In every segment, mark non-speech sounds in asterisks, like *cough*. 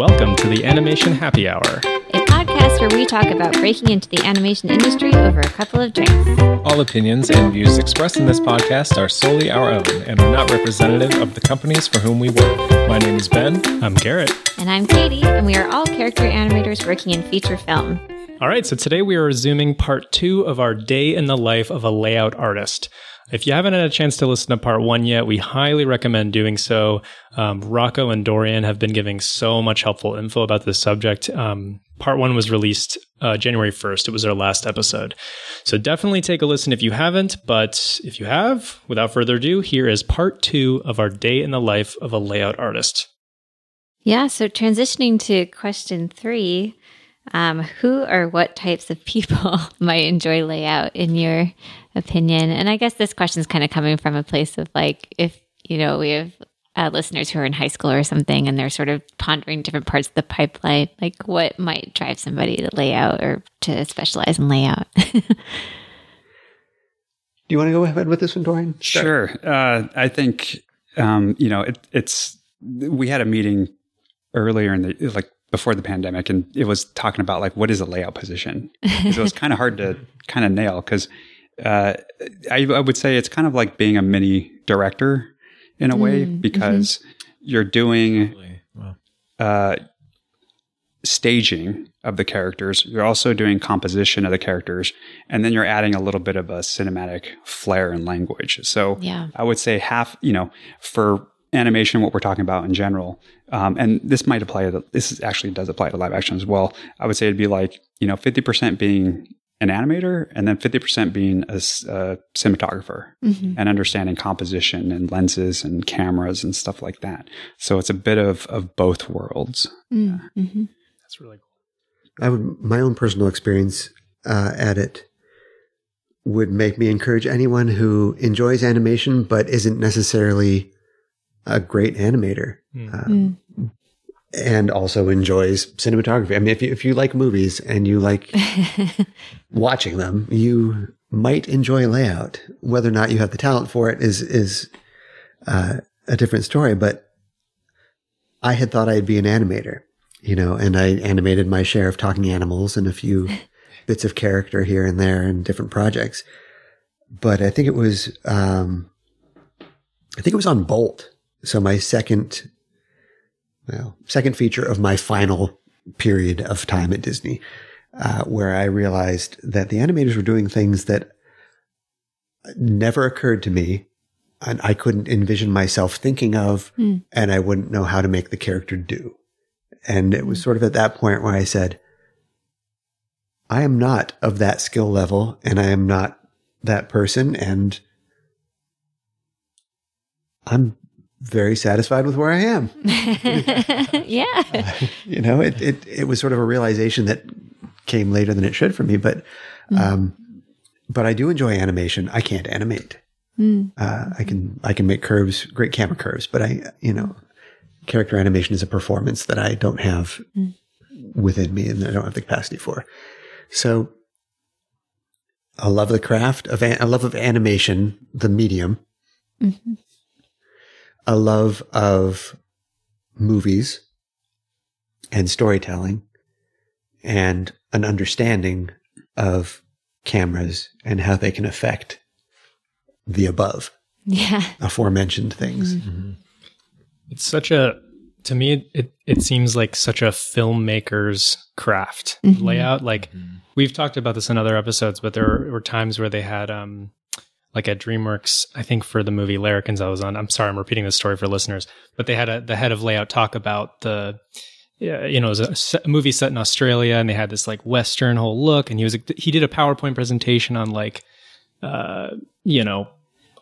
Welcome to the Animation Happy Hour. a podcast where we talk about breaking into the animation industry over a couple of drinks. All opinions and views expressed in this podcast are solely our own and are not representative of the companies for whom we work. My name is Ben. I'm Garrett. And I'm Katie, and we are all character animators working in feature film. All right, so today we are resuming part two of our day in the life of a layout artist. If you haven't had a chance to listen to part one yet, we highly recommend doing so. Um, Rocco and Dorian have been giving so much helpful info about this subject. Um, part one was released uh, January 1st. It was our last episode. So definitely take a listen if you haven't. But if you have, without further ado, here is part two of our day in the life of a layout artist. Yeah, so transitioning to question three um, who or what types of people *laughs* might enjoy layout in your opinion? And I guess this question is kind of coming from a place of like, if, you know, we have uh, listeners who are in high school or something and they're sort of pondering different parts of the pipeline, like what might drive somebody to layout or to specialize in layout? *laughs* Do you want to go ahead with this one, Dorian? Sure. Uh, I think um, you know it, it's. We had a meeting earlier in the like before the pandemic, and it was talking about like what is a layout position. *laughs* so it was kind of hard to kind of nail because uh, I, I, would say it's kind of like being a mini director in a way mm, because mm-hmm. you're doing wow. uh, staging of the characters. You're also doing composition of the characters, and then you're adding a little bit of a cinematic flair and language. So yeah. I would say half, you know, for animation, what we're talking about in general, um, and this might apply to this actually does apply to live action as well. I would say it'd be like you know fifty percent being an animator and then 50% being a, a cinematographer mm-hmm. and understanding composition and lenses and cameras and stuff like that. So it's a bit of, of both worlds. Mm-hmm. That's really cool. I would, my own personal experience uh, at it would make me encourage anyone who enjoys animation but isn't necessarily a great animator. Mm. Um, mm. And also enjoys cinematography. I mean, if you, if you like movies and you like *laughs* watching them, you might enjoy layout. Whether or not you have the talent for it is, is, uh, a different story. But I had thought I'd be an animator, you know, and I animated my share of talking animals and a few *laughs* bits of character here and there in different projects. But I think it was, um, I think it was on Bolt so my second, well, second feature of my final period of time at Disney, uh, where I realized that the animators were doing things that never occurred to me and I couldn't envision myself thinking of mm. and I wouldn't know how to make the character do. And it was hmm. sort of at that point where I said, I am not of that skill level and I am not that person and I'm very satisfied with where I am. *laughs* *laughs* yeah. Uh, you know, it, it, it was sort of a realization that came later than it should for me, but, mm. um, but I do enjoy animation. I can't animate. Mm. Uh, I can, I can make curves, great camera curves, but I, you know, character animation is a performance that I don't have mm. within me and I don't have the capacity for. So I love the craft of, a love of animation, the medium. Mm-hmm a love of movies and storytelling and an understanding of cameras and how they can affect the above. Yeah. Aforementioned things. Mm-hmm. mm-hmm. It's such a, to me, it, it seems like such a filmmaker's craft mm-hmm. layout. Like mm-hmm. we've talked about this in other episodes, but there were times where they had, um, like at DreamWorks, I think for the movie Larrikins I was on. I'm sorry, I'm repeating this story for listeners, but they had a, the head of layout talk about the, you know, it was a, movie set in Australia and they had this like Western whole look. And he was, he did a PowerPoint presentation on like, uh, you know,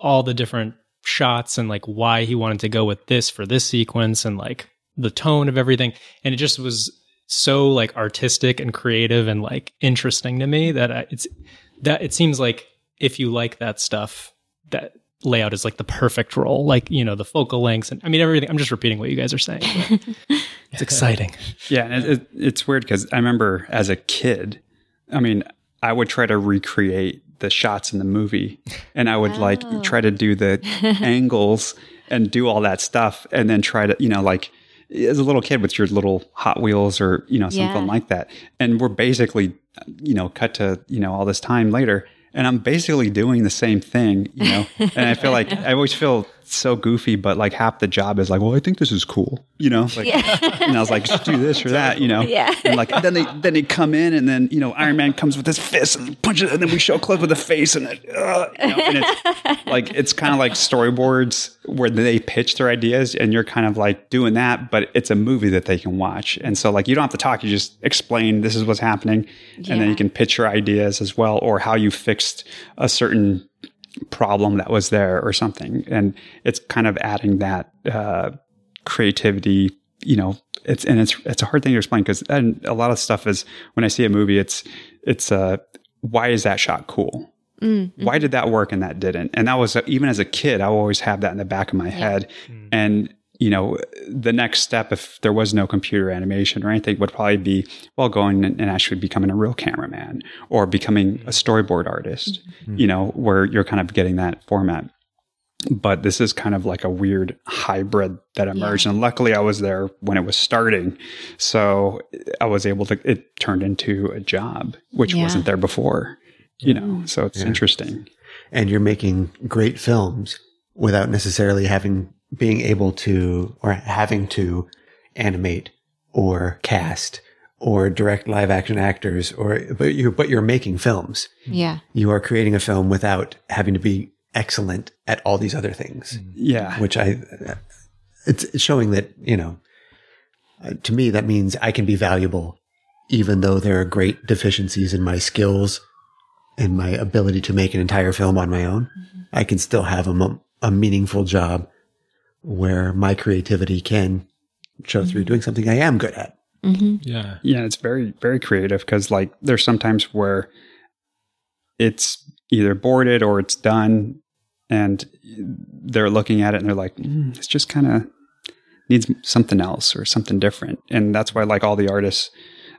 all the different shots and like why he wanted to go with this for this sequence and like the tone of everything. And it just was so like artistic and creative and like interesting to me that I, it's, that it seems like if you like that stuff, that layout is like the perfect role. Like, you know, the focal lengths and I mean, everything. I'm just repeating what you guys are saying. *laughs* it's exciting. *laughs* Yeah. And it, it's weird because I remember as a kid, I mean, I would try to recreate the shots in the movie and I would oh. like try to do the *laughs* angles and do all that stuff and then try to, you know, like, as a little kid with your little Hot Wheels or you know something yeah. like that, and we're basically you know cut to you know all this time later, and I'm basically doing the same thing, you know, and I feel like I always feel so goofy, but like half the job is like, well, I think this is cool, you know, like, yeah. and I was like, just do this or that, you know, yeah. And like, then they, then they come in and then, you know, Iron Man comes with his fist and punches and then we show clip with the face and it, uh, you know, and it's like, it's kind of like storyboards where they pitch their ideas and you're kind of like doing that, but it's a movie that they can watch. And so like, you don't have to talk. You just explain this is what's happening. Yeah. And then you can pitch your ideas as well, or how you fixed a certain problem that was there or something. And it's kind of adding that uh, creativity, you know, it's and it's it's a hard thing to explain because a lot of stuff is when I see a movie, it's it's uh why is that shot cool? Mm-hmm. Why did that work and that didn't? And that was even as a kid, I always have that in the back of my yeah. head. Mm-hmm. And you know, the next step, if there was no computer animation or anything, would probably be, well, going and actually becoming a real cameraman or becoming a storyboard artist, mm-hmm. you know, where you're kind of getting that format. But this is kind of like a weird hybrid that emerged. Yeah. And luckily I was there when it was starting. So I was able to, it turned into a job, which yeah. wasn't there before, you know, so it's yeah. interesting. And you're making great films without necessarily having being able to or having to animate or cast or direct live action actors or but you but you're making films. Yeah. You are creating a film without having to be excellent at all these other things. Mm-hmm. Yeah. Which I it's showing that, you know, uh, to me that means I can be valuable even though there are great deficiencies in my skills and my ability to make an entire film on my own. Mm-hmm. I can still have a, a meaningful job where my creativity can show through doing something I am good at. Mm-hmm. Yeah. Yeah. It's very, very creative because, like, there's sometimes where it's either boarded or it's done and they're looking at it and they're like, mm, it's just kind of needs something else or something different. And that's why, like, all the artists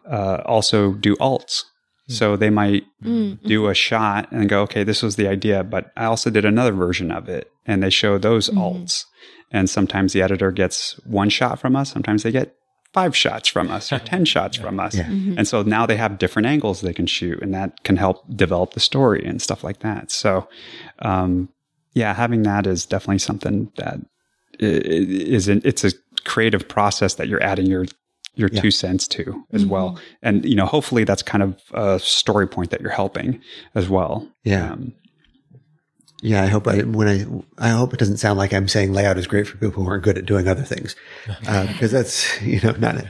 uh, also do alts. Hmm. So they might mm-hmm. do a shot and go, okay, this was the idea, but I also did another version of it. And they show those mm-hmm. alts. And sometimes the editor gets one shot from us, sometimes they get five shots from us or 10 *laughs* shots yeah. from us. Yeah. Mm-hmm. And so now they have different angles they can shoot, and that can help develop the story and stuff like that. So, um, yeah, having that is definitely something that is an, it's a creative process that you're adding your your yeah. two cents to as mm-hmm. well. And you know, hopefully that's kind of a story point that you're helping as well. Yeah. Um, yeah, I hope I when I I hope it doesn't sound like I'm saying layout is great for people who aren't good at doing other things, *laughs* uh, because that's you know not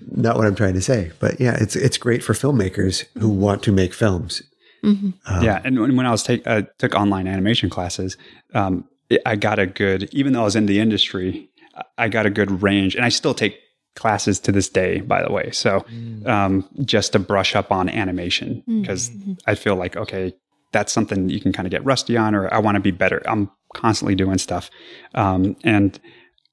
not what I'm trying to say. But yeah, it's it's great for filmmakers who want to make films. Mm-hmm. Um, yeah, and when, when I was take uh, took online animation classes, um, I got a good even though I was in the industry, I got a good range, and I still take classes to this day, by the way. So mm. um, just to brush up on animation because mm-hmm. I feel like okay, that's something you can kind of get rusty on, or I want to be better. I'm constantly doing stuff. Um, and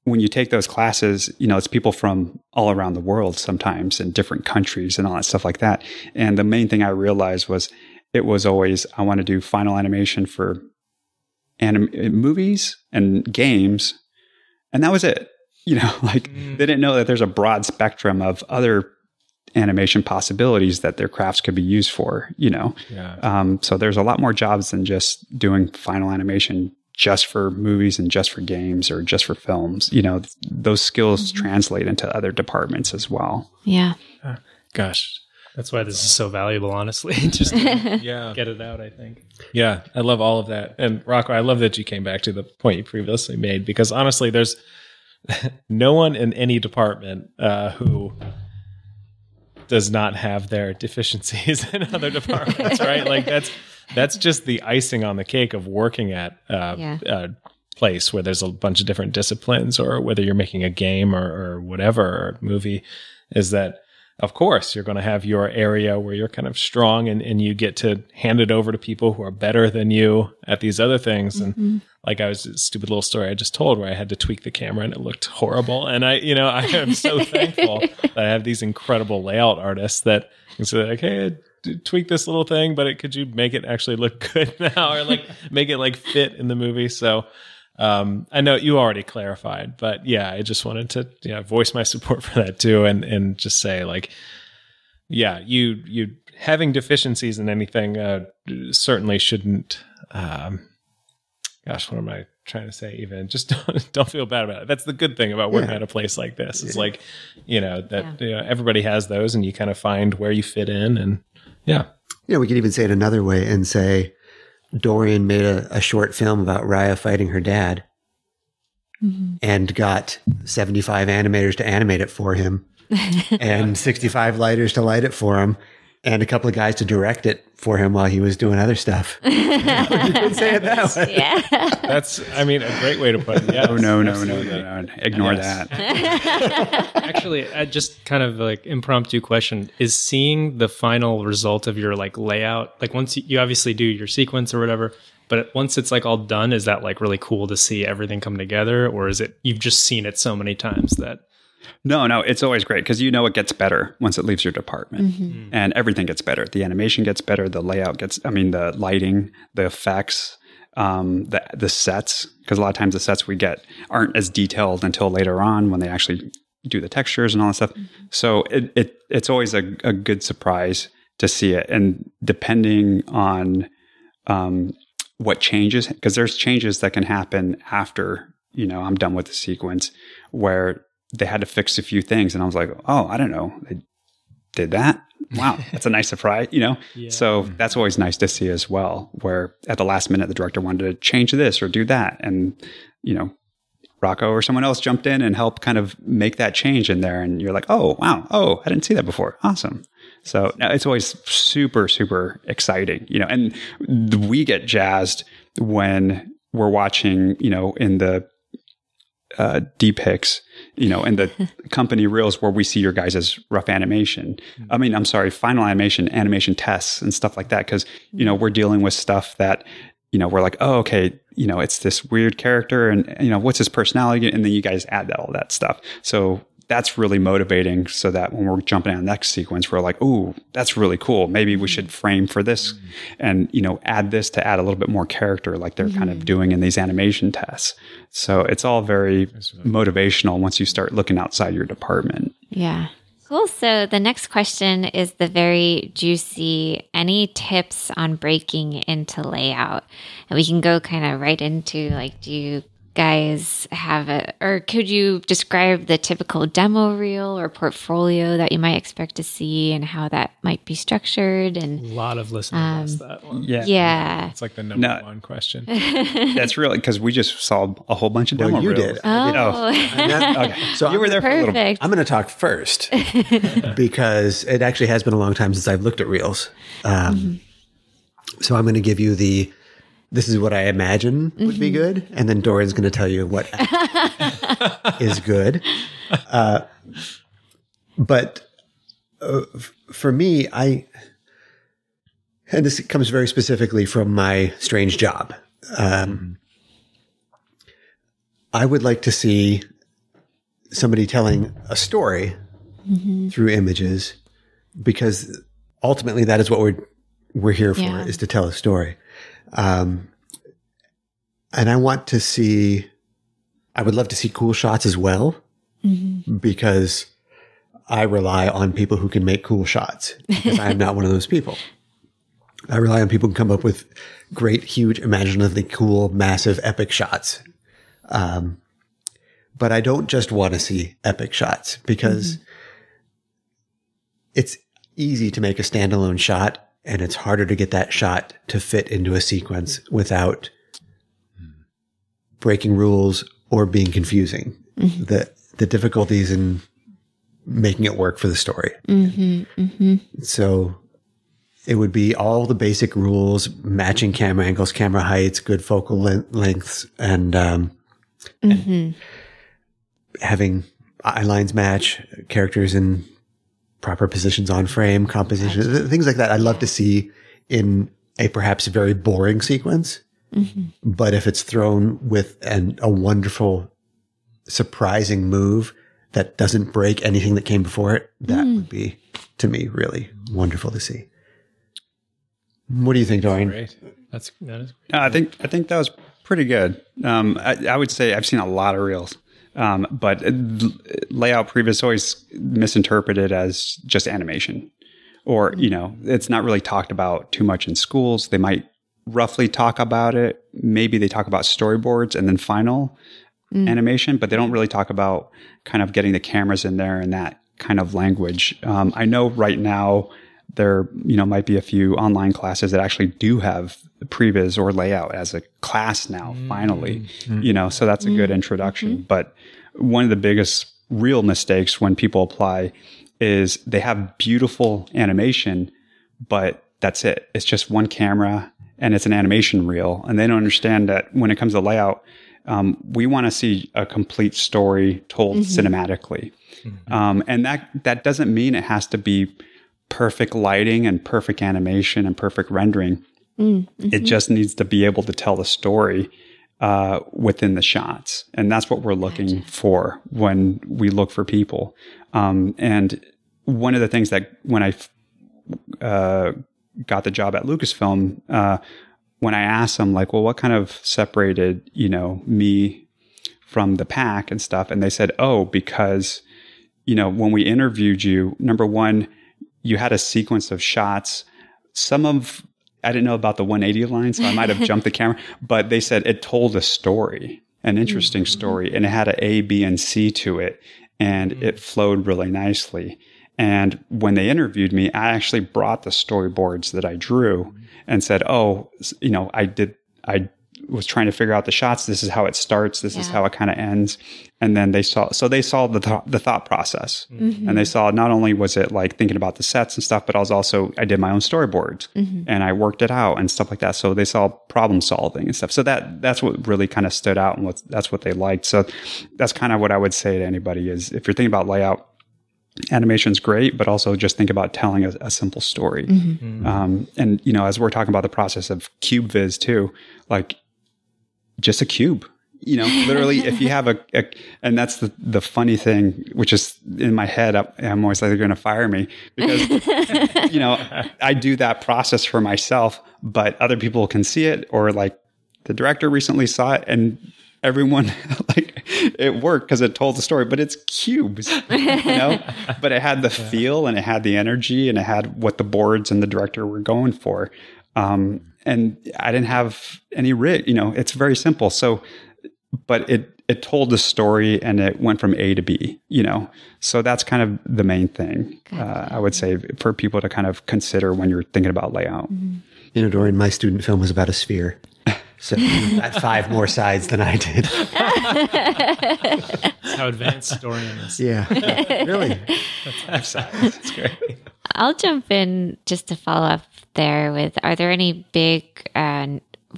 when you take those classes, you know, it's people from all around the world sometimes in different countries and all that stuff like that. And the main thing I realized was it was always, I want to do final animation for anim- movies and games. And that was it. You know, *laughs* like mm. they didn't know that there's a broad spectrum of other animation possibilities that their crafts could be used for, you know. Yeah. Um, so there's a lot more jobs than just doing final animation just for movies and just for games or just for films. You know, those skills mm-hmm. translate into other departments as well. Yeah. Uh, gosh. That's why this is so valuable, honestly. *laughs* Just *laughs* yeah, get it out. I think. Yeah, I love all of that. And Rocco, I love that you came back to the point you previously made because honestly, there's *laughs* no one in any department uh, who does not have their deficiencies *laughs* in other departments, right? Like that's that's just the icing on the cake of working at uh, yeah. a place where there's a bunch of different disciplines, or whether you're making a game or, or whatever or movie, is that of course you're going to have your area where you're kind of strong and, and you get to hand it over to people who are better than you at these other things and mm-hmm. Like i was a stupid little story i just told where i had to tweak the camera and it looked horrible and i you know i am so *laughs* thankful that i have these incredible layout artists that can say like hey tweak this little thing but it, could you make it actually look *laughs* good now or like make it like fit in the movie so Um, I know you already clarified, but yeah, I just wanted to you know, voice my support *laughs* for that too, and and just say like, yeah, you you having deficiencies in anything uh, certainly shouldn't. Um, gosh, what am I trying to say? Even just *laughs* don't, don't feel bad about it. That's the good thing about working yeah. at a place like this. It's like you know that yeah. you know, everybody has those, and you kind of find where you fit in, and yeah. Yeah, we could even say it another way and say Dorian made a, a short film about Raya fighting her dad mm-hmm. and got 75 animators to animate it for him *laughs* and 65 lighters to light it for him and a couple of guys to direct it for him while he was doing other stuff. *laughs* you could say it that way. Yeah. That's, I mean, a great way to put it. *laughs* Yeah. Oh, no, no, no, no, no. Ignore yes. that. *laughs* Actually, uh, just kind of like impromptu question is seeing the final result of your like layout, like once you, you obviously do your sequence or whatever, but once it's like all done, is that like really cool to see everything come together? Or is it, you've just seen it so many times that no, no, it's always great because you know it gets better once it leaves your department, mm-hmm. Mm. and everything gets better. The animation gets better, the layout gets. I mean, the lighting, the effects, um, the the sets. Because a lot of times the sets we get aren't as detailed until later on when they actually do the textures and all that stuff. Mm-hmm. So it, it it's always a, a good surprise to see it, and depending on um, what changes, because there's changes that can happen after you know I'm done with the sequence where they had to fix a few things. And I was like, oh, I don't know. They did that. Wow, *laughs* that's a nice surprise, you know? Yeah. So that's always nice to see as well, where at the last minute, the director wanted to change this or do that. And, you know, Rocco or someone else jumped in and helped kind of make that change in there. And you're like, oh, wow. Oh, I didn't see that before. Awesome. So it's always super, super exciting, you know, and we get jazzed when we're watching, you know, in the uh, depicts, you know, in the *laughs* company reels where we see your guys' as rough animation. I mean, I'm sorry, final animation, animation tests and stuff like that. Cause, you know, we're dealing with stuff that, you know, we're like, oh, okay, you know, it's this weird character and, you know, what's his personality? And then you guys add that, all that stuff. So that's really motivating so that when we're jumping on the next sequence, we're like, ooh, that's really cool. Maybe we should frame for this mm-hmm. and, you know, add this to add a little bit more character like they're mm-hmm. kind of mm-hmm. doing in these animation tests. So it's all very motivational once you start looking outside your department. Yeah. Cool. So the next question is the very juicy any tips on breaking into layout? And we can go kind of right into like, do you guys have a, or could you describe the typical demo reel or portfolio that you might expect to see and how that might be structured? And a lot of listeners um, ask that one. Yeah. Yeah. It's like the number no, one question. *laughs* that's really because we just saw a whole bunch of demo well, you reels. Did. Oh. oh. *laughs* okay. So you were there Perfect. for a little I'm going to talk first *laughs* because it actually has been a long time since I've looked at reels. Um, mm-hmm. So I'm going to give you the this is what I imagine would mm-hmm. be good, and then Dorian's going to tell you what *laughs* is good. Uh, but uh, for me, I and this comes very specifically from my strange job. Um, I would like to see somebody telling a story mm-hmm. through images because ultimately that is what we're we're here for yeah. is to tell a story. Um, and I want to see, I would love to see cool shots as well mm-hmm. because I rely on people who can make cool shots because I am not one of those people. I rely on people who can come up with great, huge, imaginatively cool, massive, epic shots. Um, but I don't just want to see epic shots because mm-hmm. it's easy to make a standalone shot and it's harder to get that shot to fit into a sequence without breaking rules or being confusing. Mm-hmm. The the difficulties in making it work for the story. Mm-hmm, mm-hmm. So it would be all the basic rules, matching camera angles, camera heights, good focal lengths, and, um, and mm-hmm. having eye lines match, characters in proper positions on frame, composition, things like that. I'd love to see in a perhaps very boring sequence. Mm-hmm. But if it's thrown with an, a wonderful, surprising move that doesn't break anything that came before it, that mm. would be, to me, really wonderful to see. What do you think, Dorian? Great. That's that is. Great. I think I think that was pretty good. Um, I, I, would say I've seen a lot of reels, um, but layout previs always misinterpreted as just animation, or you know, it's not really talked about too much in schools. They might roughly talk about it. Maybe they talk about storyboards and then final mm. animation, but they don't really talk about kind of getting the cameras in there and that kind of language. Um, I know right now there you know might be a few online classes that actually do have previs or layout as a class now mm-hmm. finally mm-hmm. you know so that's a good mm-hmm. introduction mm-hmm. but one of the biggest real mistakes when people apply is they have beautiful animation but that's it it's just one camera and it's an animation reel and they don't understand that when it comes to layout um, we want to see a complete story told mm-hmm. cinematically mm-hmm. um, and that that doesn't mean it has to be perfect lighting and perfect animation and perfect rendering. Mm, hmm It just needs to be able to tell the story uh, within the shots. And that's what we're looking gotcha. for when we look for people. Um, and one of the things that when I uh, got the job at Lucasfilm, uh, when I asked them, like, well, what kind of separated, you know, me from the pack and stuff? And they said, oh, because, you know, when we interviewed you, number one, you had a sequence of shots. Some of I didn't know about the 180 line, so I might have jumped the camera, but they said it told a story, an interesting mm-hmm. story, and it had an A, B, and C to it, and mm-hmm. it flowed really nicely. And when they interviewed me, I actually brought the storyboards that I drew mm-hmm. and said, "Oh, you know, I did I was trying to figure out the shots. This is how it starts. This yeah. is how it kind of ends. And then they saw, so they saw the, th- the thought process mm-hmm. and they saw not only was it like thinking about the sets and stuff, but I was also, I did my own storyboards mm-hmm. and I worked it out and stuff like that. So they saw problem solving and stuff. So that, that's what really kind of stood out and what, that's what they liked. So that's kind of what I would say to anybody is if you're thinking about layout, animation's great, but also just think about telling a, a simple story. Mm-hmm. mm-hmm. Um, and you know, as we're talking about the process of cube viz too, like just a cube you know literally if you have a, a, and that's the the funny thing which is in my head i'm always like they're going to fire me because *laughs* you know i do that process for myself but other people can see it or like the director recently saw it and everyone *laughs* like it worked because it told the story but it's cubes you know *laughs* but it had the yeah. feel and it had the energy and it had what the boards and the director were going for um, and I didn't have any rig. You know, it's very simple. So, but it it told the story and it went from A to B. You know, so that's kind of the main thing uh, I would say for people to kind of consider when you're thinking about layout. Mm-hmm. You know, Dorian, my student film was about a sphere. *laughs* So had five more sides than I did. *laughs* That's how advanced Dorian is. Yeah, really. That's five sides. That's great. I'll jump in just to follow up there with are there any big uh,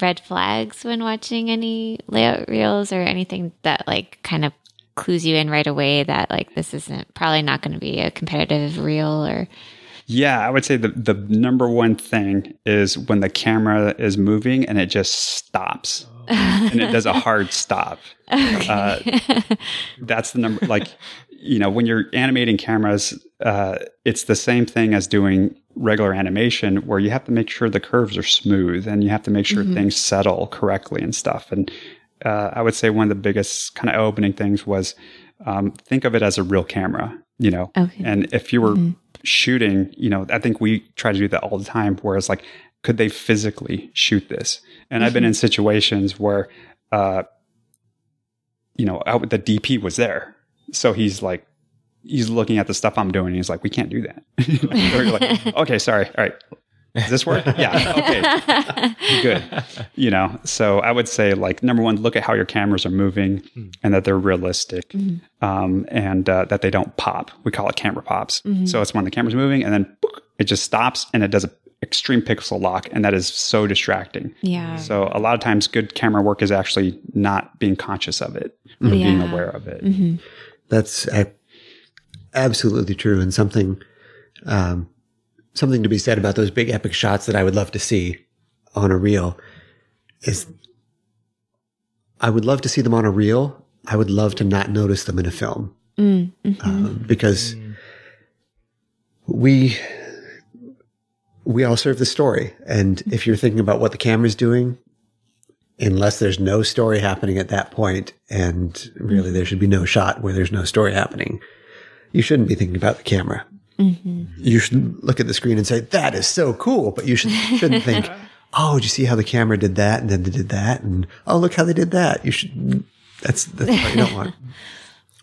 red flags when watching any layout reels or anything that like kind of clues you in right away that like this isn't probably not going to be a competitive reel or? Yeah i would say the, the number one thing is when the camera is moving and it just stops and it does a *laughs* hard stop okay. uh, that's the number like you know when you're animating cameras uh, it's the same thing as doing regular animation where you have to make sure the curves are smooth and you have to make sure mm-hmm. things settle correctly and stuff. And uh, I would say one of the biggest kind of opening things was um, think of it as a real camera, you know. Okay. And if you were mm-hmm. shooting, you know, I think we try to do that all the time. Whereas, like, could they physically shoot this? And mm-hmm. I've been in mm-hmm. situations where, uh, you know, the DP was there, so he's like he's looking at the stuff I'm doing and he's like, we can't do that. *laughs* like, *laughs* okay, sorry. All right. Does this work? *laughs* yeah. Okay. Good. You know, so I would say like number one, look at how your cameras are moving mm. and that they're realistic mm-hmm. um, and uh, that they don't pop. We call it camera pops. Mm-hmm. So it's when the camera's moving and then book, it just stops and it does a extreme pixel lock and that is so distracting. Yeah. So a lot of times good camera work is actually not being conscious of it or yeah. being aware of it. Mm-hmm. That's I absolutely true and something um, something to be said about those big epic shots that I would love to see on a reel is I would love to see them on a reel. I would love to not notice them in a film mm, mm-hmm. um, because we we all serve the story, and if you're thinking about what the camera's doing, unless there's no story happening at that point, and really there should be no shot where there's no story happening. You shouldn't be thinking about the camera. Mm-hmm. You should look at the screen and say, that is so cool. But you should, shouldn't *laughs* think, oh, did you see how the camera did that? And then they did that. And oh, look how they did that. You should, that's, that's what you don't want. *laughs*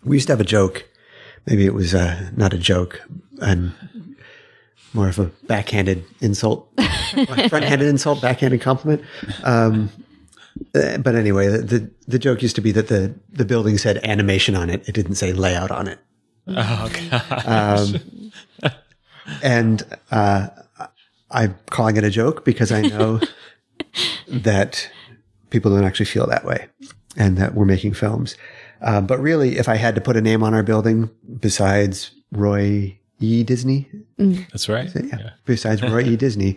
We used to have a joke. Maybe it was uh, not a joke and more of a backhanded insult, front-handed insult, backhanded compliment. Um, uh, but anyway, the, the, the joke used to be that the the building said animation on it; it didn't say layout on it. Oh gosh. Um, and uh, I'm calling it a joke because I know *laughs* that people don't actually feel that way, and that we're making films. Uh, but really, if I had to put a name on our building besides Roy E. Disney, That's right. yeah, yeah. besides Roy *laughs* E. Disney,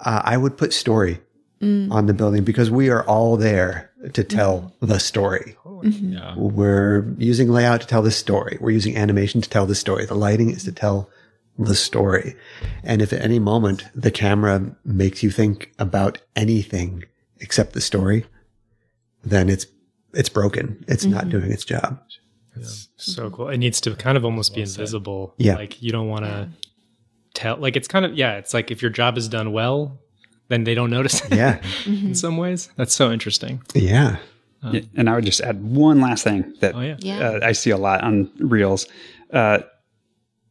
uh, I would put story mm. on the building because we are all there to tell mm. the story. Mm-hmm. Yeah. We're using layout to tell the story. We're using animation to tell the story. The lighting is to tell the story. And if at any moment the camera makes you think about anything except the story, then it's it's broken. It's mm-hmm. not doing its job. It's so cool. It needs to kind of almost well be invisible. Said. Yeah. Like you don't want to tell like it's kind of yeah, it's like if your job is done well, then they don't notice it. Yeah. *laughs* in some ways. That's so interesting. Yeah. Um, yeah. And I would just add one last thing that oh, yeah. Yeah. Uh, I see a lot on reels. Uh,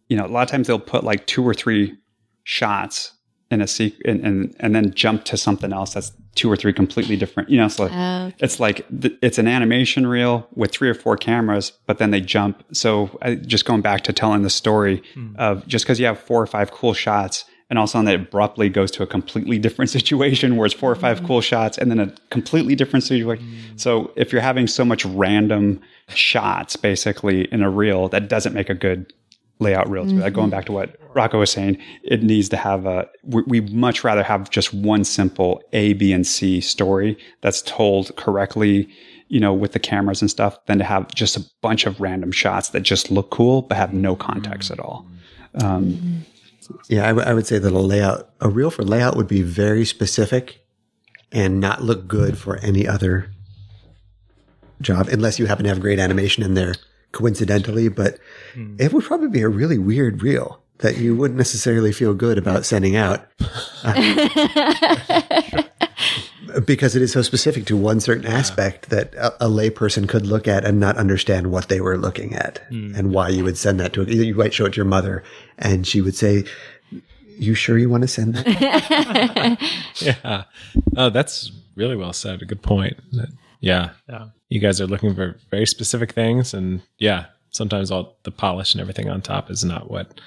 you know, a lot of times they'll put like two or three shots in a sequ- and, and and then jump to something else that's two or three completely different. You know, it's like Okay. it's like th- it's an animation reel with three or four cameras, but then they jump. So I, just going back to telling the story hmm. of just because you have four or five cool shots, and all of a sudden it abruptly goes to a completely *laughs* different situation where it's four or 5 hmm. cool shots, and then a completely different situation. Hmm. So if you're having so much random shots, basically in a reel, that doesn't make a good layout reels. Like going mm-hmm. back to what Rocco was saying, it needs to have a. We, we much rather have just one simple A, B, and C story that's told correctly, you know, with the cameras and stuff, than to have just a bunch of random shots that just look cool but have no context at all. Mm-hmm. Um, mm-hmm. Yeah, I, w- I would say that a layout, a reel for layout would be very specific and not look good for any other job, unless you happen to have great animation in there coincidentally. But hmm. it would probably be a really weird reel that you wouldn't necessarily feel good about sending out. *laughs* Because it is so specific to one certain aspect that a, a layperson could look at and not understand what they were looking at hmm. and why you would send that to it. You might show it to your mother and she would say, you sure you want to send that? *laughs* *laughs* Yeah. Oh, that's really well said. A good point. Yeah. Yeah. You guys are looking for very specific things, and yeah, sometimes all the polish and everything on top is not what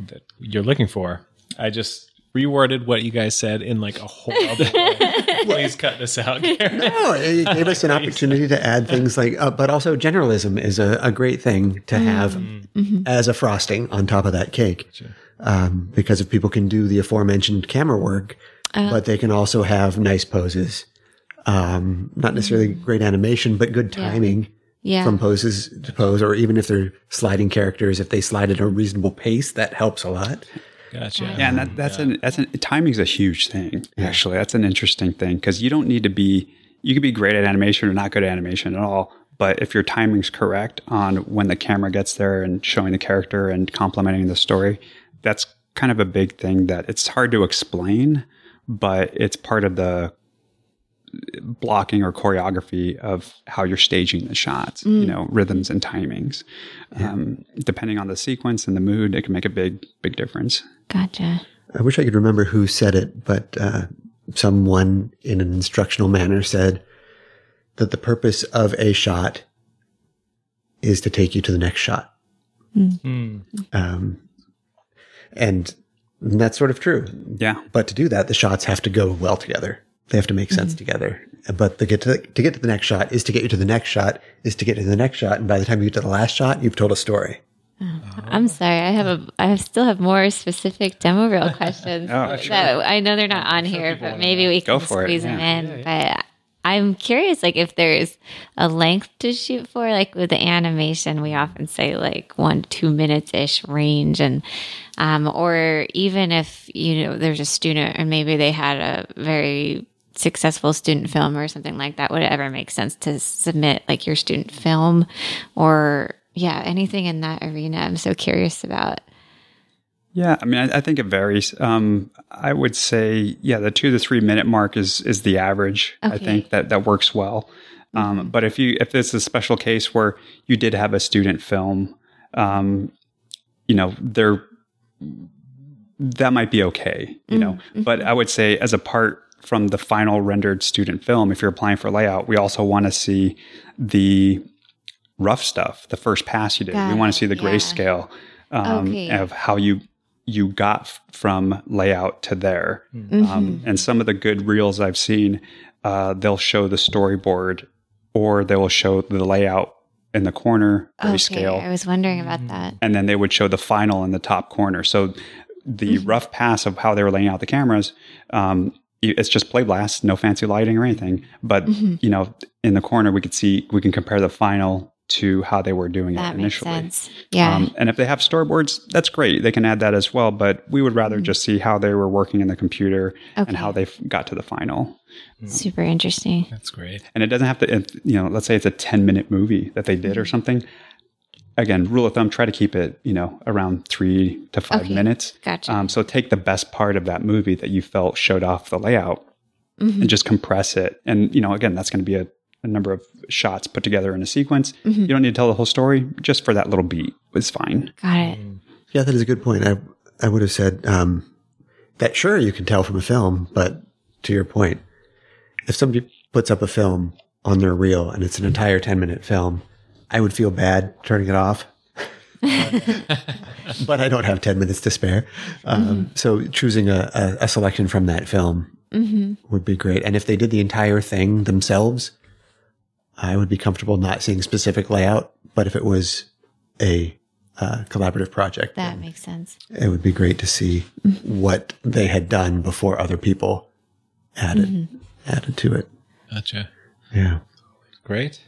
that you're looking for. I just reworded what you guys said in like a whole other way. *laughs* Please cut this out. Karen. no, it gave us an opportunity to add things like, uh, but also generalism is a, a great thing to have as a frosting on top of that cake. Um, because if people can do the aforementioned camera work, but they can also have nice poses. Um, not necessarily great animation, but good timing Yeah. from poses to pose, or even if they're sliding characters, if they slide at a reasonable pace, that helps a lot. Gotcha. Yeah, and that, that's an that's an timing's a huge thing. Actually, that's an interesting thing because you don't need to be you could be great at animation or not good at animation at all. But if your timing's correct on when the camera gets there and showing the character and complementing the story, that's kind of a big thing that it's hard to explain, but it's part of the blocking or choreography of how you're staging the shots, you know, rhythms and timings. Um, depending on the sequence and the mood, it can make a big, big difference. Gotcha. I wish I could remember who said it, but uh, someone in an instructional manner said that the purpose of a shot is to take you to the next shot. Um, and that's sort of true. Yeah. But to do that, the shots have to go well together. They have to make sense together. But to get to, to get to the next shot is to get you to the next shot is to get to the next shot. And by the time you get to the last shot, you've told a story. I'm sorry. I have a. I still have more specific demo reel *laughs* questions. Oh, sure. that I know they're not on here, but maybe we Go can for it, squeeze them yeah. in. But I'm curious, like if there's a length to shoot for, like with the animation, we often say like one two minutes ish range, and um, or even if you know there's a student and maybe they had a very successful student film or something like that, would it ever make sense to submit like your student film or yeah, anything in that arena? I'm so curious about. Yeah, I mean, I, I think it varies. Um, I would say, yeah, the two to three minute mark is is the average. Okay. I think that that works well. Um, mm-hmm. But if you if it's a special case where you did have a student film, um, you know, there that might be okay, you mm-hmm. know. But I would say as a part from the final rendered student film, if you're applying for layout, we also want to see the rough stuff, the first pass you did. Got we want to see the grayscale um, okay. of how you you got from layout to there. Mm-hmm. Um, and some of the good reels I've seen, uh, they'll show the storyboard or they will show the layout in the corner grayscale. Okay, I was wondering about that. And then they would show the final in the top corner. So the mm-hmm. rough pass of how they were laying out the cameras, um, it's just play blast, no fancy lighting or anything. But mm-hmm. you know, in the corner, we could see we can compare the final to how they were doing that it initially. Makes sense. Yeah. Um, and if they have storyboards, that's great. They can add that as well. But we would rather mm-hmm. just see how they were working in the computer okay. and how they got to the final. Mm. Super interesting. That's great. And it doesn't have to, you know, let's say it's a 10 minute movie that they did or mm-hmm. something again, rule of thumb, try to keep it, you know, around three to five okay. minutes. Gotcha. Um, so take the best part of that movie that you felt showed off the layout mm-hmm. and just compress it. And, you know, again, that's going to be a, a, number of shots put together in a sequence. Mm-hmm. You don't need to tell the whole story, just for that little beat is fine. Got it. Yeah, that is a good point. I, I would have said um, that sure, you can tell from a film, but to your point, if somebody puts up a film on their reel and it's an entire 10 minute film, I would feel bad turning it off. *laughs* but I don't have 10 minutes to spare. Um, mm-hmm. So choosing a, a, a, selection from that film mm-hmm. would be great. And if they did the entire thing themselves, I would be comfortable not seeing specific layout. But if it was a uh, collaborative project, that makes sense. It would be great to see mm-hmm. what they had done before other people added mm-hmm. added to it. Gotcha. Yeah. Great.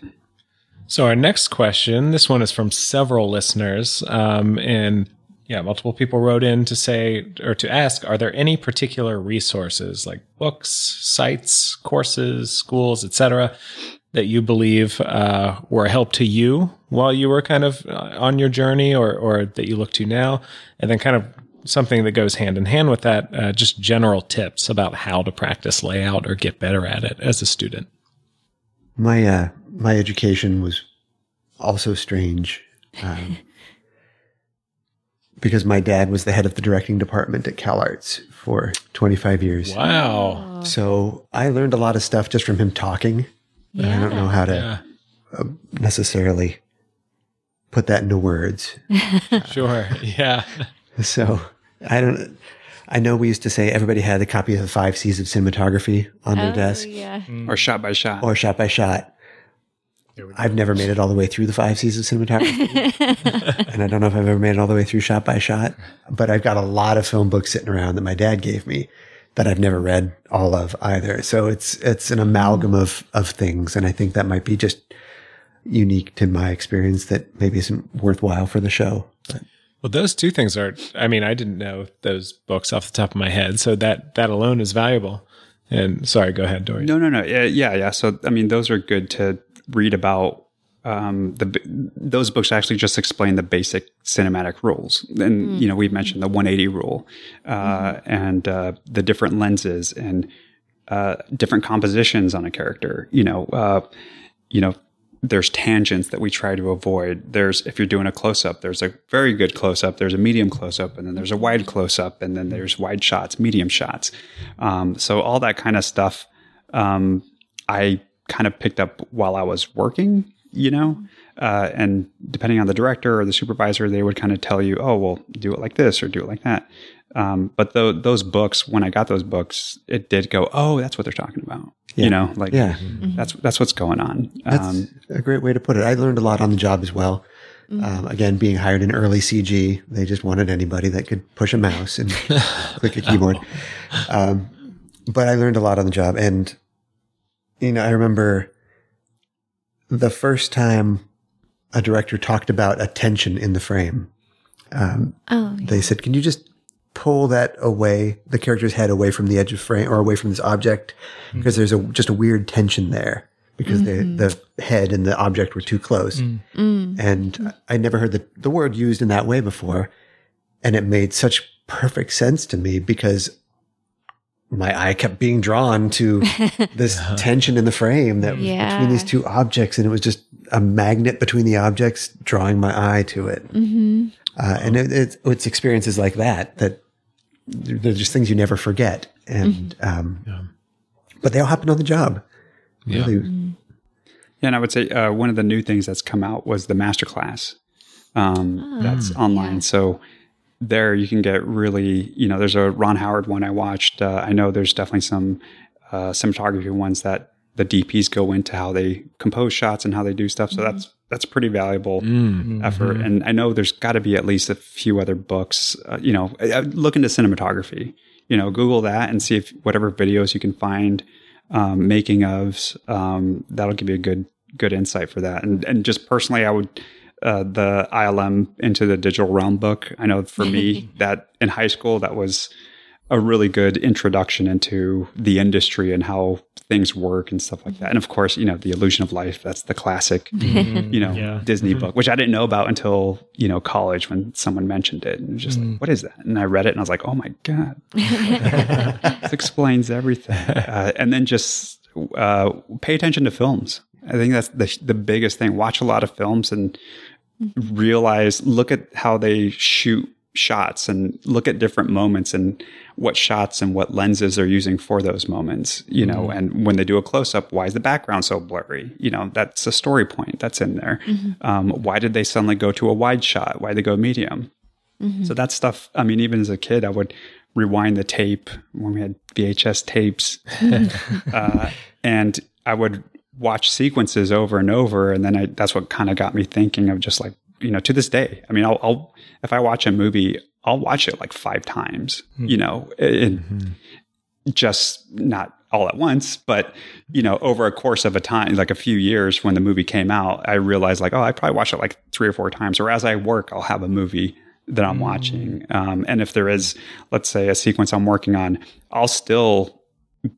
So our next question, this one is from several listeners, um, and yeah, multiple people wrote in to say or to ask, are there any particular resources like books, sites, courses, schools, etc., that you believe uh, were a help to you while you were kind of uh, on your journey, or or that you look to now, and then kind of something that goes hand in hand with that, uh, just general tips about how to practice layout or get better at it as a student. My uh, my education was also strange um, *laughs* because my dad was the head of the directing department at CalArts for 25 years. Wow. So I learned a lot of stuff just from him talking. Yeah. I don't know how to yeah. uh, necessarily put that into words. *laughs* sure. Yeah. *laughs* So I don't. I know we used to say everybody had a copy of the five C's of cinematography on their oh, desk, yeah. Mm. or shot by shot, or shot by shot. I've never made it all the way through the five C's of cinematography. *laughs* and I don't know if I've ever made it all the way through shot by shot, but I've got a lot of film books sitting around that my dad gave me that I've never read all of either. So it's, it's an amalgam of, of things. And I think that might be just unique to my experience that maybe isn't worthwhile for the show. But. Well, those two things are, I mean, I didn't know those books off the top of my head. So that, that alone is valuable. And sorry, go ahead, Dory. No, no, no. Yeah, yeah, yeah. So, I mean, those are good to read about um, the those books actually just explain the basic cinematic rules, and mm. you know we've mentioned the 180 rule uh, mm. and uh, the different lenses and uh, different compositions on a character. You know, uh, you know, there's tangents that we try to avoid. There's if you're doing a close up, there's a very good close up, there's a medium close up, and then there's a wide close up, and then there's wide shots, medium shots. Um, so all that kind of stuff. Um, I kind of picked up while I was working, you know? Uh, and depending on the director or the supervisor, they would kind of tell you, oh, well, do it like this or do it like that. Um, but the, those books, when I got those books, it did go, oh, that's what they're talking about. Yeah. You know, like yeah. Mm-hmm. that's that's what's going on. That's um, a great way to put it. I learned a lot on the job as well. Mm-hmm. Um, again, being hired in early CG, they just wanted anybody that could push a mouse and *laughs* click a keyboard. *laughs* Um, but I learned a lot on the job, and you know, I remember the first time a director talked about attention in the frame. Um, oh, yeah. They said, "Can you just pull that away, the character's head away from the edge of frame or away from this object, mm-hmm. because there's a just a weird tension there because mm-hmm. the the head and the object were too close. Mm. And I never heard the, the word used in that way before. And it made such perfect sense to me because my eye kept being drawn to *laughs* this tension in the frame that was yeah. between these two objects. And it was just a magnet between the objects drawing my eye to it. Mm-hmm. Uh, and it, it, it's experiences like that that they're just things you never forget. And, mm-hmm. um, yeah. but they all happen on the job. Yeah. Really. Mm-hmm. Yeah. And I would say uh, one of the new things that's come out was the masterclass um, oh, that's online. Yeah. So, there you can get really, you know, there's a Ron Howard one I watched. Uh, I know there's definitely some uh, cinematography ones that the DPs go into how they compose shots and how they do stuff. So mm-hmm. that's that's pretty valuable mm-hmm. effort. And I know there's got to be at least a few other books. Uh, you know, uh, look into cinematography. You know, Google that and see if whatever videos you can find um, making ofs. Um, that'll give you a good good insight for that. And and just personally, I would uh, the ILM into the digital realm book. I know for me *laughs* that in high school that was a really good introduction into the industry and how things work and stuff like that. And of course, you know, the illusion of life, that's the classic, mm-hmm. you know, yeah. Disney mm-hmm. book, which I didn't know about until, you know, college when someone mentioned it. And it was just mm. like, what is that? And I read it and I was like, oh my God, *laughs* this explains everything. Uh, and then just uh, pay attention to films. I think that's the, the biggest thing. Watch a lot of films and realize, look at how they shoot shots and look at different moments and what shots and what lenses they're using for those moments, you know, mm-hmm. and when they do a close up, why is the background so blurry? You know, that's a story point that's in there. Mm-hmm. Um, why did they suddenly go to a wide shot? Why did they go medium? Mm-hmm. So that stuff, I mean, even as a kid, I would rewind the tape when we had VHS tapes. *laughs* *laughs* uh, and I would watch sequences over and over. And then I, that's what kind of got me thinking of just like, you know, to this day, I mean, I'll, I'll if I watch a movie, I'll watch it like five times, mm-hmm. you know, it, mm-hmm. just not all at once, but you know, over a course of a time, like a few years when the movie came out, I realized like, oh, I probably watched it like three or four times. Or as I work, I'll have a movie that I'm mm-hmm. watching. Um, and if there is, let's say, a sequence I'm working on, I'll still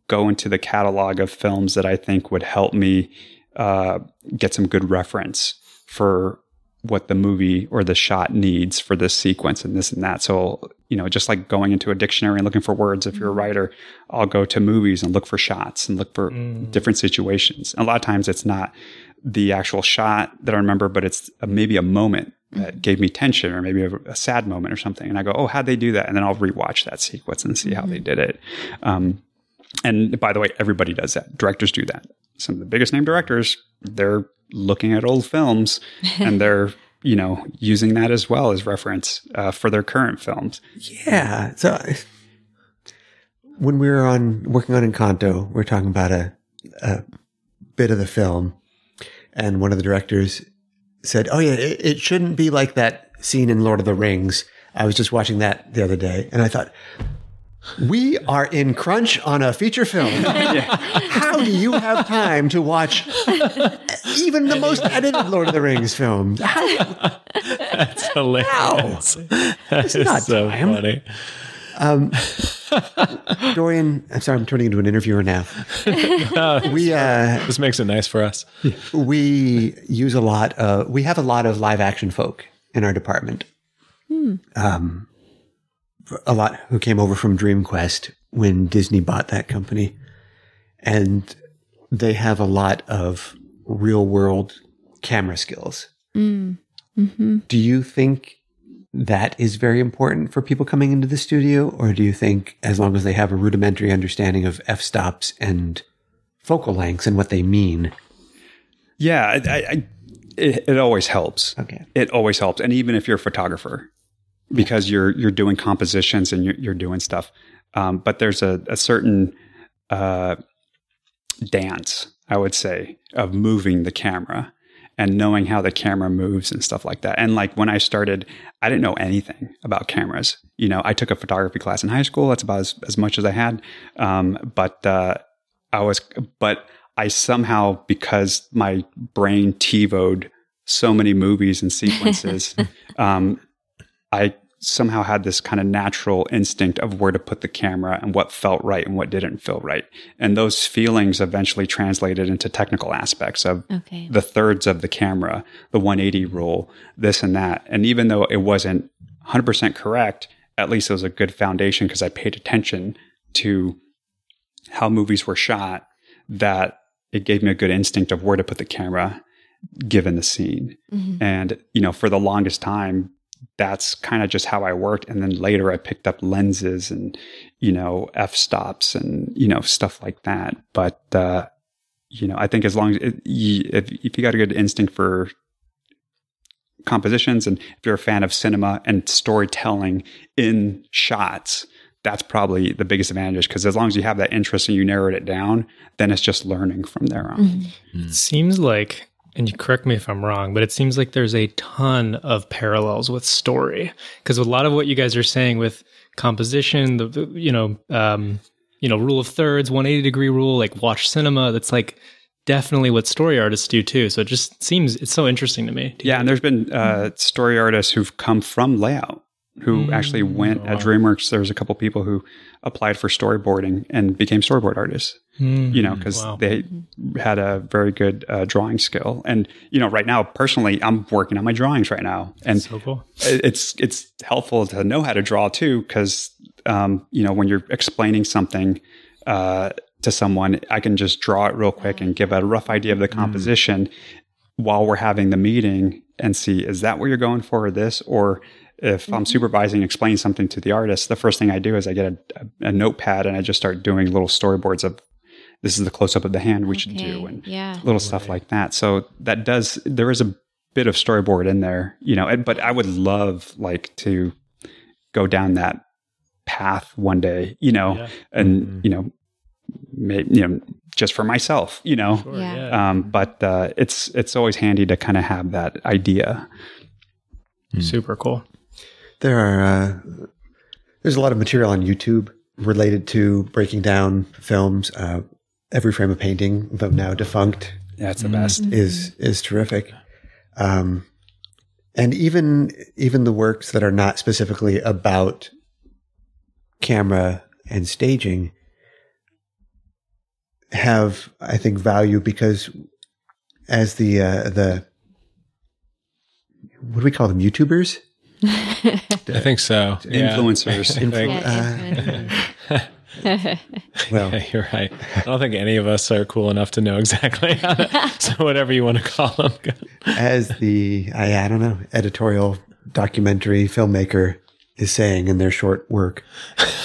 go into the catalog of films that I think would help me uh, get some good reference for what the movie or the shot needs for this sequence and this and that. So, you know, just like going into a dictionary and looking for words, if you're a mm. writer, I'll go to movies and look for shots and look for mm. different situations. And a lot of times it's not the actual shot that I remember, but it's a, maybe a moment that mm. gave me tension or maybe a, a, sad moment or something. And I go, oh, how'd they do that? And then I'll rewatch that sequence and see mm-hmm. how they mm-hmm. did it. Um, and by the way, everybody does that. Directors do that. Some of the biggest name directors, they're looking at old films *laughs* and they're, you know, using that as well as reference uh, for their current films. Yeah. So when we were on working on Encanto, we are talking about a, a bit of the film, and one of the directors said, "Oh yeah, it, it shouldn't be like that scene in Lord of the Rings." I was just watching that the other day, and I thought, we are in crunch on a feature film. *laughs* How do you have time to watch even the most edited Lord of the Rings film? How? *laughs* That's hilarious. Wow. It's not so time. funny. Um, Dorian, I'm sorry, I'm turning into an interviewer now. *laughs* we uh, this makes it nice for us. We use a lot. Uh, we have a lot of live action folk in our department. Hmm. Um, a lot who came over from DreamQuest when Disney bought that company. And they have a lot of real world camera skills. Mm. Mm-hmm. Do you think that is very important for people coming into the studio? Or do you think as long as they have a rudimentary understanding of f stops and focal lengths and what they mean? Yeah, I, I, it, it always helps. Okay. It always helps. And even if you're a photographer, because you're you're doing compositions and you're, you're doing stuff. Um, but there's a, a certain uh, dance, I would say, of moving the camera and knowing how the camera moves and stuff like that. And like when I started, I didn't know anything about cameras. You know, I took a photography class in high school. That's about as, as much as I had. Um, but uh, I was, but I somehow, because my brain TiVoed so many movies and sequences, *laughs* um, I somehow had this kind of natural instinct of where to put the camera and what felt right and what didn't feel right. And those feelings eventually translated into technical aspects of okay. the thirds of the camera, the 180 rule, this and that. And even though it wasn't 100% correct, at least it was a good foundation because I paid attention to how movies were shot that it gave me a good instinct of where to put the camera given the scene. Mm-hmm. And, you know, for the longest time, that's kind of just how I worked. And then later I picked up lenses and, you know, f stops and, you know, stuff like that. But, uh, you know, I think as long as it, you, if, if you got a good instinct for compositions and if you're a fan of cinema and storytelling in shots, that's probably the biggest advantage because as long as you have that interest and you narrowed it down, then it's just learning from there on. Mm-hmm. It seems like and you correct me if I'm wrong, but it seems like there's a ton of parallels with story because a lot of what you guys are saying with composition, the, the you know, um, you know, rule of thirds, 180 degree rule, like watch cinema. That's like definitely what story artists do too. So it just seems it's so interesting to me. Yeah, and there's been uh, story artists who've come from layout who mm, actually went oh, at DreamWorks. There was a couple people who applied for storyboarding and became storyboard artists. Mm, you know, because wow. they had a very good uh, drawing skill. And you know, right now, personally, I'm working on my drawings right now, and so cool. it's it's helpful to know how to draw too, because um, you know, when you're explaining something. Uh, to someone, I can just draw it real quick and give a rough idea of the mm. composition mm. while we're having the meeting and see is that what you're going for or this or if mm-hmm. I'm supervising, explaining something to the artist, the first thing I do is I get a, a, notepad and I just start doing little storyboards of this is the close up of the hand we okay. should do and yeah. little stuff like that. So that does there is a bit of storyboard in there, you know. But I would love like to go down that path one day, you know, yeah. and mm-hmm. you know, may, you know, just for myself, you know. Sure, yeah. Um, but uh, it's it's always handy to kind of have that idea. Mm. Super cool. There are uh, there's a lot of material on YouTube related to breaking down films. Uh, Every frame a painting, though now defunct, yeah, it's the best. Mm-hmm. Is is terrific. Um, and even even the works that are not specifically about camera and staging have, I think, value because as the uh, the what do we call them? YouTubers. *laughs* I think so. Influencers. *laughs* Yeah. uh, *laughs* well, yeah, *laughs* you're right. I don't think any of us are cool enough to know exactly. To, so whatever you want to call them. As the I, I don't know editorial documentary filmmaker is saying in their short work.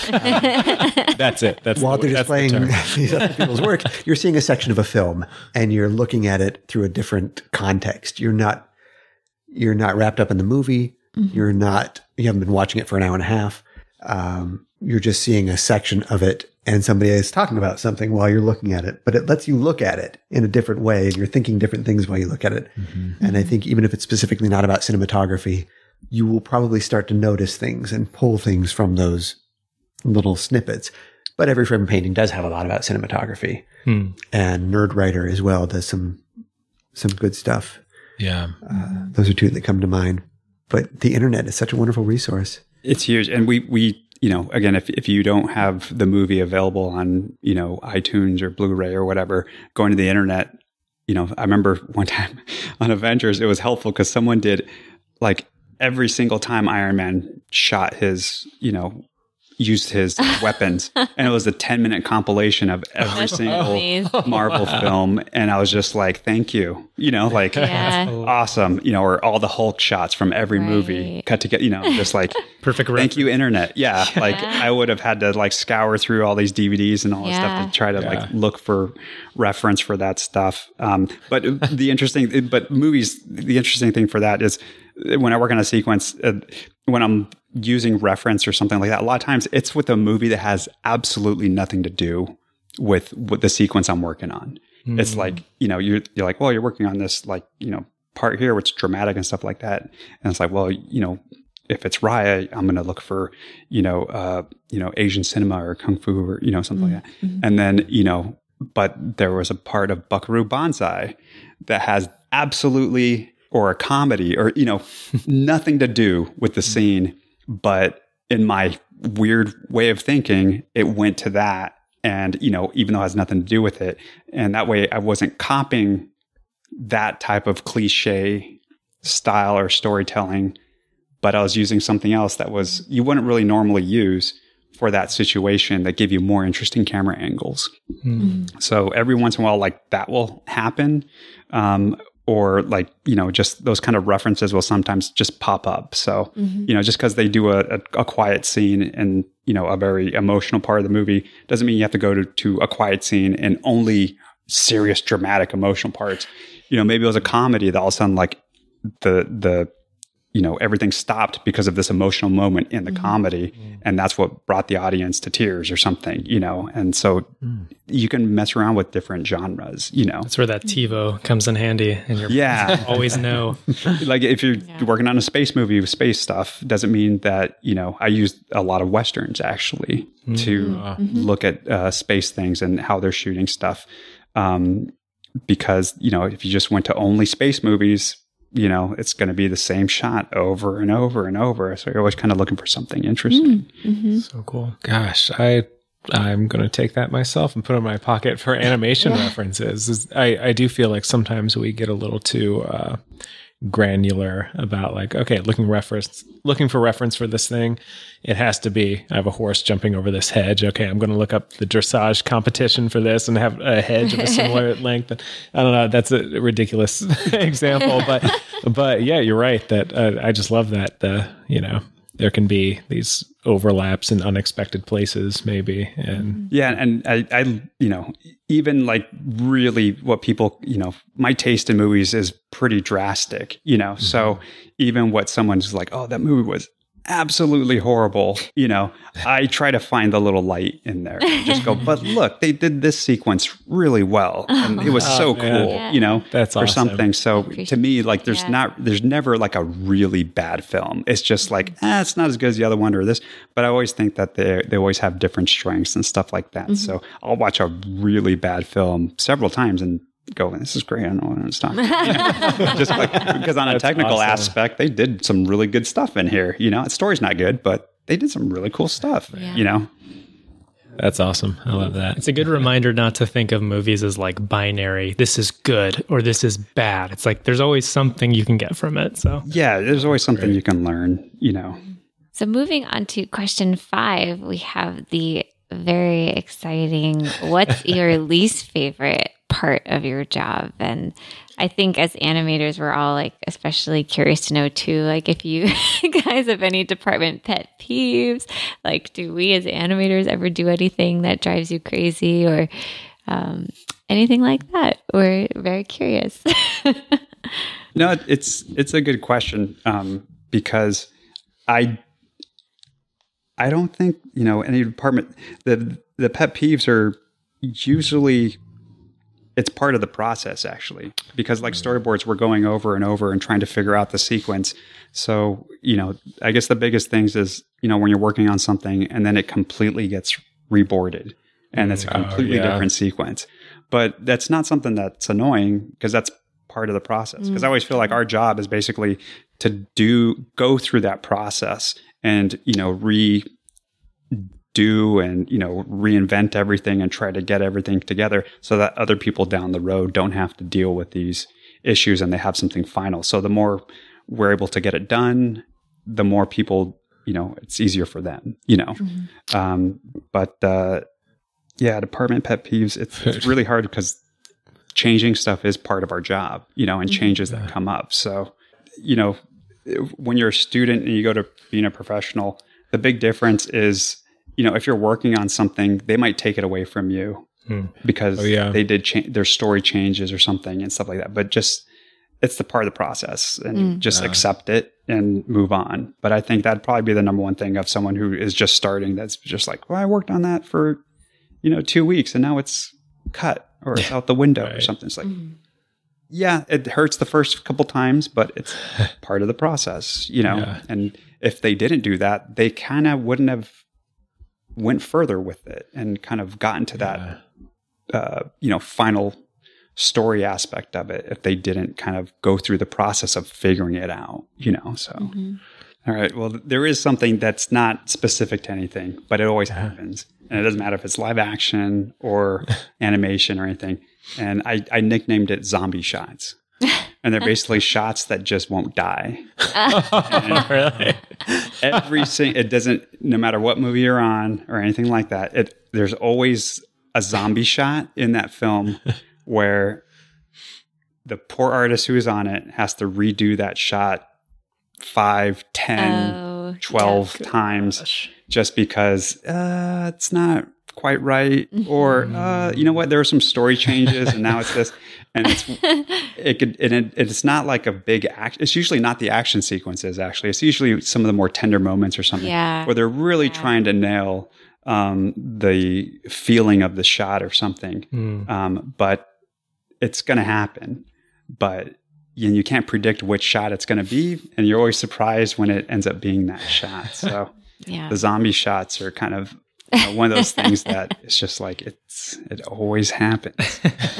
that's it. That's while the, they're displaying the these other people's work, you're seeing a section of a film and you're looking at it through a different context. You're not you're not wrapped up in the movie. Mm-hmm. You're not, you haven't been watching it for an hour and a half. Um, you're just seeing a section of it and somebody is talking about something while you're looking at it, but it lets you look at it in a different way and you're thinking different things while you look at it. Mm-hmm. And I think even if it's specifically not about cinematography, you will probably start to notice things and pull things from those little snippets. But every frame painting does have a lot about cinematography hmm. and Nerdwriter as well does some, some good stuff. Yeah. Uh, those are two that come to mind but the internet is such a wonderful resource. It's huge. And we, we, you know, again, if, if you don't have the movie available on, you know, iTunes or Blu-ray or whatever, going to the internet, you know, I remember *laughs* one time on Avengers, it was helpful because someone did like every single time Iron Man shot his, you know, used his *laughs* weapons. And it was a 10 minute compilation of every single marvel film. And i was just like thank you. You know like yeah. awesome. You know or all the hulk shots from every right. movie cut together you know just like *laughs* perfect thank reference. you internet. Yeah, yeah, like i would have had to like scour through all these dvds and all yeah. this stuff to try to like look for reference for that stuff. Um, but the interesting but movies the interesting thing for that is when I work on a sequence, uh, when I'm using reference or something like that, a lot of times it's with a movie that has absolutely nothing to do with, with the sequence I'm working on. Mm. It's like, you know, you're, you're like, well, you're working on this, like, you know, part here, which is dramatic and stuff like that. And it's like, well, you know, if it's Raya, I'm going to look for, you know, uh, you know, Asian cinema or kung fu or, you know, something mm-hmm. like that. Mm-hmm. And then, you know, but there was a part of Buckaroo Banzai that has absolutely or a comedy or, you know, *laughs* nothing to do with the scene but in my weird way of thinking, it went to that. And, you know, even though it has nothing to do with it. And that way I wasn't copying that type of cliche style or storytelling, but I was using something else that was, you wouldn't really normally use for that situation that give you more interesting camera angles. Mm. So every once in a while, like that will happen. Um, or like you know just those kind of references will sometimes just pop up so mm-hmm. you know just because they do a, a, a, quiet scene and you know a very emotional part of the movie doesn't mean you have to go to, to a quiet scene and only serious dramatic emotional parts you know maybe it was a comedy that all of a sudden like the the you know everything stopped because of this emotional moment in the mm-hmm. comedy mm-hmm. and that's what brought the audience to tears or something you know and so mm. you can mess around with different genres you know that's where that tivo comes in handy and you're yeah *laughs* always know *laughs* like if you're yeah. working on a space movie with space stuff doesn't mean that you know i use a lot of westerns actually mm-hmm. to mm-hmm. look at uh, space things and how they're shooting stuff um, because you know if you just went to only space movies you know, it's going to be the same shot over and over and over. So you're always kind of looking for something interesting. Mm, mm-hmm. So cool. Gosh, I I'm going to take that myself and put it in my pocket for *laughs* animation yeah. references. I I do feel like sometimes we get a little too uh, granular about like okay looking reference looking for reference for this thing it has to be i have a horse jumping over this hedge. Okay i'm going to look up the dressage competition for this and have a hedge of a similar *laughs* length. I don't know that's a ridiculous *laughs* example but *laughs* but yeah you're right that uh, i just love that the you know there can be these overlaps in unexpected places maybe and yeah and I, I you know even like really what people you know my taste in movies is pretty drastic you know mm-hmm. so even what someone's like oh that movie was absolutely horrible, you know, I try to find the little light in there. and Just go, but *laughs* look, they did this sequence really well. And it was oh, so cool, yeah. you know, that's or awesome. something. So to me, like there's yeah. not, there's never like a really bad film. It's just like, eh, it's not as good as the other one or this. But I always think that they, they always have different strengths and stuff like that. Mm-hmm. So I'll watch a really bad film several times and go, this is great. I don't know when to stop. Just like, because on a technical awesome. aspect, they did some really good stuff in here. You know, the story's not good, but they did some really cool stuff, yeah. you know? That's awesome. I love that. It's a good reminder not to think of movies as like binary. This is good or this is bad. It's like there's always something you can get from it. So, yeah, there's always something Great. you can learn, you know. So, moving on to question five, we have the very exciting what's your least favorite part of your job. And I think as animators, we're all like, especially curious to know too, like if you *laughs* guys have any department pet peeves, like do we as animators ever do anything that drives you crazy or um, anything like that? We're very curious. *laughs* no, it's it's a good question um, because I I don't think you know any department the the pet peeves are usually it's part of the process actually because like storyboards we're going over and over and trying to figure out the sequence so you know i guess the biggest things is you know when you're working on something and then it completely gets reboarded and it's a mm. completely oh, yeah. different sequence but that's not something that's annoying because that's part of the process because mm. i always feel like our job is basically to do go through that process and you know re do and you know reinvent everything and try to get everything together so that other people down the road don't have to deal with these issues and they have something final so the more we're able to get it done the more people you know it's easier for them you know mm-hmm. um, but uh, yeah department pet peeves it's, it's *laughs* really hard because changing stuff is part of our job you know and mm-hmm. changes that come up so you know when you're a student and you go to being a professional the big difference is you know, if you're working on something, they might take it away from you hmm. because oh, yeah. they did change their story changes or something and stuff like that. But just it's the part of the process and mm. just yeah. accept it and move on. But I think that'd probably be the number one thing of someone who is just starting that's just like, well, I worked on that for, you know, two weeks and now it's cut or it's out the window right. or something. It's like, mm. yeah, it hurts the first couple times, but it's *laughs* part of the process, you know? Yeah. And if they didn't do that, they kind of wouldn't have went further with it and kind of got into that, uh, you know, final story aspect of it if they didn't kind of go through the process of figuring it out, you know. So, mm-hmm. All right. Well, there is something that's not specific to anything, but it always happens. And it doesn't matter if it's live action or *laughs* animation or anything. And I, I nicknamed it zombie shots. And they're basically shots that just won't die. *laughs* really? Every single, it doesn't, no matter what movie you're on or anything like that, it, there's always a zombie shot in that film where the poor artist who is on it has to redo that shot five, ten, Oh, 12 times just because uh, it's not quite right or uh, you know what there are some story changes and now it's this and it's *laughs* it could and it, it's not like a big act it's usually not the action sequences actually it's usually some of the more tender moments or something Yeah. where they're really Yeah. trying to nail um, the feeling of the shot or something Mm. um, but it's going to happen. But you, you can't predict which shot it's going to be, and you're always surprised when it ends up being that shot. So *laughs* Yeah. the zombie shots are kind of one of those things that *laughs* it's just like it's it always happens, *laughs*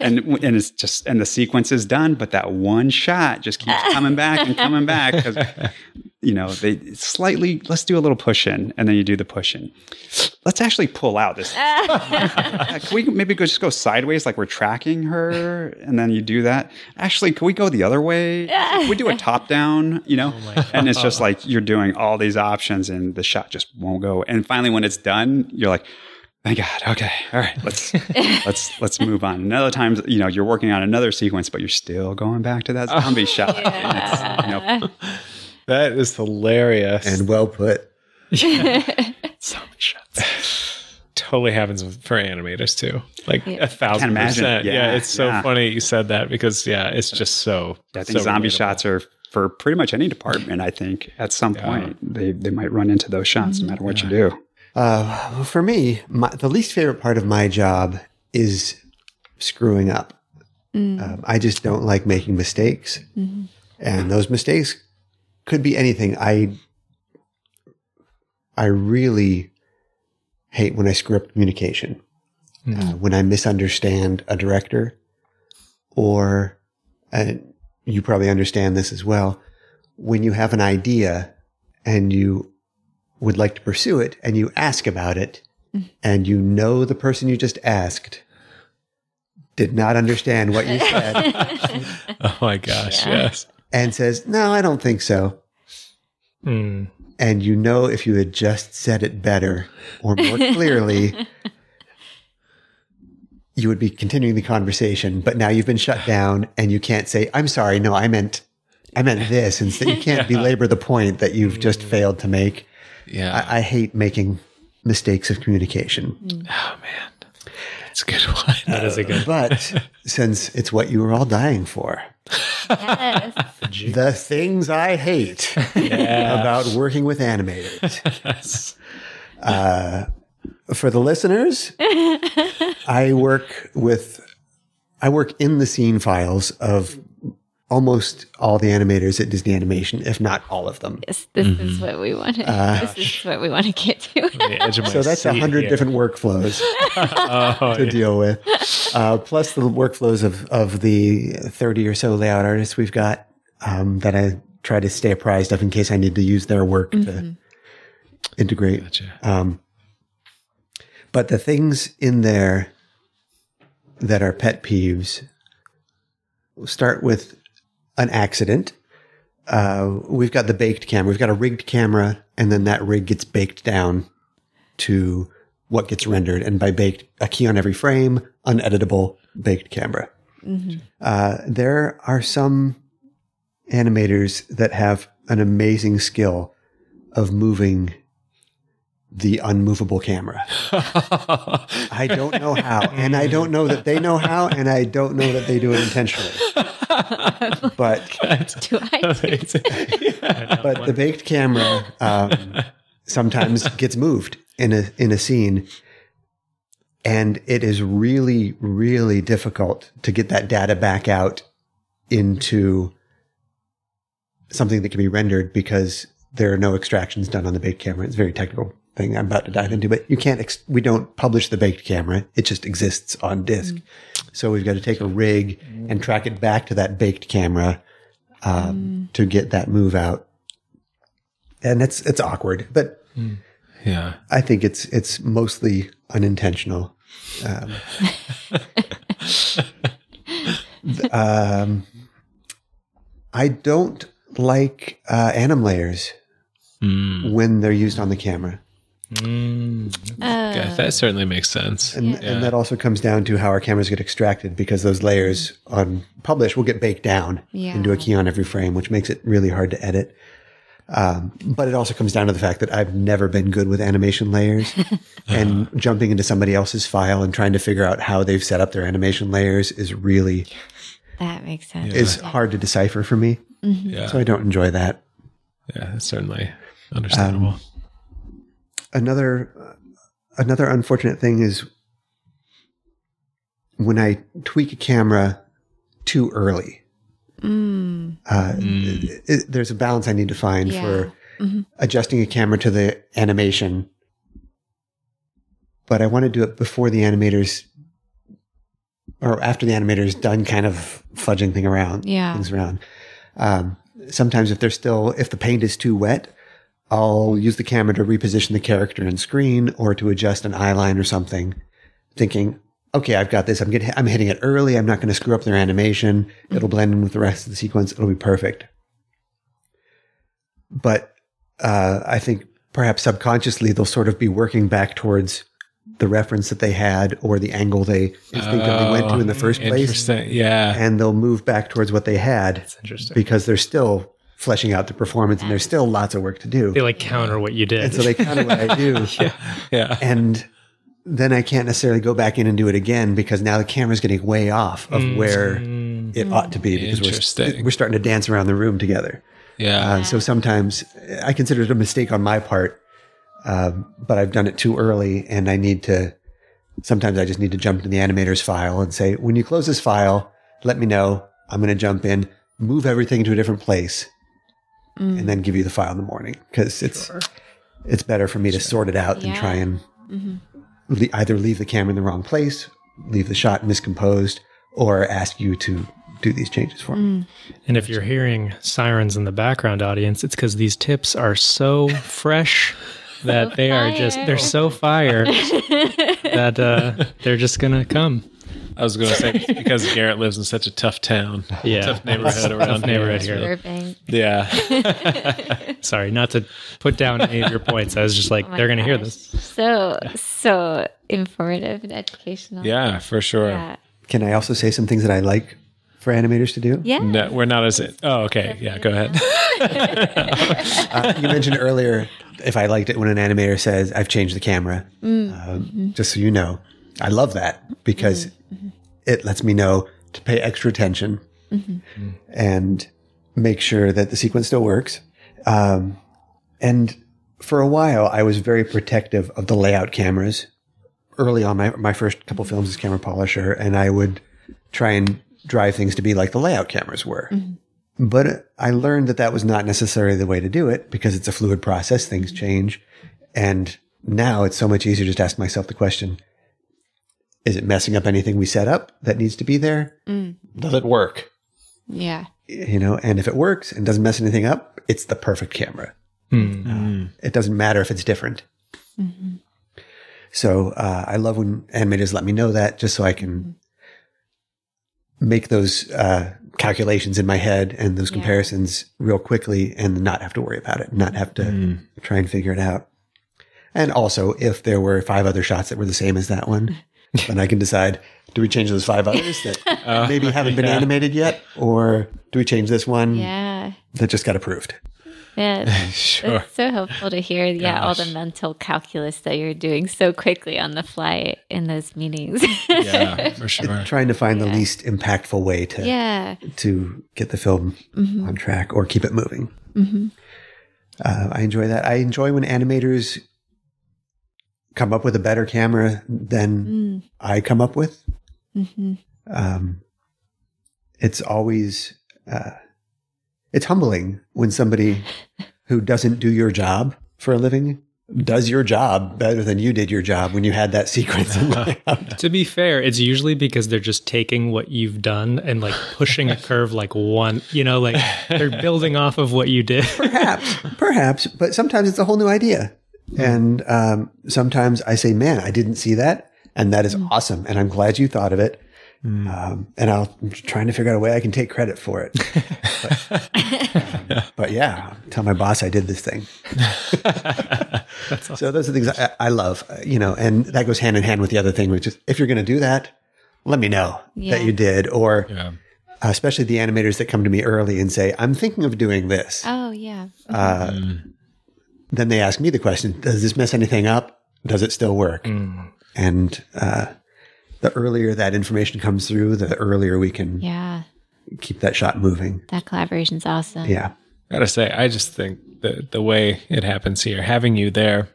and and it's just and the sequence is done, but that one shot just keeps coming back and coming back because you know they slightly let's do a little push in, and then you do the push in. Let's actually pull out this. *laughs* Can we maybe go just go sideways like we're tracking her and then you do that? Actually can we go the other way? We do a *laughs* top down you know oh and it's just like you're doing all these options and the shot just won't go. And finally when it's done you're like thank god. Okay. All right. Let's *laughs* let's let's move on. And other times you know you're working on another sequence but you're still going back to that zombie shot. And it's, you know, That is hilarious. And well put. *laughs* Zombie shots. totally happens for animators too. Like Yeah. a thousand percent. Yeah, Yeah, it's so yeah. funny you said that because yeah, it's just so. I think so zombie relatable. shots are for pretty much any department. I think at some Yeah. point they they might run into those shots no matter what you do. Uh, well, for me, my, the least favorite part of my job is screwing up. Um, I just don't like making mistakes, and those mistakes could be anything. I I really hate when I screw up communication, hmm. uh, when I misunderstand a director, or and you probably understand this as well. When you have an idea and you would like to pursue it and you ask about it hmm. and you know the person you just asked did not understand what you said *laughs* Oh my gosh, Yeah. yes. And says, No, I don't think so. Mm. And you know if you had just said it better or more clearly, *laughs* you would be continuing the conversation, but now you've been shut down and you can't say, I'm sorry, no, I meant I meant this. Instead, you can't belabor the point that you've just failed to make. Yeah. I, I hate making mistakes of communication. oh man, That's a good one. That is a good. But since it's what you were all dying for, *laughs* Yes. the things I hate about working with animators. Uh, for the listeners, I work with, I work in the scene files of almost all the animators at Disney Animation, if not all of them. Yes, this is what we want to. this is what we want to get to. *laughs* The edge of my So that's a hundred different workflows *laughs* Oh, to deal with, uh, plus the workflows of of the thirty or so layout artists we've got um, that I try to stay apprised of in case I need to use their work to integrate. Gotcha. Um, but the things in there that are pet peeves we'll start with an accident. Uh, we've got the baked camera. We've got a rigged camera, and then that rig gets baked down to what gets rendered. And by baked, a key on every frame, uneditable baked camera. Uh, there are some animators that have an amazing skill of moving the unmovable camera. *laughs* I don't know how, and I don't know that they know how, and I don't know that they do it intentionally. *laughs* But Do I? *laughs* do- *laughs* but the baked camera um, sometimes gets moved in a in a scene, and it is really really difficult to get that data back out into something that can be rendered because there are no extractions done on the baked camera. It's a very technical thing I'm about to dive into, but you can't. Ex- we don't publish the baked camera; it just exists on disk. So we've got to take a rig and track it back to that baked camera um, to get that move out. and it's it's awkward, but Yeah. I think it's it's mostly unintentional. Um, *laughs* um, I don't like uh, anim layers Mm. when they're used on the camera, Mm. Uh, that certainly makes sense. and, Yeah. and that also comes down to how our cameras get extracted because those layers on publish will get baked down Yeah. into a key on every frame, which makes it really hard to edit. Um, but it also comes down to the fact that I've never been good with animation layers *laughs* and jumping into somebody else's file and trying to figure out how they've set up their animation layers is really that makes sense. is hard to decipher for me. Yeah. So I don't enjoy that. yeah, certainly understandable. Another another unfortunate thing is when I tweak a camera too early. Mm, Uh, it- it- there's a balance I need to find Yeah. for Mhm. adjusting a camera to the animation, but I want to do it before the animators or after the animator's done kind of fudging thing around, Yeah. things around. Um, sometimes if they're still, if the paint is too wet, I'll use the camera to reposition the character in screen or to adjust an eye line or something, thinking, okay, I've got this. I'm getting, I'm hitting it early. I'm not going to screw up their animation. It'll blend in with the rest of the sequence. It'll be perfect. But uh, I think perhaps subconsciously they'll sort of be working back towards the reference that they had or the angle they instinctively went to in the first place, Yeah. and they'll move back towards what they had It's interesting. because they're still fleshing out the performance and there's still lots of work to do. They like counter what you did. And so they counter what I do. *laughs* Yeah. Yeah. And then I can't necessarily go back in and do it again because now the camera's getting way off of where it ought to be because we're, we're starting to dance around the room together. Yeah. Uh, so sometimes I consider it a mistake on my part, um, but I've done it too early and I need to, sometimes I just need to jump into the animator's file and say, when you close this file, let me know. I'm going to jump in, move everything to a different place and then give you the file in the morning because it's, it's better for me to sort it out than Yeah. try and le- either leave the camera in the wrong place, leave the shot miscomposed, or ask you to do these changes for me. And if you're hearing sirens in the background audience, it's because these tips are so *laughs* fresh that they are just, they're so fire *laughs* that uh, they're just going to come. I was going to say *laughs* because Garrett lives in such a tough town. Yeah. Tough neighborhood around Tough neighborhood here. here. Burbank. Yeah. *laughs* Sorry, not to put down any of your points. I was just like, Oh they're going to hear this. So so informative and educational. Yeah, for sure. Yeah. Can I also say some things that I like for animators to do? Yeah. No, we're not as. It. Oh, okay. Yeah, go ahead. *laughs* Uh, you mentioned earlier if I liked it when an animator says, I've changed the camera. Um, Just so you know, I love that because mm-hmm. Mm-hmm. it lets me know to pay extra attention mm-hmm. and make sure that the sequence still works. Um, and for a while, I was very protective of the layout cameras. Early on, my, my first couple films as camera polisher, and I would try and drive things to be like the layout cameras were. But I learned that that was not necessarily the way to do it because it's a fluid process. Things change. And now it's so much easier just to ask myself the question, is it messing up anything we set up that needs to be there? Does it work? Yeah. You know, and if it works and doesn't mess anything up, it's the perfect camera. Uh, it doesn't matter if it's different. So uh, I love when animators let me know that just so I can make those uh, calculations in my head and those Yeah. comparisons real quickly and not have to worry about it, not have to try and figure it out. And also, if there were five other shots that were the same as that one, *laughs* *laughs* then I can decide do we change those five others that *laughs* maybe haven't been yeah. animated yet, or do we change this one Yeah. that just got approved? Yeah. *laughs* sure. It's so helpful to hear, yeah, all the mental calculus that you're doing so quickly on the fly in those meetings. Yeah, for sure. Trying to find the least impactful way to yeah. to get the film Mm-hmm. on track or keep it moving. Uh, I enjoy that. I enjoy when animators come up with a better camera than Mm. I come up with. hmm Um, it's always uh, it's humbling when somebody *laughs* who doesn't do your job for a living does your job better than you did your job when you had that sequence. *laughs* to be fair, it's usually because they're just taking what you've done and like pushing a curve like one, you know, like they're building off of what you did. perhaps, perhaps, but sometimes it's a whole new idea. And um, sometimes I say, man, I didn't see that. And that is awesome. And I'm glad you thought of it. Mm. Um, and i am trying to figure out a way I can take credit for it. *laughs* but, but, yeah, tell my boss I did this thing. *laughs* awesome. So those are the things I, I, love, you know, and that goes hand in hand with the other thing, which is if you're going to do that, let me know yeah. that you did. Or yeah. especially the animators that come to me early and say, I'm thinking of doing this. Oh, yeah. Uh, mm. Then they ask me the question, does this mess anything up? Does it still work? Mm. And, uh, the earlier that information comes through, the earlier we can yeah keep that shot moving. That collaboration's awesome. Yeah. Gotta say, I just think the the way it happens here, having you there,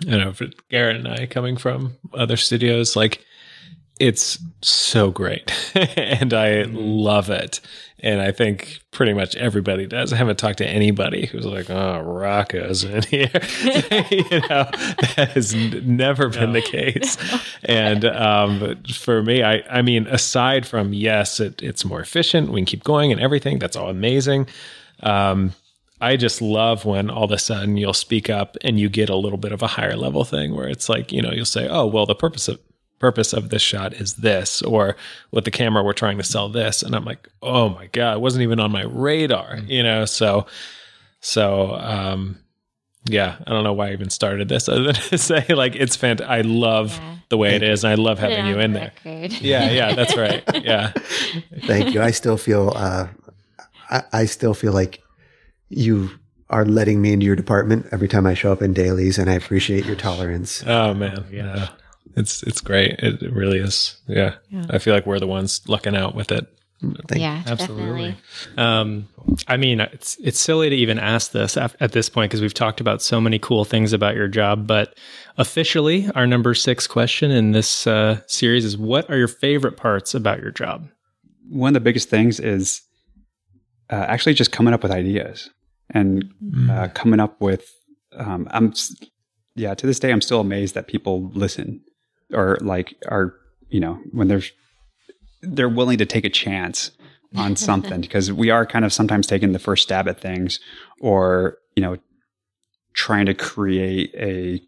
you know, for Garrett and I coming from other studios, like it's so great *laughs* and I love it. And I think pretty much everybody does. I haven't talked to anybody who's like, oh, Rocco's in here. *laughs* you know, that has never been the case. *laughs* And um, for me, I, I mean, aside from, yes, it, it's more efficient, we can keep going and everything, that's all amazing. Um, I just love when all of a sudden you'll speak up and you get a little bit of a higher level thing where it's like, you know, you'll say, oh, well, the purpose of purpose of this shot is this or with the camera we're trying to sell this. And i'm like oh my god it wasn't even on my radar mm-hmm. you know? So so um yeah i don't know why i even started this *laughs* other than to say like it's fantastic i love yeah. the way it is and i love having you in there. yeah yeah that's *laughs* right. Yeah. Thank you. I still feel uh I, I still feel like you are letting me into your department every time I show up in dailies, and I appreciate your tolerance. Oh man, yeah it's it's great. It, it really is. Yeah. yeah. I feel like we're the ones lucking out with it. Thank yeah, absolutely. Um, I mean, it's it's silly to even ask this at this point because we've talked about so many cool things about your job. But officially, our number six question in this uh, series is: What are your favorite parts about your job? One of the biggest things is uh, actually just coming up with ideas and mm. uh, coming up with. Um, I'm yeah, to this day, I'm still amazed that people listen or like are you know when they're they're willing to take a chance on *laughs* something because we are kind of sometimes taking the first stab at things or you know trying to create a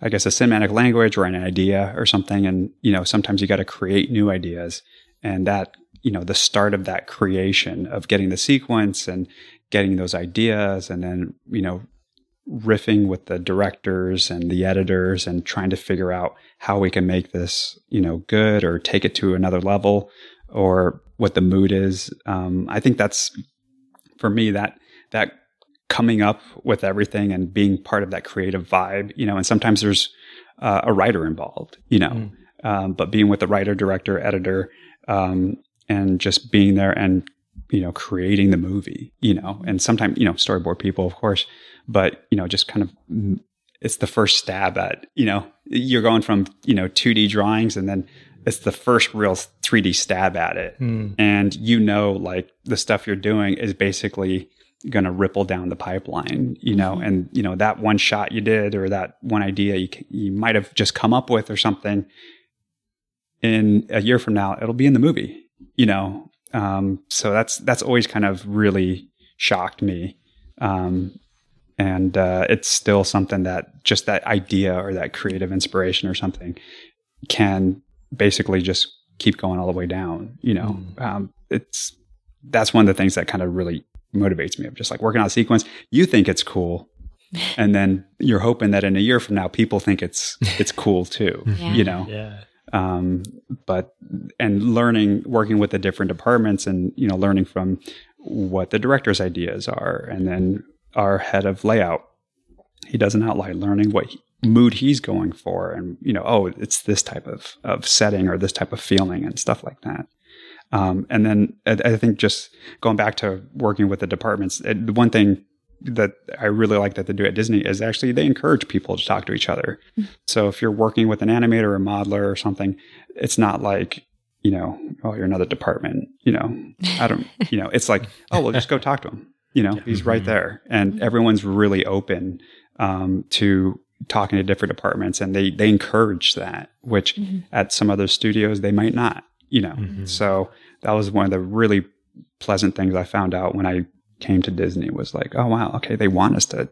i guess a cinematic language or an idea or something. And you know sometimes you got to create new ideas. And that you know the start of that creation of getting the sequence and getting those ideas and then you know riffing with the directors and the editors and trying to figure out how we can make this, you know, good or take it to another level or what the mood is. Um, I think that's for me that that coming up with everything and being part of that creative vibe, you know, and sometimes there's uh, a writer involved, you know, mm. um, but being with the writer, director, editor, um, and just being there and you know creating the movie, you know, and sometimes you know storyboard people, of course, but you know just kind of it's the first stab at you know you're going from you know 2d drawings and then it's the first real 3d stab at it mm. and you know like the stuff you're doing is basically going to ripple down the pipeline you know mm-hmm. and you know that one shot you did or that one idea you, you might have just come up with or something in a year from now it'll be in the movie you know um, so that's that's always kind of really shocked me um, and uh, it's still something that just that idea or that creative inspiration or something can basically just keep going all the way down you know mm. um, it's that's one of the things that kind of really motivates me of just like working on a sequence you think it's cool *laughs* and then you're hoping that in a year from now people think it's *laughs* it's cool too yeah. you know yeah um, but and learning working with the different departments and you know learning from what the director's ideas are and then our head of layout. He does an outline learning what he, mood he's going for and you know oh it's this type of of setting or this type of feeling and stuff like that um, and then I, I, think just going back to working with the departments it, the one thing that I really like that they do at Disney is actually they encourage people to talk to each other. Mm-hmm. So if you're working with an animator or modeler or something, it's not like, you know, oh, you're another department, you know, I don't, you know, it's like, oh, well, just go talk to him. You know, yeah. he's right mm-hmm. there, and mm-hmm. everyone's really open um, to talking to different departments and they they encourage that which mm-hmm. at some other studios they might not you know mm-hmm. so that was one of the really pleasant things i found out when i came to disney was like oh wow okay they want us to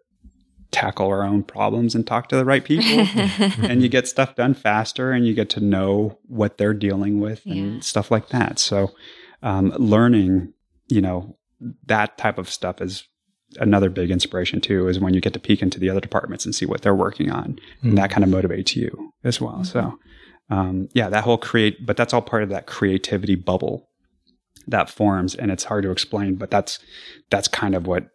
tackle our own problems and talk to the right people *laughs* and you get stuff done faster and you get to know what they're dealing with and stuff like that so um, learning you know that type of stuff is another big inspiration too is when you get to peek into the other departments and see what they're working on mm-hmm. and that kind of motivates you as well mm-hmm. so um, yeah that whole create but that's all part of that creativity bubble that forms and it's hard to explain but that's that's kind of what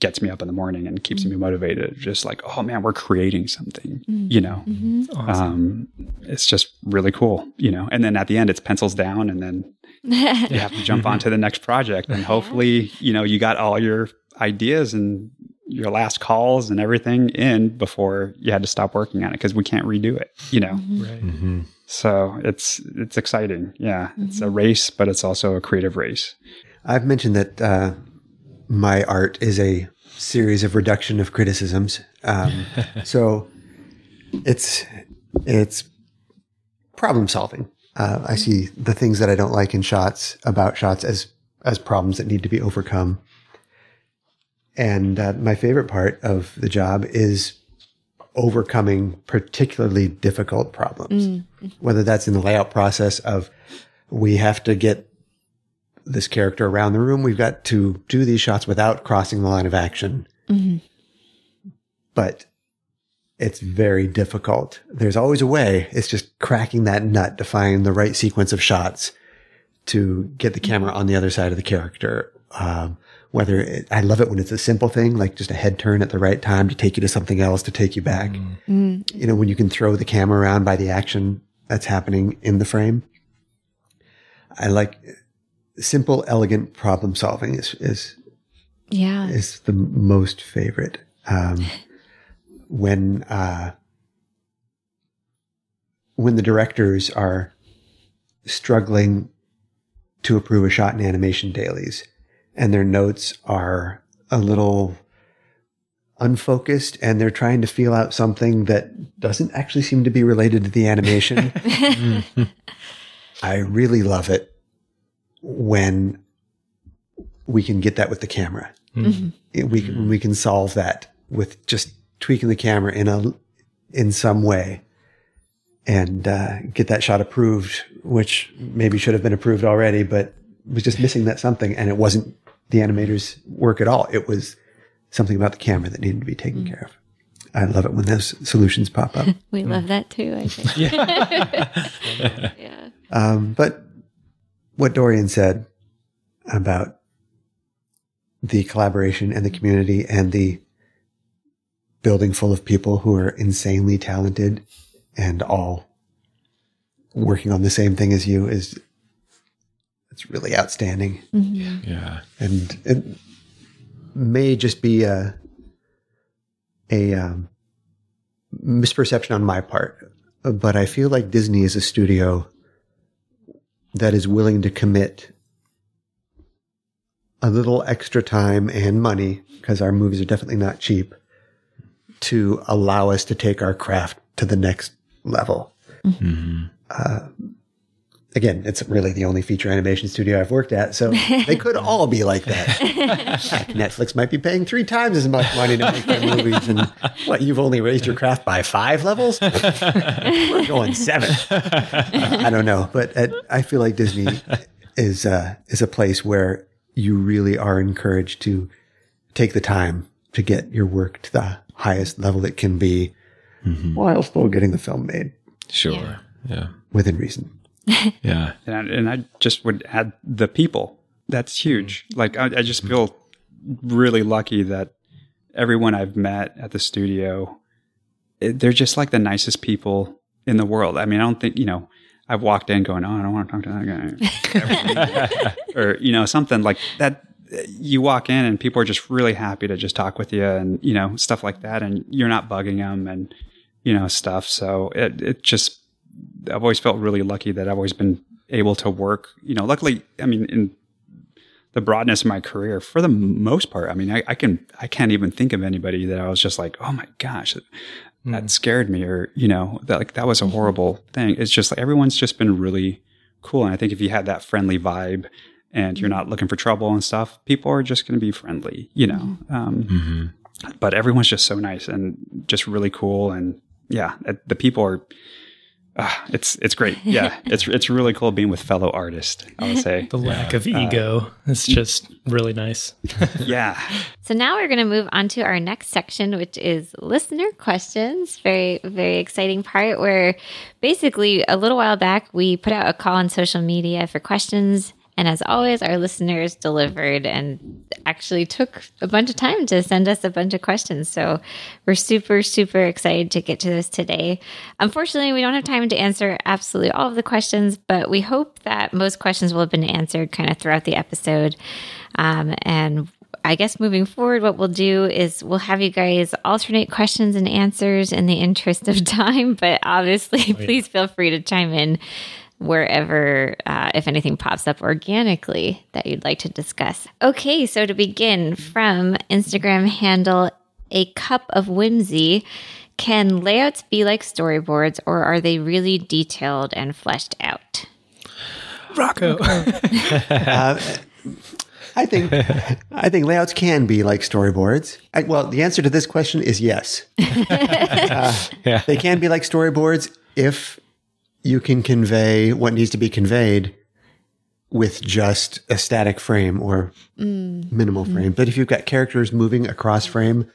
gets me up in the morning and keeps mm-hmm. me motivated just like oh man we're creating something mm-hmm. you know mm-hmm. awesome. um, it's just really cool you know and then at the end it's pencils down and then *laughs* you have to jump on to the next project and hopefully you know you got all your ideas and your last calls and everything in before you had to stop working on it because we can't redo it you know mm-hmm. right. mm-hmm. so it's it's exciting yeah mm-hmm. it's a mm-hmm. race but it's also a creative race i've mentioned that uh, my art is a series of reduction of criticisms um, *laughs* so it's it's problem solving uh, i see the things that i don't like in shots about shots as as problems that need to be overcome and uh, my favorite part of the job is overcoming particularly difficult problems, mm-hmm. whether that's in the layout process of we have to get this character around the room. We've got to do these shots without crossing the line of action. Mm-hmm. But it's very difficult. There's always a way. It's just cracking that nut to find the right sequence of shots to get the camera on the other side of the character. Um, whether it, I love it when it's a simple thing, like just a head turn at the right time to take you to something else to take you back. Mm. You know, when you can throw the camera around by the action that's happening in the frame. I like simple, elegant problem solving is, is, yeah, is the most favorite. Um, *laughs* when, uh, when the directors are struggling to approve a shot in animation dailies, and their notes are a little unfocused and they're trying to feel out something that doesn't actually seem to be related to the animation. *laughs* I really love it when we can get that with the camera. Mm-hmm. We we can solve that with just tweaking the camera in a in some way and uh, get that shot approved, which maybe should have been approved already, but was just missing that something, and it wasn't the animator's work at all. It was something about the camera that needed to be taken mm. care of. I love it when those solutions pop up. *laughs* we mm. love that too, I think. *laughs* yeah. yeah. Um, but what Dorian said about the collaboration and the community and the building full of people who are insanely talented and all working on the same thing as you is it's really outstanding. Mm-hmm. Yeah. And it may just be a, a um, misperception on my part, but I feel like Disney is a studio that is willing to commit a little extra time and money, because our movies are definitely not cheap, to allow us to take our craft to the next level. Mm-hmm. Uh, again, it's really the only feature animation studio I've worked at. So they could *laughs* all be like that. *laughs* Netflix might be paying three times as much money to make their movies. And what, you've only raised your craft by five levels? *laughs* We're going seven. Uh, I don't know. But at, I feel like Disney is, uh, is a place where you really are encouraged to take the time to get your work to the highest level it can be mm-hmm. while still getting the film made. Sure. yeah. yeah. Within reason. *laughs* yeah. And I, and I just would add the people. That's huge. Mm-hmm. Like I, I just feel really lucky that everyone I've met at the studio, it, they're just like the nicest people in the world. I mean, I don't think, you know, I've walked in going, oh, I don't want to talk to that guy. *laughs* or, you know, something like that. You walk in and people are just really happy to just talk with you and, you know, stuff like that. And you're not bugging them and, you know, stuff. So it, it just I've always felt really lucky that I've always been able to work. You know, luckily, I mean, in the broadness of my career for the most part. I mean, I, I can I can't even think of anybody that I was just like, oh my gosh, that, mm. that scared me, or you know, that like that was a mm-hmm. horrible thing. It's just like everyone's just been really cool, and I think if you had that friendly vibe and you're not looking for trouble and stuff, people are just going to be friendly, you know. Mm-hmm. Um, mm-hmm. But everyone's just so nice and just really cool, and yeah, the people are uh, it's it's great. *laughs* Yeah, it's it's really cool being with fellow artists. I would say *laughs* the lack of ego uh, is just really nice. *laughs* yeah. So now we're going to move on to our next section, which is listener questions. Very very exciting part where basically a little while back we put out a call on social media for questions and as always, our listeners delivered and actually took a bunch of time to send us a bunch of questions. So we're super, super excited to get to this today. Unfortunately, we don't have time to answer absolutely all of the questions, but we hope that most questions will have been answered kind of throughout the episode. Um, and I guess moving forward, what we'll do is we'll have you guys alternate questions and answers in the interest of *laughs* time. But obviously, oh, please feel free to chime in wherever, uh, if anything pops up organically that you'd like to discuss. Okay, so to begin from Instagram handle a cup of whimsy. Can layouts be like storyboards or are they really detailed and fleshed out? Rocco. *laughs* uh, I think I think layouts can be like storyboards. I, well, the answer to this question is yes. *laughs* uh, yeah. They can be like storyboards if you can convey what needs to be conveyed with just a static frame or mm. minimal mm. frame. But if you've got characters moving across frame,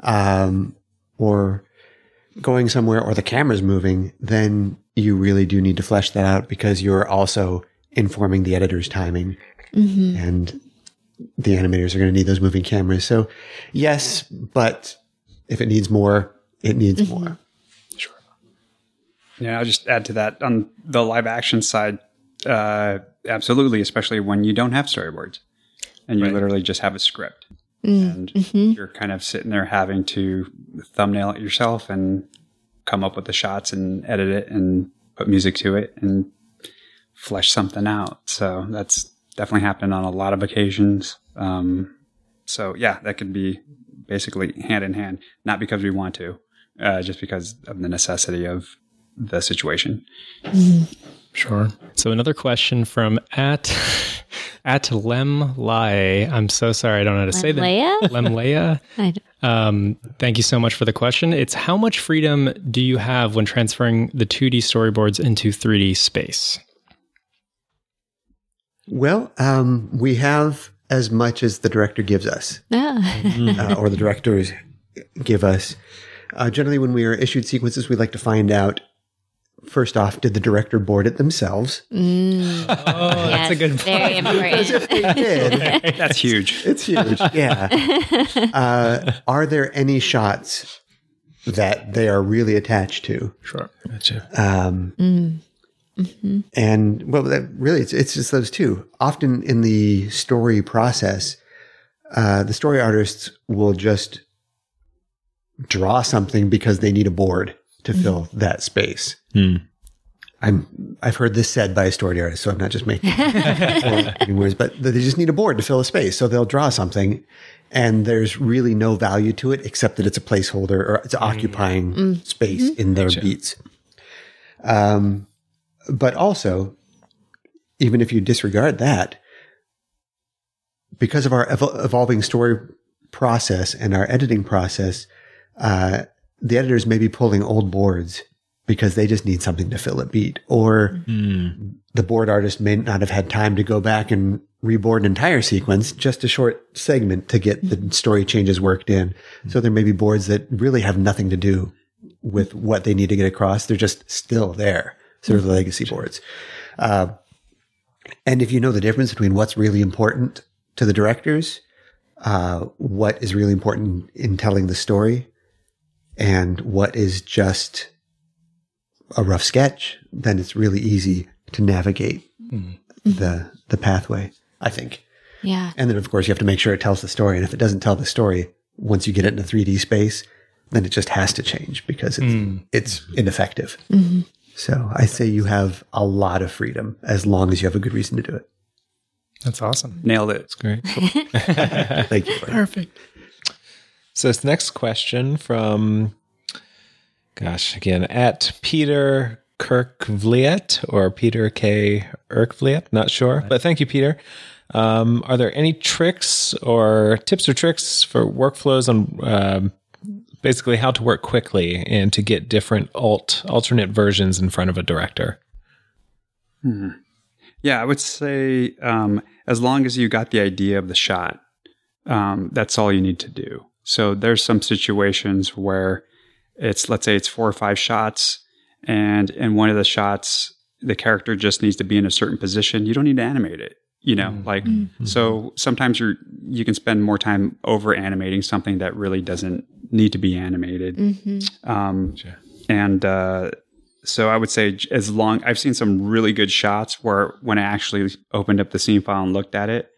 um, or going somewhere or the camera's moving, then you really do need to flesh that out because you're also informing the editor's timing mm-hmm. and the animators are going to need those moving cameras. So yes, but if it needs more, it needs mm-hmm. more. Yeah, I'll just add to that on the live action side. Uh, absolutely, especially when you don't have storyboards and you right. literally just have a script, mm. and mm-hmm. you're kind of sitting there having to thumbnail it yourself and come up with the shots and edit it and put music to it and flesh something out. So that's definitely happened on a lot of occasions. Um, so yeah, that could be basically hand in hand, not because we want to, uh, just because of the necessity of the situation. Mm-hmm. Sure. So another question from at *laughs* at Lem Lai. I'm so sorry, I don't know how to say that. *laughs* Lem Leia. *laughs* um, thank you so much for the question. It's how much freedom do you have when transferring the 2D storyboards into 3D space? Well, um, we have as much as the director gives us, uh, or the directors give us. Uh, generally, when we are issued sequences, we like to find out First off, did the director board it themselves? Mm. Oh, yes, that's a good point. Very important. *laughs* if they did, *laughs* that's huge. It's huge. Yeah. *laughs* Uh, are there any shots that they are really attached to? Sure. Gotcha. Um, mm. mm-hmm. And well, that really, it's, it's just those two. Often in the story process, uh, the story artists will just draw something because they need a board to mm. fill that space. Hmm. I'm I've heard this said by a story artist, so I'm not just *laughs* making *laughs* words, but they just need a board to fill a space. So they'll draw something and there's really no value to it except that it's a placeholder or it's mm. occupying mm. space mm-hmm. in their sure. beats. Um, but also, even if you disregard that, because of our ev- evolving story process and our editing process, uh, the editors may be pulling old boards because they just need something to fill a beat or mm. the board artist may not have had time to go back and reboard an entire sequence, just a short segment to get the story changes worked in. So there may be boards that really have nothing to do with what they need to get across. They're just still there, sort of the legacy boards. Uh, and if you know the difference between what's really important to the directors, uh, what is really important in telling the story, and what is just a rough sketch, then it's really easy to navigate mm-hmm. the the pathway. I think. Yeah. And then of course you have to make sure it tells the story. And if it doesn't tell the story, once you get it in a 3D space, then it just has to change because it's mm. it's ineffective. Mm-hmm. So I say you have a lot of freedom as long as you have a good reason to do it. That's awesome. Nailed it. That's great. *laughs* *laughs* Thank you. Perfect. So this next question from, gosh, again at Peter Kirkvliet or Peter K. Erkvliet, not sure, but thank you, Peter. Um, are there any tricks or tips or tricks for workflows on um, basically how to work quickly and to get different alt alternate versions in front of a director? Hmm. Yeah, I would say um, as long as you got the idea of the shot, um, that's all you need to do. So there's some situations where it's let's say it's four or five shots, and in one of the shots the character just needs to be in a certain position. You don't need to animate it. You know, mm-hmm. like mm-hmm. so sometimes you're you can spend more time over animating something that really doesn't need to be animated. Mm-hmm. Um, sure. And uh, so I would say as long I've seen some really good shots where when I actually opened up the scene file and looked at it,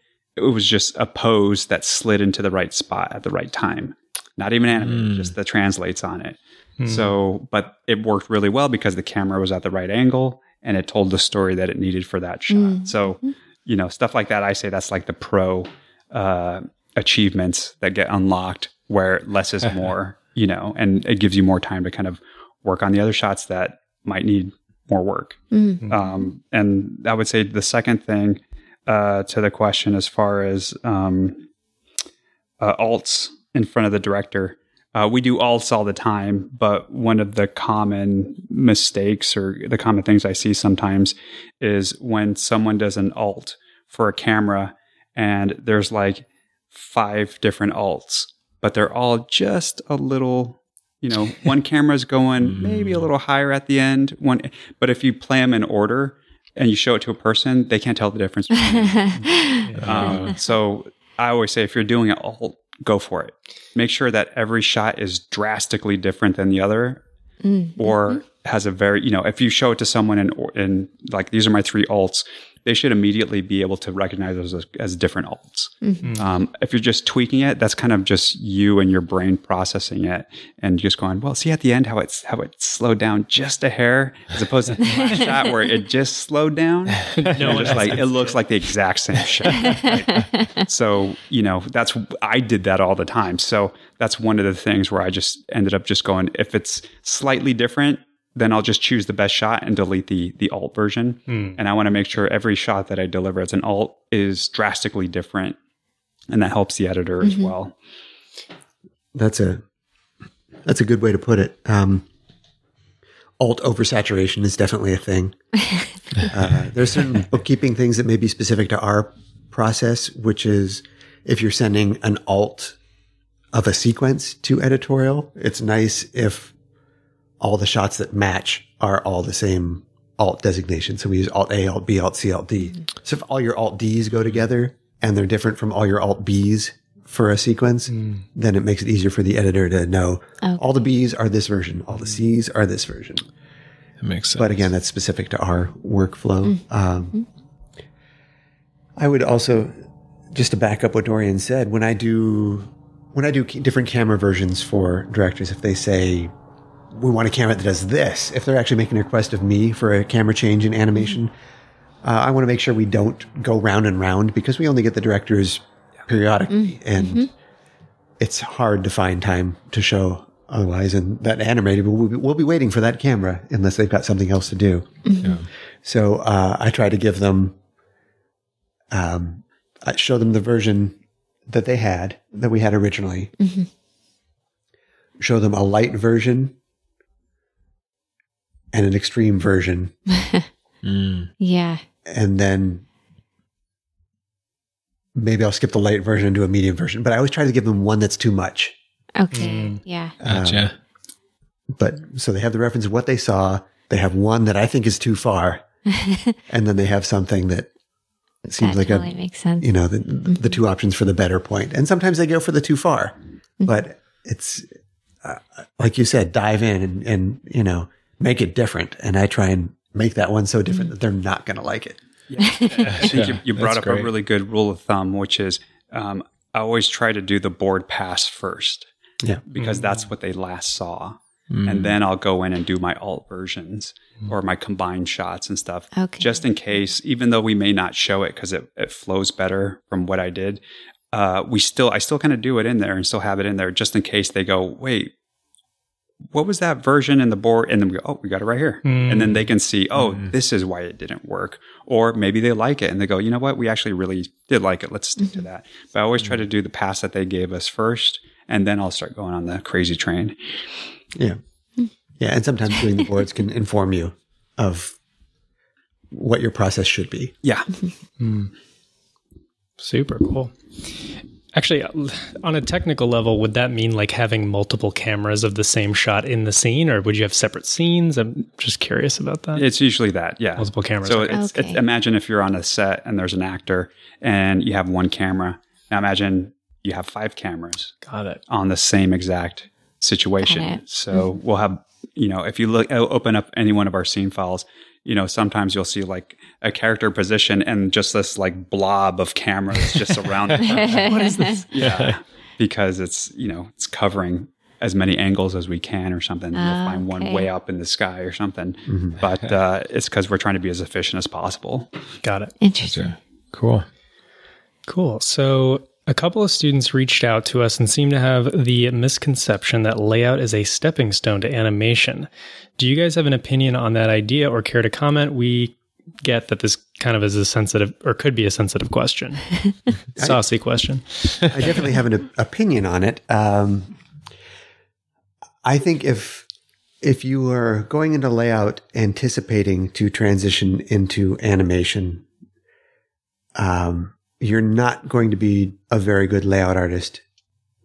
it was just a pose that slid into the right spot at the right time. Not even animated, mm. just the translates on it. Mm. So, but it worked really well because the camera was at the right angle and it told the story that it needed for that shot. Mm. So, you know, stuff like that, I say that's like the pro uh, achievements that get unlocked where less is *laughs* more, you know, and it gives you more time to kind of work on the other shots that might need more work. Mm. Um, and I would say the second thing uh, to the question as far as um, uh, alts in front of the director. Uh, we do alts all the time, but one of the common mistakes or the common things I see sometimes is when someone does an alt for a camera and there's like five different alts, but they're all just a little you know, *laughs* one camera's going maybe a mm. little higher at the end. One, but if you play them in order, and you show it to a person, they can't tell the difference. *laughs* um, so I always say, if you're doing it all, go for it. Make sure that every shot is drastically different than the other, mm-hmm. or has a very, you know, if you show it to someone and, and like, these are my three alts, they should immediately be able to recognize those as, as different alts. Mm-hmm. Um, if you're just tweaking it, that's kind of just you and your brain processing it and just going, well, see at the end how it's how it slowed down just a hair, as opposed to *laughs* the shot where it just slowed down. *laughs* no, just like it looks like the exact same shot. Right? *laughs* so you know, that's I did that all the time. So that's one of the things where I just ended up just going, if it's slightly different, then I'll just choose the best shot and delete the the alt version. Hmm. And I want to make sure every shot that I deliver as an alt is drastically different, and that helps the editor mm-hmm. as well. That's a that's a good way to put it. Um, alt oversaturation is definitely a thing. *laughs* uh, there's certain bookkeeping things that may be specific to our process, which is if you're sending an alt of a sequence to editorial, it's nice if all the shots that match are all the same alt designation. So we use alt A, alt B, alt C, alt D. Mm-hmm. So if all your alt Ds go together and they're different from all your alt Bs for a sequence, mm. then it makes it easier for the editor to know okay. all the Bs are this version, all the Cs are this version. That makes sense. But again, that's specific to our workflow. Mm. Um, I would also, just to back up what Dorian said, when I do when I do different camera versions for directors, if they say we want a camera that does this. If they're actually making a request of me for a camera change in animation, uh, I want to make sure we don't go round and round because we only get the directors periodically, mm-hmm. and mm-hmm. it's hard to find time to show otherwise. And that animator will be, we'll be waiting for that camera unless they've got something else to do. Mm-hmm. Yeah. So uh, I try to give them, um, I show them the version that they had that we had originally. Mm-hmm. Show them a light version and an extreme version. mm. *laughs* Yeah. And then maybe I'll skip the light version and do a medium version, but I always try to give them one that's too much. Okay. Mm. Yeah. Gotcha. Um, but so they have the reference of what they saw. They have one that I think is too far. *laughs* and then they have something that seems that like totally a makes sense. You know, the, mm-hmm. the two options for the better point. And sometimes they go for the too far. Mm-hmm. But it's uh, like you said, dive in and, and you know, make it different. And I try and make that one so different mm. that they're not going to like it. Yeah. *laughs* I think you, you brought up great. a really good rule of thumb, which is um, I always try to do the board pass first. Yeah. Because mm-hmm. that's what they last saw. mm. and then I'll go in and do my alt versions mm. or my combined shots and stuff. Okay. Just in case, even though we may not show it because it, it flows better from what I did, uh, we still, I still kind of do it in there and still have it in there just in case they go, wait, what was that version in the board? And then we go, oh, we got it right here. Mm. And then they can see, oh, mm. this is why it didn't work. Or maybe they like it and they go, you know what? We actually really did like it. Let's stick mm-hmm. to that. But I always try to do the pass that they gave us first. And then I'll start going on the crazy train. Yeah. Yeah. And sometimes doing the *laughs* boards can inform you of what your process should be. Yeah. Mm. Super cool. Actually, on a technical level, would that mean like having multiple cameras of the same shot in the scene, or would you have separate scenes? I'm just curious about that. It's usually that, yeah. Multiple cameras. So it's, okay. it's, imagine if you're on a set and there's an actor and you have one camera. Now imagine you have five cameras. Got it. On the same exact situation. So mm-hmm. we'll have, you know, if you look, open up any one of our scene files, you know, sometimes you'll see like a character position and just this like blob of cameras just around it. *laughs* what is this? *laughs* Yeah. because it's, you know, it's covering as many angles as we can or something. Uh, you'll find okay. one way up in the sky or something. Mm-hmm. But uh, it's because we're trying to be as efficient as possible. Got it. Interesting. Cool. Cool. So a couple of students reached out to us and seem to have the misconception that layout is a stepping stone to animation. Do you guys have an opinion on that idea or care to comment? We get that this kind of is a sensitive or could be a sensitive question. *laughs* Saucy I, question. I definitely have an opinion on it. Um, I think if if you are going into layout anticipating to transition into animation, um, you're not going to be a very good layout artist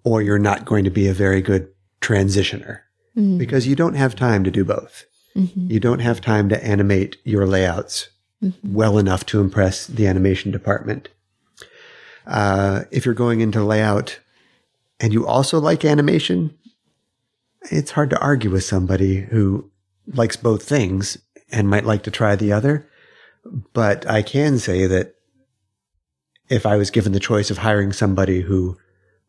or you're not going to be a very good transitioner mm-hmm. because you don't have time to do both. Mm-hmm. You don't have time to animate your layouts mm-hmm. well enough to impress the animation department. Uh, if you're going into layout and you also like animation, it's hard to argue with somebody who likes both things and might like to try the other. But I can say that if I was given the choice of hiring somebody who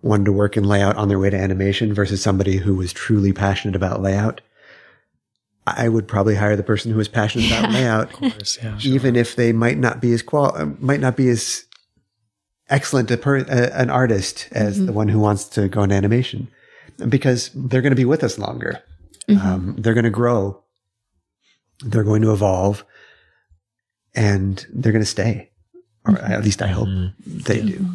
wanted to work in layout on their way to animation versus somebody who was truly passionate about layout, I would probably hire the person who is passionate yeah. about *laughs* layout, course, yeah, sure. even if they might not be as qual might not be as excellent a per- uh, an artist as mm-hmm. the one who wants to go in animation, because they're going to be with us longer. Mm-hmm. Um, they're going to grow. They're going to evolve, and they're going to stay or at least I hope mm-hmm. they do.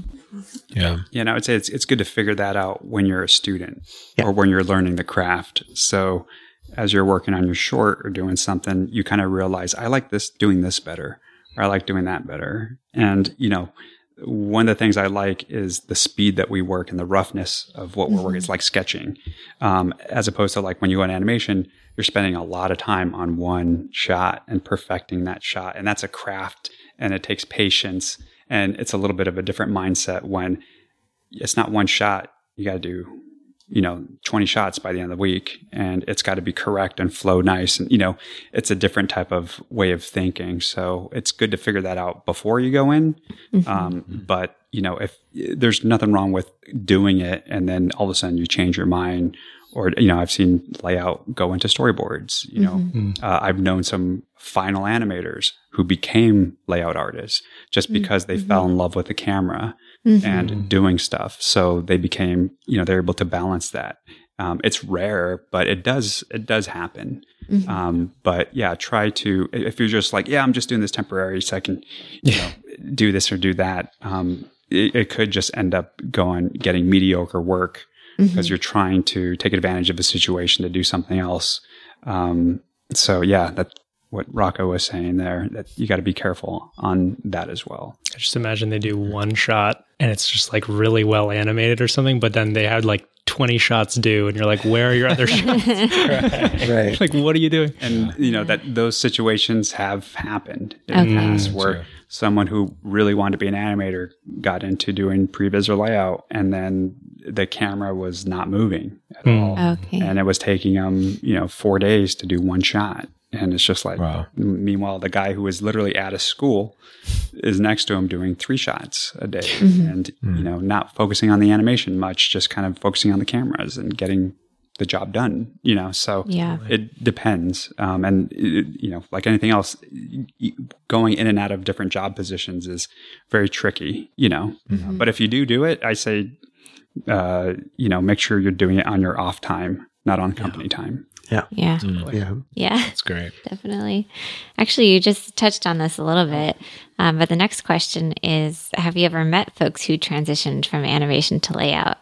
Yeah. Yeah. And I would say it's, it's good to figure that out when you're a student yeah. or when you're learning the craft. So as you're working on your short or doing something, you kind of realize, I like this, doing this better, or I like doing that better. And, you know, one of the things I like is the speed that we work and the roughness of what mm-hmm. we're working. It's like sketching, um, as opposed to like when you go in animation, you're spending a lot of time on one shot and perfecting that shot. And that's a craft and it takes patience and it's a little bit of a different mindset when it's not one shot. You got to do, you know, 20 shots by the end of the week and it's got to be correct and flow nice. And, you know, it's a different type of way of thinking. So it's good to figure that out before you go in. Mm-hmm. Um, but, you know, if there's nothing wrong with doing it and then all of a sudden you change your mind or you know i've seen layout go into storyboards you know mm-hmm. uh, i've known some final animators who became layout artists just mm-hmm. because they mm-hmm. fell in love with the camera mm-hmm. and doing stuff so they became you know they're able to balance that um, it's rare but it does it does happen mm-hmm. um, but yeah try to if you're just like yeah i'm just doing this temporary so i can you know do this or do that um, it, it could just end up going getting mediocre work because mm-hmm. you're trying to take advantage of a situation to do something else. Um, so yeah, that's what Rocco was saying there. That you got to be careful on that as well. I just imagine they do one shot and it's just like really well animated or something, but then they had like 20 shots due and you're like where are your other *laughs* shots right. right. *laughs* like what are you doing and you know that those situations have happened in okay. the past where someone who really wanted to be an animator got into doing previs or layout and then the camera was not moving at mm. all. Okay. And it was taking them, you know, four days to do one shot. And it's just like, wow. meanwhile, the guy who is literally at a school is next to him doing three shots a day mm-hmm. and, mm. you know, not focusing on the animation much, just kind of focusing on the cameras and getting the job done, you know? So yeah. it depends. Um, and, it, you know, like anything else, going in and out of different job positions is very tricky, you know? Mm-hmm. But if you do do it, I say, uh, you know, make sure you're doing it on your off time, not on company yeah. time. Yeah. Yeah. Yeah. Yeah. That's great. *laughs* Definitely. Actually, you just touched on this a little bit. Um, but the next question is Have you ever met folks who transitioned from animation to layout?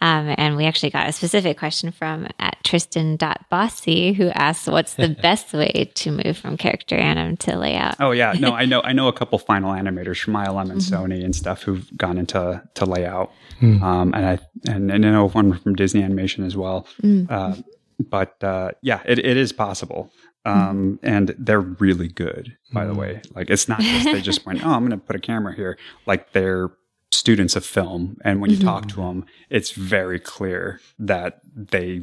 Um, and we actually got a specific question from at Tristan.bossy who asks, What's the *laughs* best way to move from character anim to layout? Oh, yeah. No, I know I know a *laughs* couple final animators from ILM and mm-hmm. Sony and stuff who've gone into to layout. Mm. Um, and I and, and I know one from Disney Animation as well. Mm. Uh, but uh, yeah, it, it is possible. Um, and they're really good, by the way. Like it's not just they just went, *laughs* oh, I'm going to put a camera here. Like they're students of film, and when you mm-hmm. talk to them, it's very clear that they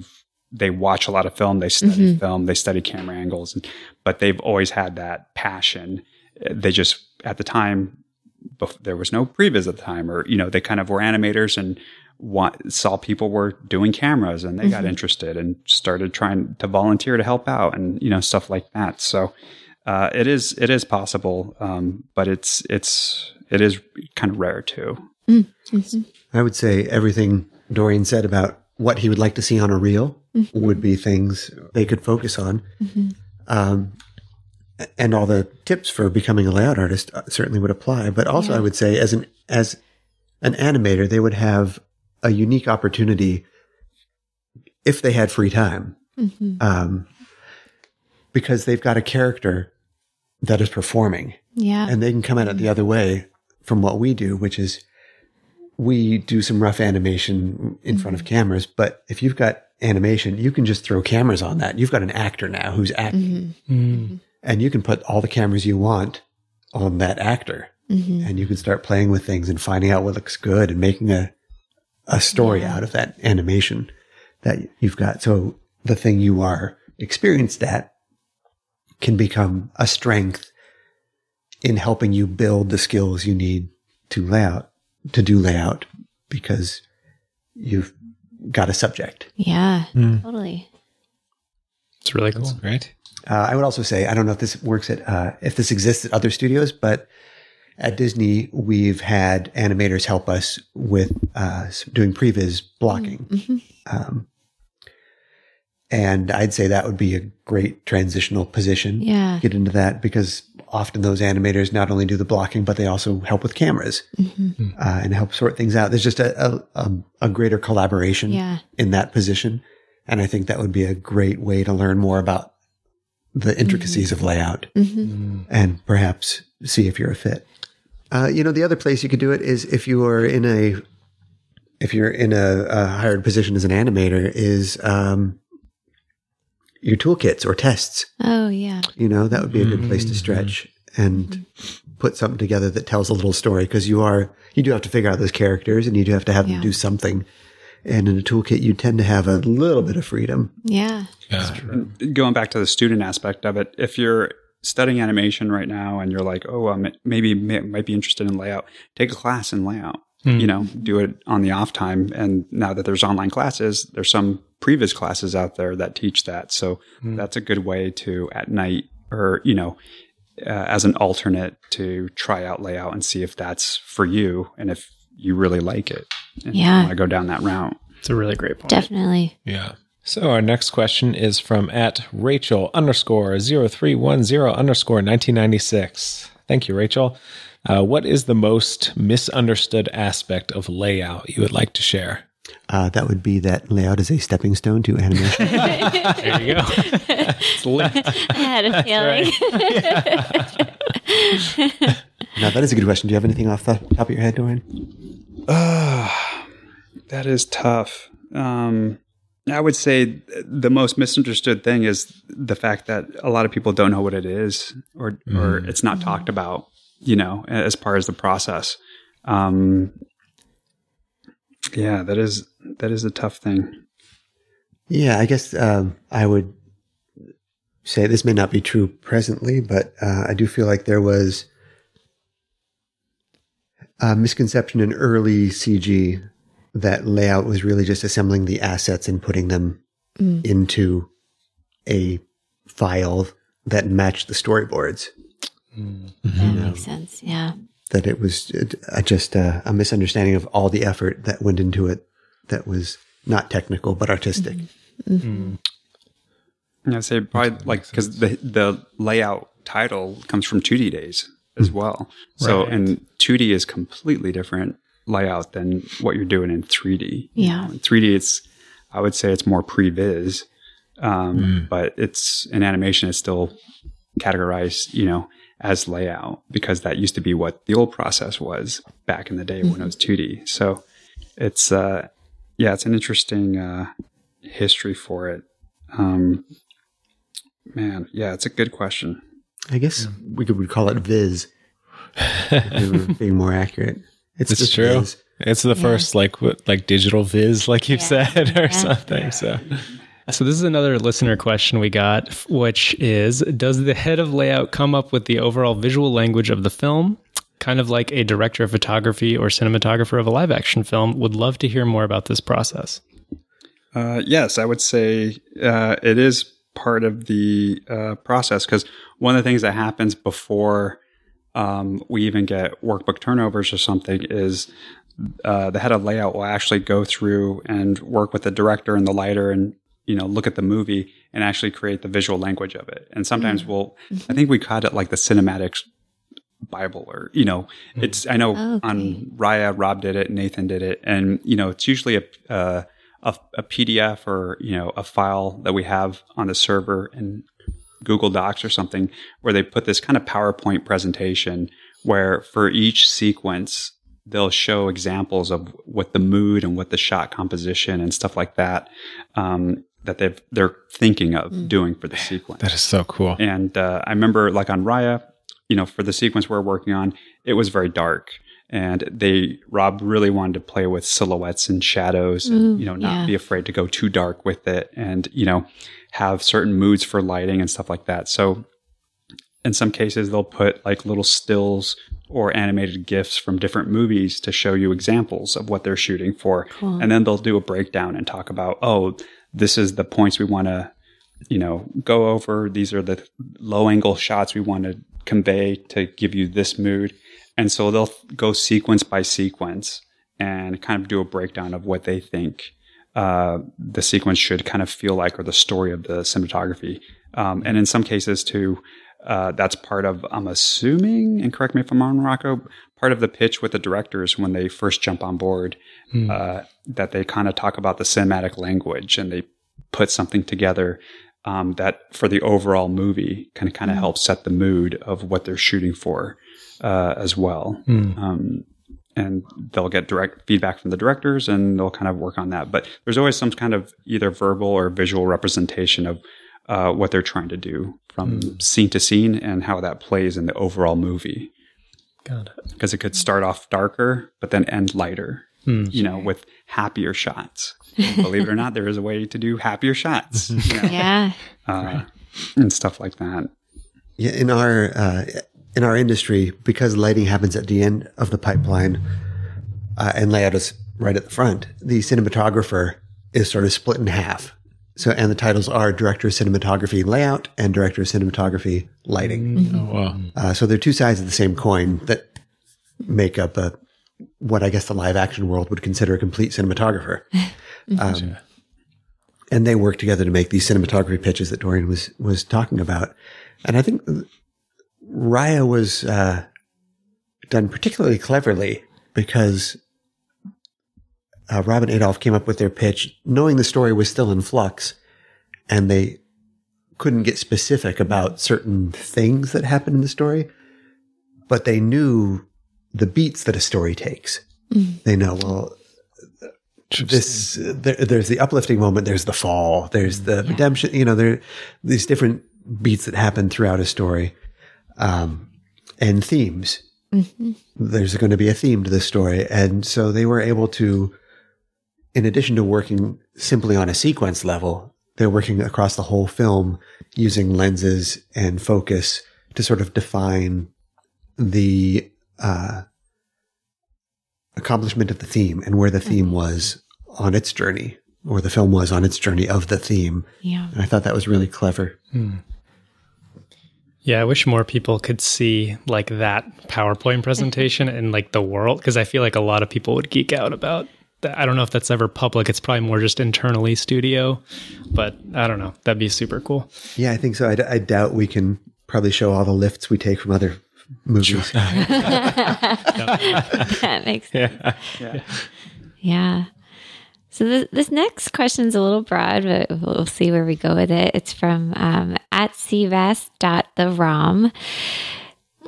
they watch a lot of film, they study mm-hmm. film, they study camera angles, but they've always had that passion. They just at the time there was no previs at the time, or you know, they kind of were animators and want, saw people were doing cameras and they mm-hmm. got interested and started trying to volunteer to help out and you know stuff like that. So uh, it is it is possible, um, but it's it's it is kind of rare too. Mm-hmm. I would say everything Dorian said about what he would like to see on a reel mm-hmm. would be things they could focus on. Mm-hmm. Um, and all the tips for becoming a layout artist uh, certainly would apply. But also, yeah. I would say as an as an animator, they would have a unique opportunity if they had free time, mm-hmm. um, because they've got a character that is performing, yeah, and they can come at it the other way from what we do, which is we do some rough animation in mm-hmm. front of mm-hmm. cameras. But if you've got animation, you can just throw cameras on that. You've got an actor now who's acting, mm-hmm. mm-hmm. and you can put all the cameras you want on that actor. Mm-hmm. And you can start playing with things and finding out what looks good and making a a story yeah. out of that animation that you've got. So the thing you are experienced at can become a strength in helping you build the skills you need to layout, to do layout because you've got a subject. Yeah, mm. totally. It's really cool. That's great. Uh, I would also say, I don't know if this works at, uh, if this exists at other studios, but at Disney, we've had animators help us with uh, doing previs blocking. Mm-hmm. Um, and I'd say that would be a great transitional position. Yeah. Get into that because often those animators not only do the blocking, but they also help with cameras mm-hmm. uh, and help sort things out. There's just a, a, a greater collaboration yeah. in that position. And I think that would be a great way to learn more about the intricacies mm-hmm. of layout mm-hmm. and perhaps see if you're a fit. Uh, you know, the other place you could do it is if you are in a if you're in a, a hired position as an animator is um, your toolkits or tests. Oh yeah. You know, that would be a good place to mm-hmm. stretch and mm-hmm. put something together that tells a little story because you are you do have to figure out those characters and you do have to have yeah. them do something. And in a toolkit, you tend to have a little bit of freedom. Yeah. yeah. Going back to the student aspect of it, if you're studying animation right now and you're like, oh, um, maybe may, might be interested in layout, take a class in layout. Mm. You know, do it on the off time. And now that there's online classes, there's some previs classes out there that teach that. So mm. that's a good way to at night or, you know, uh, as an alternate to try out layout and see if that's for you and if you really like it. And yeah. want to go down that route. It's a really great point. Definitely. Yeah. So our next question is from at Rachel underscore 0310 underscore 1996. Thank you, Rachel. Uh, what is the most misunderstood aspect of layout you would like to share? Uh, that would be that layout is a stepping stone to animation. *laughs* there you go. it's I had a feeling. Right. *laughs* now, that is a good question. Do you have anything off the top of your head, Dorian? Uh, that is tough. Um, I would say the most misunderstood thing is the fact that a lot of people don't know what it is, or mm. or it's not talked about. You know, as far as the process. Um, yeah, that is that is a tough thing. Yeah, I guess um, I would say this may not be true presently, but uh, I do feel like there was a misconception in early CG that layout was really just assembling the assets and putting them mm. into a file that matched the storyboards. Mm. That makes sense. Yeah. That it was uh, just a, a, misunderstanding of all the effort that went into it that was not technical but artistic. Mm-hmm. Mm-hmm. I'd say probably like because the the layout title comes from 2D days as mm. well. So right. and 2D is completely different layout than what you're doing in 3D. Yeah. You know, in 3D, it's I would say it's more previs, um, mm. but it's in animation. It's still categorized, you know, as layout because that used to be what the old process was back in the day mm-hmm. when it was 2D. So it's uh, yeah, it's an interesting uh, history for it. Um, man, yeah, it's a good question. I guess we could call it Viz. being more accurate. It's, it's true. Viz. It's the yeah. first like what, like digital viz, like you yeah. said, or yeah. something. So. *laughs* So this is another listener question we got, which is: Does the head of layout come up with the overall visual language of the film? Kind of like a director of photography or cinematographer of a live action film. Would love to hear more about this process. Uh, yes, I would say uh, it is part of the uh, process because one of the things that happens before um, we even get workbook turnovers or something is uh, the head of layout will actually go through and work with the director and the lighter and you know look at the movie and actually create the visual language of it and sometimes mm-hmm. we'll i think we called it like the cinematics bible or you know mm-hmm. it's i know okay. on raya rob did it nathan did it and you know it's usually a, uh, a, a pdf or you know a file that we have on the server in google docs or something where they put this kind of powerpoint presentation where for each sequence they'll show examples of what the mood and what the shot composition and stuff like that um, that they've they're thinking of mm. doing for the sequence. That is so cool. And uh, I remember like on Raya, you know, for the sequence we're working on, it was very dark. And they Rob really wanted to play with silhouettes and shadows, and, you know, not yeah. be afraid to go too dark with it, and you know, have certain moods for lighting and stuff like that. So, in some cases, they'll put like little stills or animated GIFs from different movies to show you examples of what they're shooting for. Cool. And then they'll do a breakdown and talk about, oh, this is the points we want to, you know, go over. These are the low angle shots we want to convey to give you this mood. And so they'll go sequence by sequence and kind of do a breakdown of what they think uh, the sequence should kind of feel like or the story of the cinematography. Um, and in some cases, too, uh, that's part of, I'm assuming, and correct me if I'm wrong, Rocco, part of the pitch with the directors when they first jump on board mm. uh, that they kind of talk about the cinematic language and they put something together um, that for the overall movie can kind of mm. help set the mood of what they're shooting for uh, as well. Mm. Um, and they'll get direct feedback from the directors and they'll kind of work on that. But there's always some kind of either verbal or visual representation of uh, what they're trying to do from mm. scene to scene and how that plays in the overall movie. Got it. Because it could start off darker, but then end lighter, mm. you know, with happier shots. Believe it or not, there is a way to do happier shots. You know? *laughs* Yeah. Uh, and stuff like that. Yeah. In our, uh, in our industry, because lighting happens at the end of the pipeline uh, and layout is right at the front, the cinematographer is sort of split in half. So, and the titles are Director of Cinematography Layout and Director of Cinematography Lighting. Mm-hmm. Oh, wow. Uh, so they're two sides of the same coin that make up a, what I guess the live action world would consider a complete cinematographer. *laughs* um, and they work together to make these cinematography pitches that Dorian was, was talking about. And I think Raya was, uh, done particularly cleverly because uh, Rob and Adolph came up with their pitch knowing the story was still in flux and they couldn't get specific about certain things that happened in the story, but they knew the beats that a story takes. Mm. They know, well, this, there, there's the uplifting moment, there's the fall, there's the yeah. redemption, you know, there these different beats that happen throughout a story, um, and themes. Mm-hmm. There's going to be a theme to this story. And so they were able to in addition to working simply on a sequence level, they're working across the whole film using lenses and focus to sort of define the uh, accomplishment of the theme and where the theme mm-hmm. was on its journey or the film was on its journey of the theme. Yeah. And I thought that was really clever. Hmm. Yeah, I wish more people could see like that PowerPoint mm-hmm. presentation in like the world because I feel like a lot of people would geek out about that. I don't know if that's ever public. It's probably more just internally studio, but I don't know. That'd be super cool. Yeah, I think so. I, I doubt we can probably show all the lifts we take from other movies. *laughs* *laughs* that makes sense. Yeah. yeah. yeah. So this, this next question is a little broad, but we'll see where we go with it. It's from um, at cvas.therom.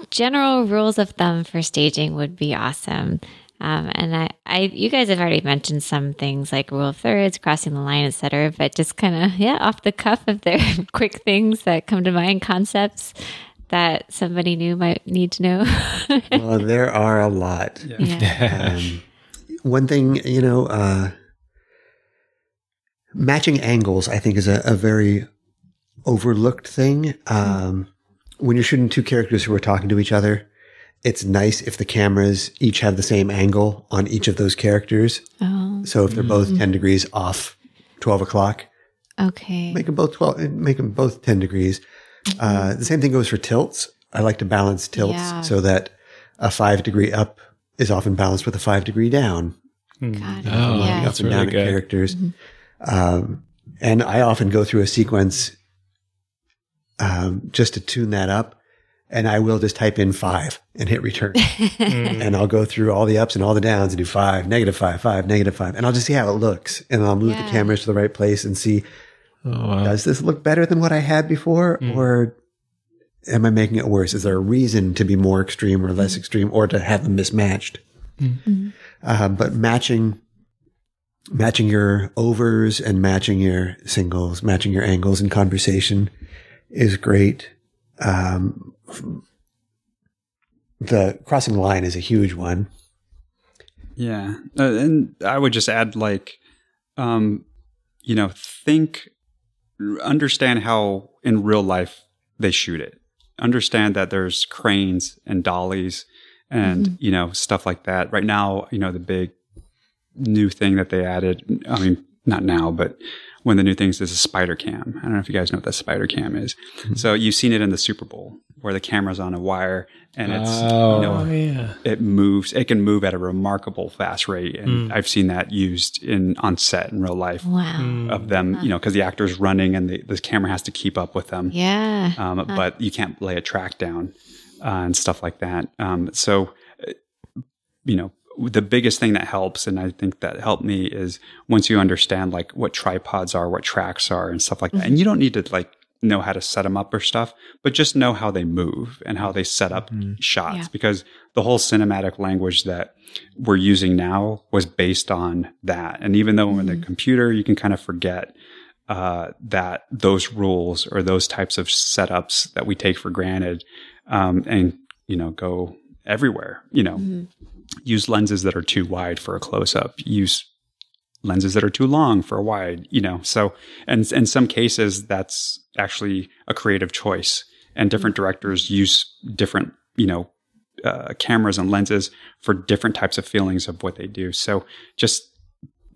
General rules of thumb for staging would be awesome. Um, and I, I, you guys have already mentioned some things like rule of thirds, crossing the line, etc. But just kind of, yeah, off the cuff, of there are *laughs* quick things that come to mind, concepts that somebody new might need to know. *laughs* well, there are a lot. Yeah. yeah. Um, one thing, you know, uh, matching angles, I think, is a, a very overlooked thing. Um, when you're shooting two characters who are talking to each other, it's nice if the cameras each have the same angle on each of those characters. Oh. So if they're both mm-hmm. 10 degrees off 12 o'clock, okay. Make them both 12, make them both 10 degrees. Mm-hmm. Uh, the same thing goes for tilts. I like to balance tilts yeah. so that a five degree up is often balanced with a five degree down. Got it. Oh, yeah. Up and down really characters. Mm-hmm. Um, and I often go through a sequence um, just to tune that up. And I will just type in five and hit return. *laughs* mm. And I'll go through all the ups and all the downs and do five, negative five, five, negative five. And I'll just see how it looks. And I'll move yeah. the cameras to the right place and see oh, wow. does this look better than what I had before? Mm. Or am I making it worse? Is there a reason to be more extreme or less mm. extreme or to have them mismatched? Mm. Uh, but matching matching your overs and matching your singles, matching your angles in conversation is great. Um, the crossing the line is a huge one. Yeah. Uh, and I would just add, like, um, you know, think, understand how in real life they shoot it. Understand that there's cranes and dollies and, mm-hmm. you know, stuff like that. Right now, you know, the big new thing that they added. I mean, not now, but one of the new things is a spider cam. I don't know if you guys know what that spider cam is. Mm-hmm. So you've seen it in the Super Bowl where the camera's on a wire and it's oh, you know, yeah. it moves. It can move at a remarkable fast rate, and mm. I've seen that used in on set in real life. Wow, mm. of them, huh. you know, because the actor's running and the, the camera has to keep up with them. Yeah, um, huh. but you can't lay a track down uh, and stuff like that. Um, so, uh, you know, the biggest thing that helps, and I think that helped me is once you understand like what tripods are, what tracks are, and stuff like that. Mm-hmm. And you don't need to like know how to set them up or stuff, but just know how they move and how they set up mm-hmm. shots yeah. because the whole cinematic language that we're using now was based on that. And even though mm-hmm. in the computer you can kind of forget uh, that those rules or those types of setups that we take for granted um, and you know go everywhere. You know, mm-hmm use lenses that are too wide for a close up, use lenses that are too long for a wide, you know. So, and in some cases, that's actually a creative choice. And different mm-hmm. directors use different, you know, uh, cameras and lenses for different types of feelings of what they do. So, just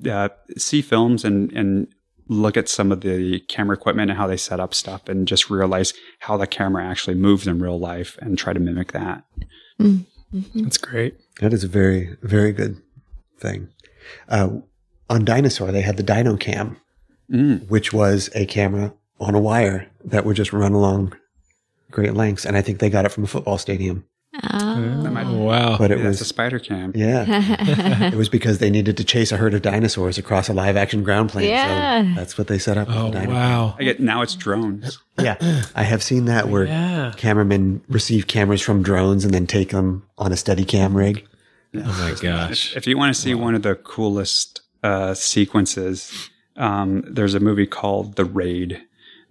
uh, see films and and look at some of the camera equipment and how they set up stuff, and just realize how the camera actually moves in real life, and try to mimic that. Mm. Mm-hmm. That's great. That is a very, very good thing. Uh, on Dinosaur, they had the Dino Cam, mm. which was a camera on a wire that would just run along great lengths. And I think they got it from a football stadium. Oh. wow. But it Maybe was a spider cam. Yeah. *laughs* it was because they needed to chase a herd of dinosaurs across a live action ground plane. Yeah. So that's what they set up. Oh, wow. I get, now it's drones. Yeah. I have seen that where yeah. cameramen receive cameras from drones and then take them on a steady cam rig. Oh my gosh. If, if you want to see wow. one of the coolest uh, sequences, um, there's a movie called The Raid,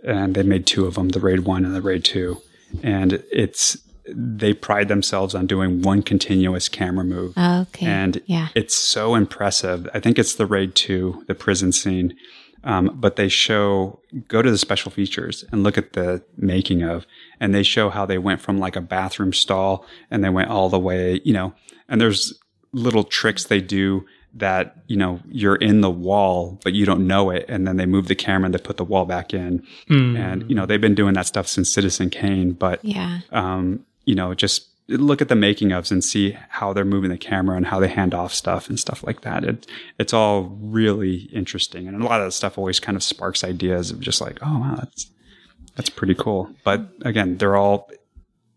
and they made two of them, The Raid 1 and The Raid 2. And it's they pride themselves on doing one continuous camera move. okay. And yeah. it's so impressive. I think it's the raid two, the prison scene. Um, but they show, go to the special features and look at the making of, and they show how they went from like a bathroom stall and they went all the way, you know, and there's little tricks they do that you know you're in the wall but you don't know it and then they move the camera and they put the wall back in mm. and you know they've been doing that stuff since citizen kane but yeah um you know just look at the making ofs and see how they're moving the camera and how they hand off stuff and stuff like that. It, it's all really interesting. And a lot of the stuff always kind of sparks ideas of just like oh wow that's that's pretty cool. But again they're all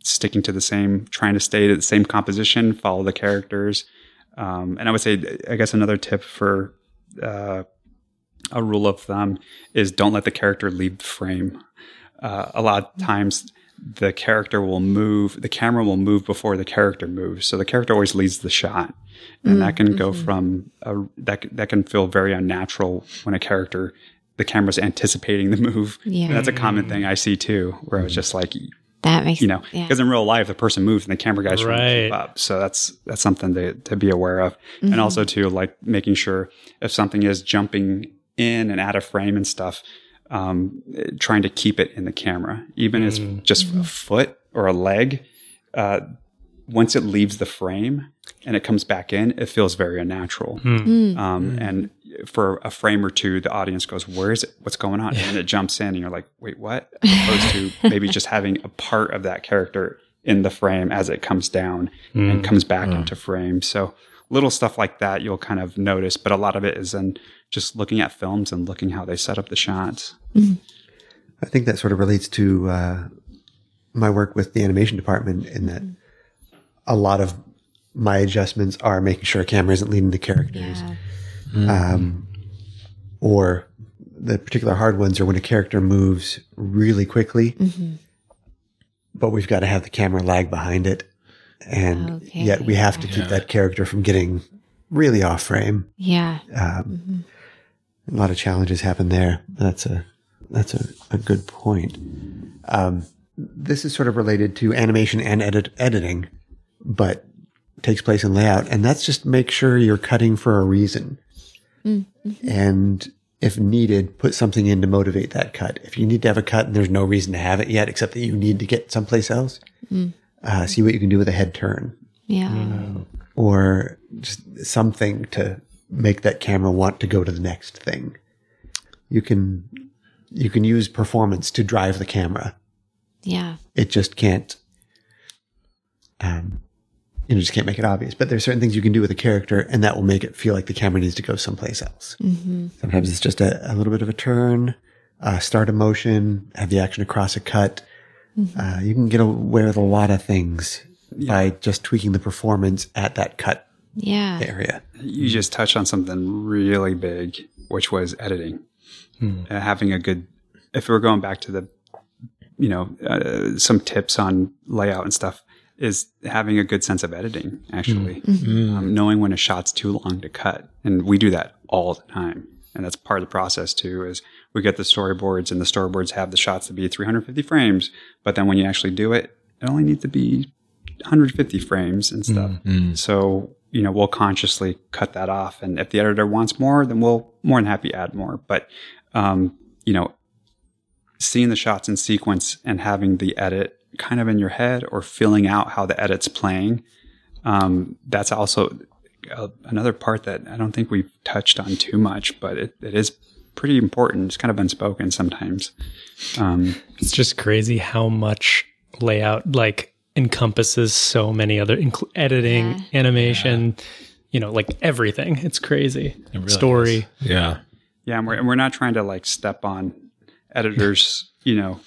sticking to the same trying to stay to the same composition follow the characters. Um, and I would say, I guess another tip for uh, a rule of thumb is don't let the character leave the frame. Uh, a lot of times, the character will move, the camera will move before the character moves. So the character always leads the shot, and mm, that can go from a, that that can feel very unnatural when a character the camera's anticipating the move. Yeah. And that's a common thing I see too, where it's just like that makes you know because yeah. in real life the person moves and the camera guy's right. trying to keep up. So that's that's something to to be aware of, mm-hmm. and also too like making sure if something is jumping in and out of frame and stuff, um, trying to keep it in the camera, even mm. as just mm-hmm. a foot or a leg. Uh, once it leaves the frame and it comes back in, it feels very unnatural. Mm. Um, mm. And for a frame or two, the audience goes, "Where is it? What's going on?" And it *laughs* jumps in, and you're like, "Wait, what?" As opposed to *laughs* maybe just having a part of that character in the frame as it comes down mm. and comes back mm. into frame. So little stuff like that you'll kind of notice, but a lot of it is in just looking at films and looking how they set up the shots. Mm. I think that sort of relates to uh, my work with the animation department in that a lot of my adjustments are making sure a camera isn't leading the characters. Yeah Mm-hmm. Um, or the particular hard ones are when a character moves really quickly, mm-hmm. but we've got to have the camera lag behind it. And okay. yet we have to keep that character from getting really off frame. Yeah. Um, mm-hmm. A lot of challenges happen there. That's a, that's a, a good point. Um, this is sort of related to animation and edit, editing, but takes place in layout. And that's just make sure you're cutting for a reason. Mm-hmm. And if needed, put something in to motivate that cut. If you need to have a cut and there's no reason to have it yet, except that you need to get someplace else, mm. uh, see what you can do with a head turn. Yeah. Mm. Or just something to make that camera want to go to the next thing. You can, you can use performance to drive the camera. Yeah. It just can't, um, you know, just can't make it obvious. But there's certain things you can do with a character, and that will make it feel like the camera needs to go someplace else. Mm-hmm. Sometimes it's just a, a, little bit of a turn, uh, start a motion, have the action across a cut. Mm-hmm. Uh, you can get away with a lot of things yeah. by just tweaking the performance at that cut yeah. area. You just touched on something really big, which was editing. Hmm. Uh, having a good, if we're going back to the, you know, uh, some tips on layout and stuff is having a good sense of editing, actually, mm-hmm. um, knowing when a shot's too long to cut. And we do that all the time. And that's part of the process too, is we get the storyboards and the storyboards have the shots to be 350 frames. But then when you actually do it, it only needs to be 150 frames and stuff. Mm-hmm. So, you know, we'll consciously cut that off. And if the editor wants more, then we'll more than happy add more. But, um, you know, seeing the shots in sequence and having the edit kind of in your head or filling out how the edit's playing. Um, that's also a, another part that I don't think we've touched on too much, but it, it is pretty important. It's kind of unspoken sometimes. Um, it's just crazy how much layout like encompasses so many other inc- editing, yeah. animation, yeah. you know, like everything. It's crazy. It really Story. Is. Yeah. Yeah. And we're, and we're not trying to like step on editors, you know,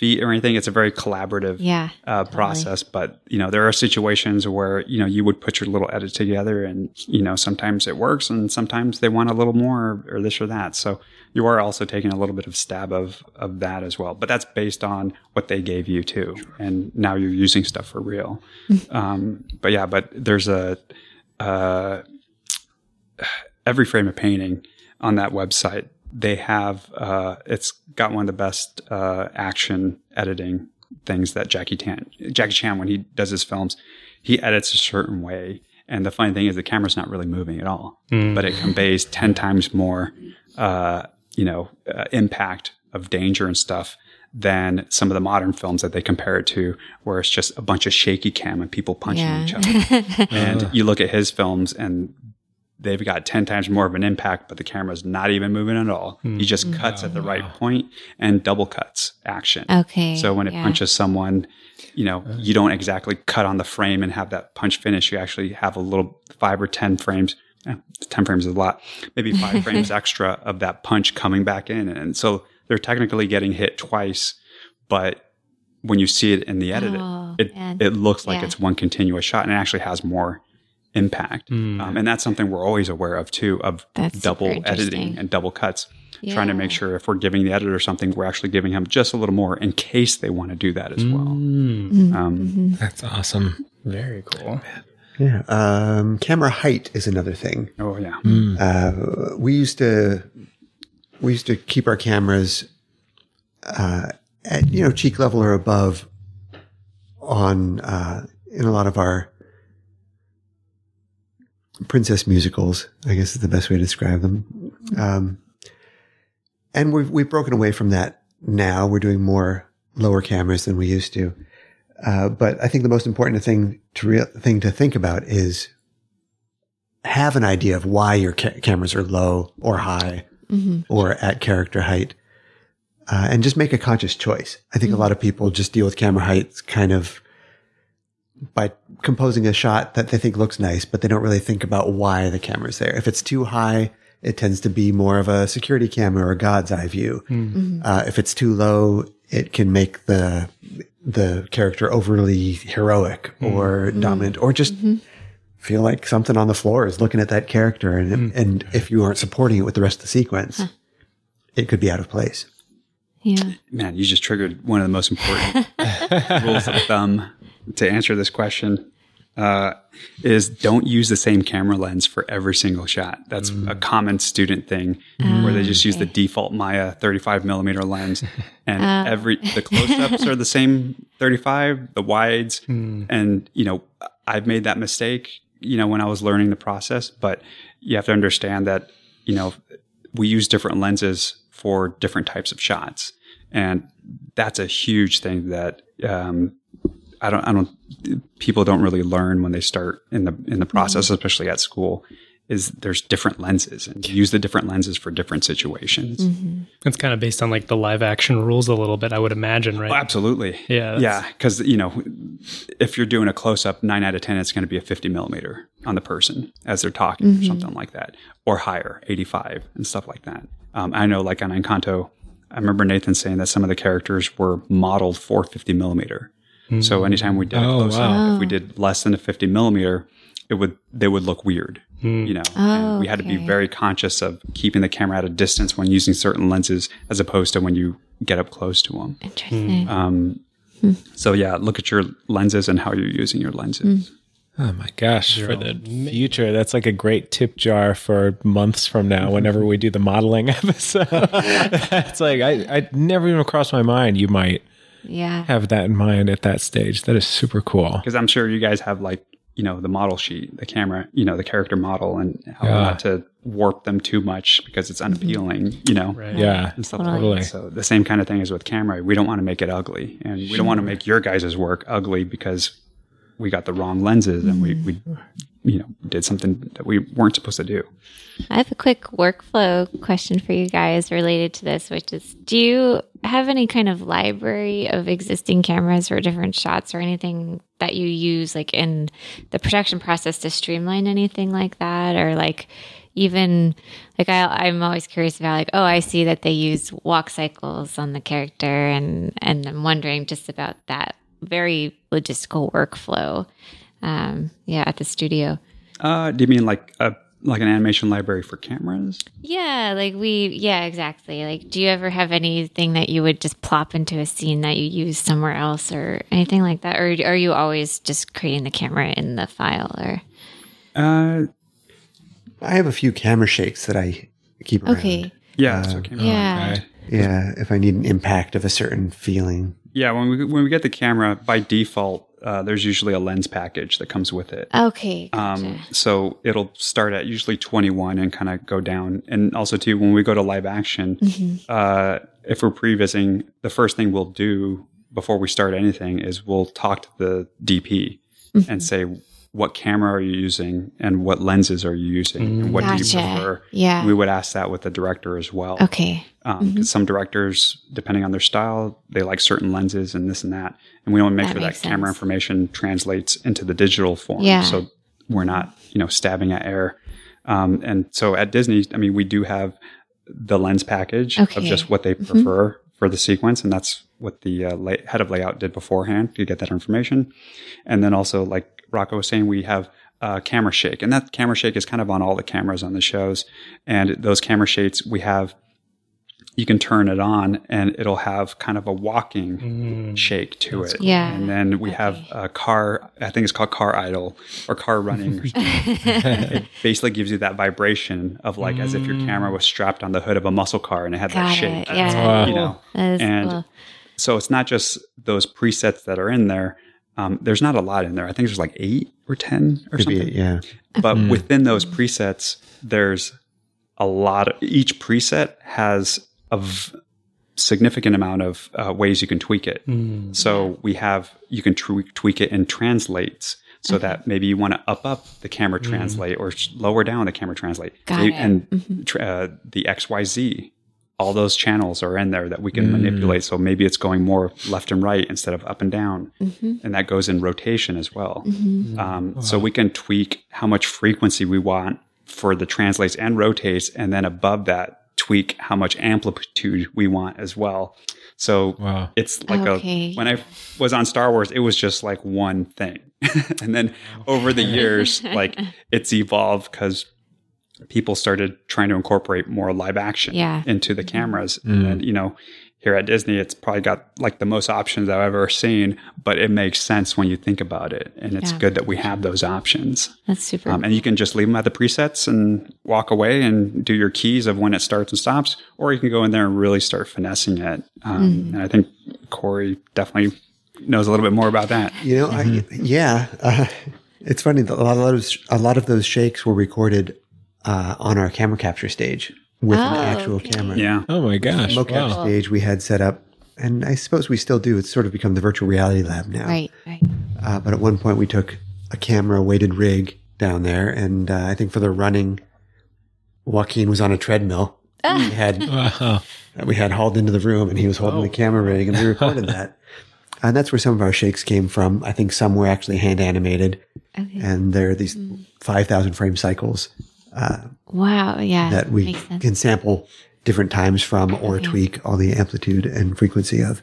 feet or anything. It's a very collaborative yeah, uh, totally. process. But you know, there are situations where you know you would put your little edit together, and you know sometimes it works, and sometimes they want a little more or, or this or that. So you are also taking a little bit of stab of of that as well. But that's based on what they gave you too, and now you're using stuff for real. *laughs* um, but yeah, but there's a uh, Every Frame a Painting on that website they have uh, it's got one of the best uh, action editing things that Jackie Chan Jackie Chan when he does his films he edits a certain way and the funny thing is the camera's not really moving at all mm. but it conveys 10 times more uh, you know uh, impact of danger and stuff than some of the modern films that they compare it to, where it's just a bunch of shaky cam and people punching yeah. each other. *laughs* and you look at his films, and they've got 10 times more of an impact, but the camera's not even moving at all. Mm. He just mm-hmm. cuts at the right point and double cuts action. Okay. So when it yeah. punches someone, you know, you don't exactly cut on the frame and have that punch finish. You actually have a little five or 10 frames. Eh, 10 frames is a lot, maybe five *laughs* frames extra of that punch coming back in. And so they're technically getting hit twice, but when you see it in the edit, oh, it, it looks like yeah. it's one continuous shot and it actually has more impact. Mm. Um, and that's something we're always aware of too, of that's double editing and double cuts. Yeah. Trying to make sure if we're giving the editor something, we're actually giving him just a little more in case they want to do that as well. Mm. Um, mm-hmm. That's awesome. Very cool. Yeah. Um, camera height is another thing. Oh yeah. Mm. Uh, we used to we used to keep our cameras uh, at you know cheek level or above on uh, in a lot of our princess musicals, I guess is the best way to describe them. Um, and we've, we've broken away from that now. We're doing more lower cameras than we used to. Uh, but I think the most important thing to re- thing to think about is have an idea of why your ca- cameras are low or high mm-hmm. or at character height. Uh, and just make a conscious choice. I think mm-hmm. a lot of people just deal with camera heights kind of by composing a shot that they think looks nice, but they don't really think about why the camera's there. If it's too high, it tends to be more of a security camera or a God's eye view. Hmm. Mm-hmm. Uh, if it's too low, it can make the the character overly heroic mm. or mm. dominant, or just mm-hmm. feel like something on the floor is looking at that character. And mm. and if you aren't supporting it with the rest of the sequence, huh. it could be out of place. Yeah, man, you just triggered one of the most important *laughs* rules of thumb to answer this question uh, is don't use the same camera lens for every single shot. That's mm. a common student thing mm. where they just use the default Maya 35 millimeter lens, *laughs* and uh. every the close-ups are the same 35, the wides, mm. and you know I've made that mistake. You know when I was learning the process, but you have to understand that you know we use different lenses for different types of shots, and that's a huge thing that um, I don't, I don't, people don't really learn when they start in the, in the process, mm-hmm. especially at school, is there's different lenses and use the different lenses for different situations. Mm-hmm. It's kind of based on like the live action rules a little bit, I would imagine, right? Oh, absolutely. Yeah. Yeah. Cause, you know, if you're doing a close up, nine out of 10, it's going to be a 50 millimeter on the person as they're talking mm-hmm. or something like that, or higher, 85 and stuff like that. Um, I know, like on Encanto, I remember Nathan saying that some of the characters were modeled for 50 millimeter. Mm-hmm. So anytime we did oh, a close wow. if we did less than a 50 millimeter, it would they would look weird. Mm. You know, oh, we had to be very conscious of keeping the camera at a distance when using certain lenses, as opposed to when you get up close to them. Interesting. Um, hmm. So yeah, look at your lenses and how you're using your lenses. Hmm. Oh my gosh, for the future. That's like a great tip jar for months from now whenever we do the modeling *laughs* episode. *laughs* it's like I, I never even crossed my mind you might yeah have that in mind at that stage. That is super cool. Because I'm sure you guys have like you know the model sheet, the camera, you know the character model, and how yeah. not to warp them too much because it's unappealing. You know, right. yeah, and stuff totally. like that. So the same kind of thing is with camera. We don't want to make it ugly, and we don't want to make your guys' work ugly because we got the wrong lenses and we, we you know did something that we weren't supposed to do i have a quick workflow question for you guys related to this which is do you have any kind of library of existing cameras for different shots or anything that you use like in the production process to streamline anything like that or like even like I, i'm always curious about like oh i see that they use walk cycles on the character and and i'm wondering just about that very logistical workflow. Um, yeah, at the studio. Uh, do you mean like a like an animation library for cameras? Yeah, like we yeah, exactly. Like do you ever have anything that you would just plop into a scene that you use somewhere else or anything like that or are you always just creating the camera in the file or Uh I have a few camera shakes that I keep around. Okay. Yeah, uh, yeah. Okay. Yeah, if I need an impact of a certain feeling. Yeah, when we when we get the camera by default, uh, there's usually a lens package that comes with it. Okay. Gotcha. Um, so it'll start at usually 21 and kind of go down. And also too, when we go to live action, mm-hmm. uh, if we're prevising, the first thing we'll do before we start anything is we'll talk to the DP mm-hmm. and say, what camera are you using and what lenses are you using and what Gotcha. do you prefer? Yeah. We would ask that with the director as well. Okay. Um, 'cause some directors, depending on their style, they like certain lenses and this and that. And we want to make That sure that makes camera information translates into the digital form. Yeah. So we're not, you know, stabbing at air. Um, and so at Disney, I mean, we do have the lens package Okay. of just what they prefer for the sequence. And that's what the uh, lay- head of layout did beforehand to get that information. And then also, like Rocco was saying, we have uh, camera shake. And that camera shake is kind of on all the cameras on the shows. And those camera shakes, we have you can turn it on and it'll have kind of a walking shake to it. Yeah. And then we have a car, I think it's called car idle or car running. or *laughs* it basically gives you that vibration of like as if your camera was strapped on the hood of a muscle car and it had that Got shake. it. Yeah. You know, That is and cool. so it's not just those presets that are in there. Um, there's not a lot in there. I think there's like eight or 10 or Could something. it, yeah. but within those presets there's a lot of each preset has a v- significant amount of uh, ways you can tweak it. So we have you can tweak, tweak it in translates so that maybe you want to up up the camera translate or s- lower down the camera translate. Got Maybe- it. and tr- uh, the xyz all those channels are in there that we can manipulate. Mm. So maybe it's going more left and right instead of up and down. Mm-hmm. And that goes in rotation as well. Mm-hmm. Mm. Um, So we can tweak how much frequency we want for the translates and rotates, and then above that, tweak how much amplitude we want as well. So Wow. it's like Okay. a when I was on Star Wars, it was just like one thing, *laughs* and then over the *laughs* years, like it's evolved because people started trying to incorporate more live action Yeah. into the cameras, and you know. Here at Disney, it's probably got like the most options I've ever seen, but it makes sense when you think about it. And it's Yeah. good that we have those options. That's super. Um, and you can just leave them at the presets and walk away and do your keys of when it starts and stops, or you can go in there and really start finessing it. Um, And I think Corey definitely knows a little bit more about that. You know, I, yeah. Uh, *laughs* it's funny that a lot of those, a lot of those shakes were recorded uh, on our camera capture stage with an Oh, actual okay. camera. Yeah. Oh my gosh. mocap Wow. stage we had set up, and I suppose we still do. It's sort of become the virtual reality lab now. right. Right. Uh, but at one point, we took a camera weighted rig down there, and uh, I think for the running, Joaquin was on a treadmill. We had *laughs* Wow. that we had hauled into the room, and he was holding the camera rig, and we recorded that. *laughs* And that's where some of our shakes came from. I think some were actually hand animated, Okay. and there are these five thousand frame cycles Wow. Yeah. that we can sample different times from or tweak all the amplitude and frequency of.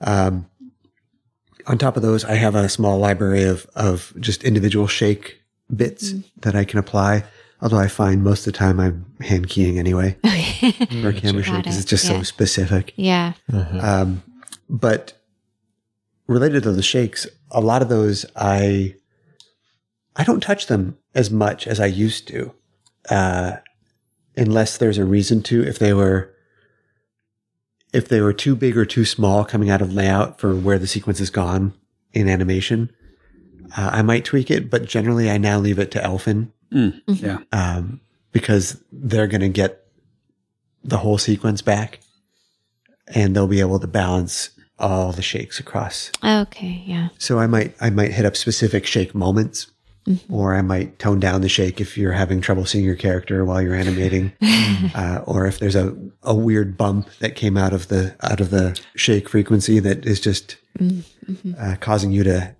Um, on top of those, I have a small library of, of just individual shake bits Mm. that I can apply. Although I find most of the time I'm hand keying anyway *laughs* for camera shake because it, it's just so yeah. specific. yeah. Um, but related to the shakes, a lot of those I I don't touch them as much as I used to, uh, unless there's a reason to. If they were if they were too big or too small coming out of layout for where the sequence is gone in animation, uh, I might tweak it. But generally, I now leave it to Elfin Yeah. um, because they're going to get the whole sequence back and they'll be able to balance all the shakes across. Okay. Yeah. So I might, I might hit up specific shake moments or I might tone down the shake if you're having trouble seeing your character while you're animating, *laughs* uh, or if there's a, a weird bump that came out of the, out of the shake frequency that is just uh, causing you to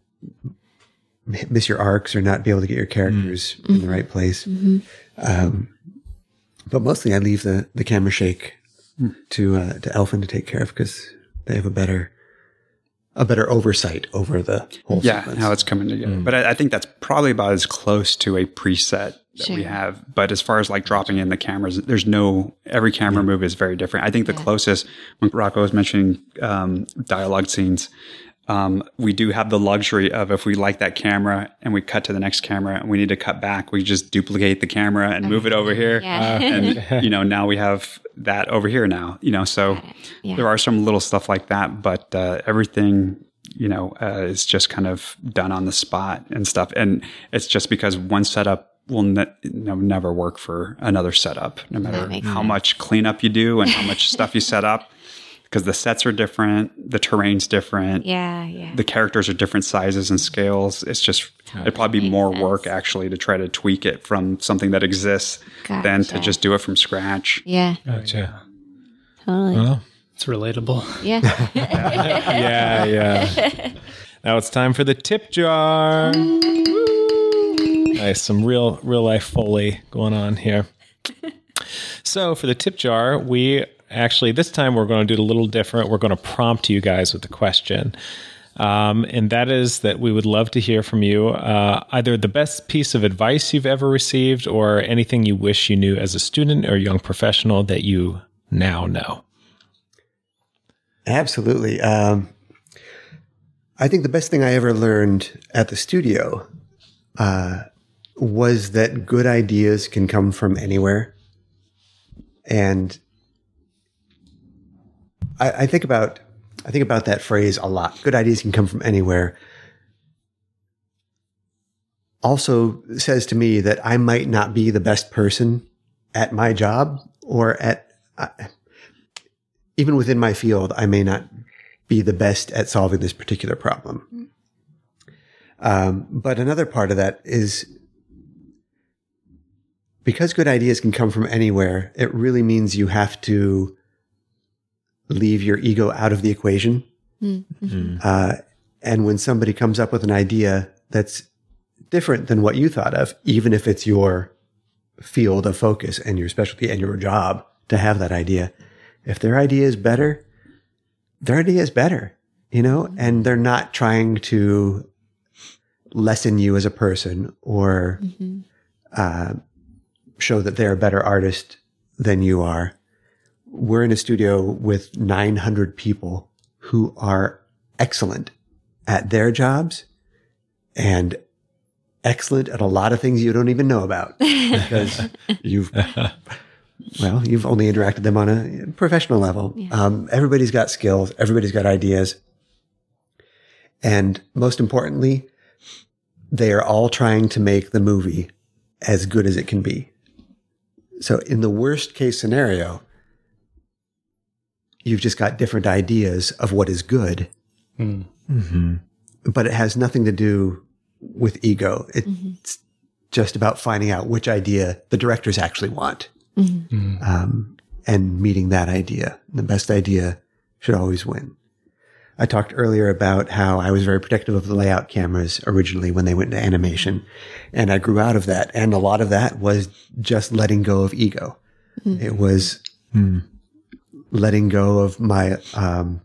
miss your arcs or not be able to get your characters in the right place. Um, but mostly I leave the, the camera shake to, uh, to Elfin to take care of because they have a better, a better oversight over the whole Yeah, sequence. how it's coming together. But I, I think that's probably about as close to a preset that we have. But as far as like dropping in the cameras, there's no every camera move is very different. I think the closest when Rocco was mentioning um, dialogue scenes, um, we do have the luxury of if we like that camera and we cut to the next camera and we need to cut back, we just duplicate the camera and move it over here. Yeah. and *laughs* you know now we have that over here now. You know, so Yeah. there are some little stuff like that, but uh, everything you know uh, is just kind of done on the spot and stuff. And it's just because one setup will ne- never work for another setup, no matter how much cleanup you do and how much stuff you set up. Because the sets are different, the terrain's different. Yeah, yeah. The characters are different sizes and scales. It's just it'd probably be more work actually to try to tweak it from something that exists gotcha. than to just do it from scratch. Yeah. Gotcha. Totally. Well, it's relatable. Yeah. *laughs* yeah, yeah. Now it's time for the tip jar. nice, some real real life foley going on here. So for the tip jar, we actually this time we're going to do it a little different. We're going to prompt you guys with a question. Um, and that is that we would love to hear from you uh, either the best piece of advice you've ever received or anything you wish you knew as a student or young professional that you now know. Absolutely. Um, I think the best thing I ever learned at the studio uh, was that good ideas can come from anywhere. And I, I think about I think about that phrase a lot. Good ideas can come from anywhere. Also says to me that I might not be the best person at my job or at uh, even within my field. I may not be the best at solving this particular problem. Um, but another part of that is because good ideas can come from anywhere, it really means you have to leave your ego out of the equation. Mm-hmm. Uh, and when somebody comes up with an idea that's different than what you thought of, even if it's your field of focus and your specialty and your job to have that idea, if their idea is better, their idea is better, you know, and they're not trying to lessen you as a person or mm-hmm. uh, show that they're a better artist than you are. We're in a studio with 900 people who are excellent at their jobs and excellent at a lot of things you don't even know about *laughs* because you've well you've only interacted them on a professional level. Yeah. um, everybody's got skills everybody's got ideas. And most importantly they are all trying to make the movie as good as it can be. So in the worst case scenario, you've just got different ideas of what is good. Mm. Mm-hmm. But it has nothing to do with ego. It's mm-hmm. just about finding out which idea the directors actually want mm-hmm. um, and meeting that idea. The best idea should always win. I talked earlier about how I was very protective of the layout cameras originally when they went into animation. And I grew out of that. And a lot of that was just letting go of ego. Mm. It was mm. Letting go of my, um,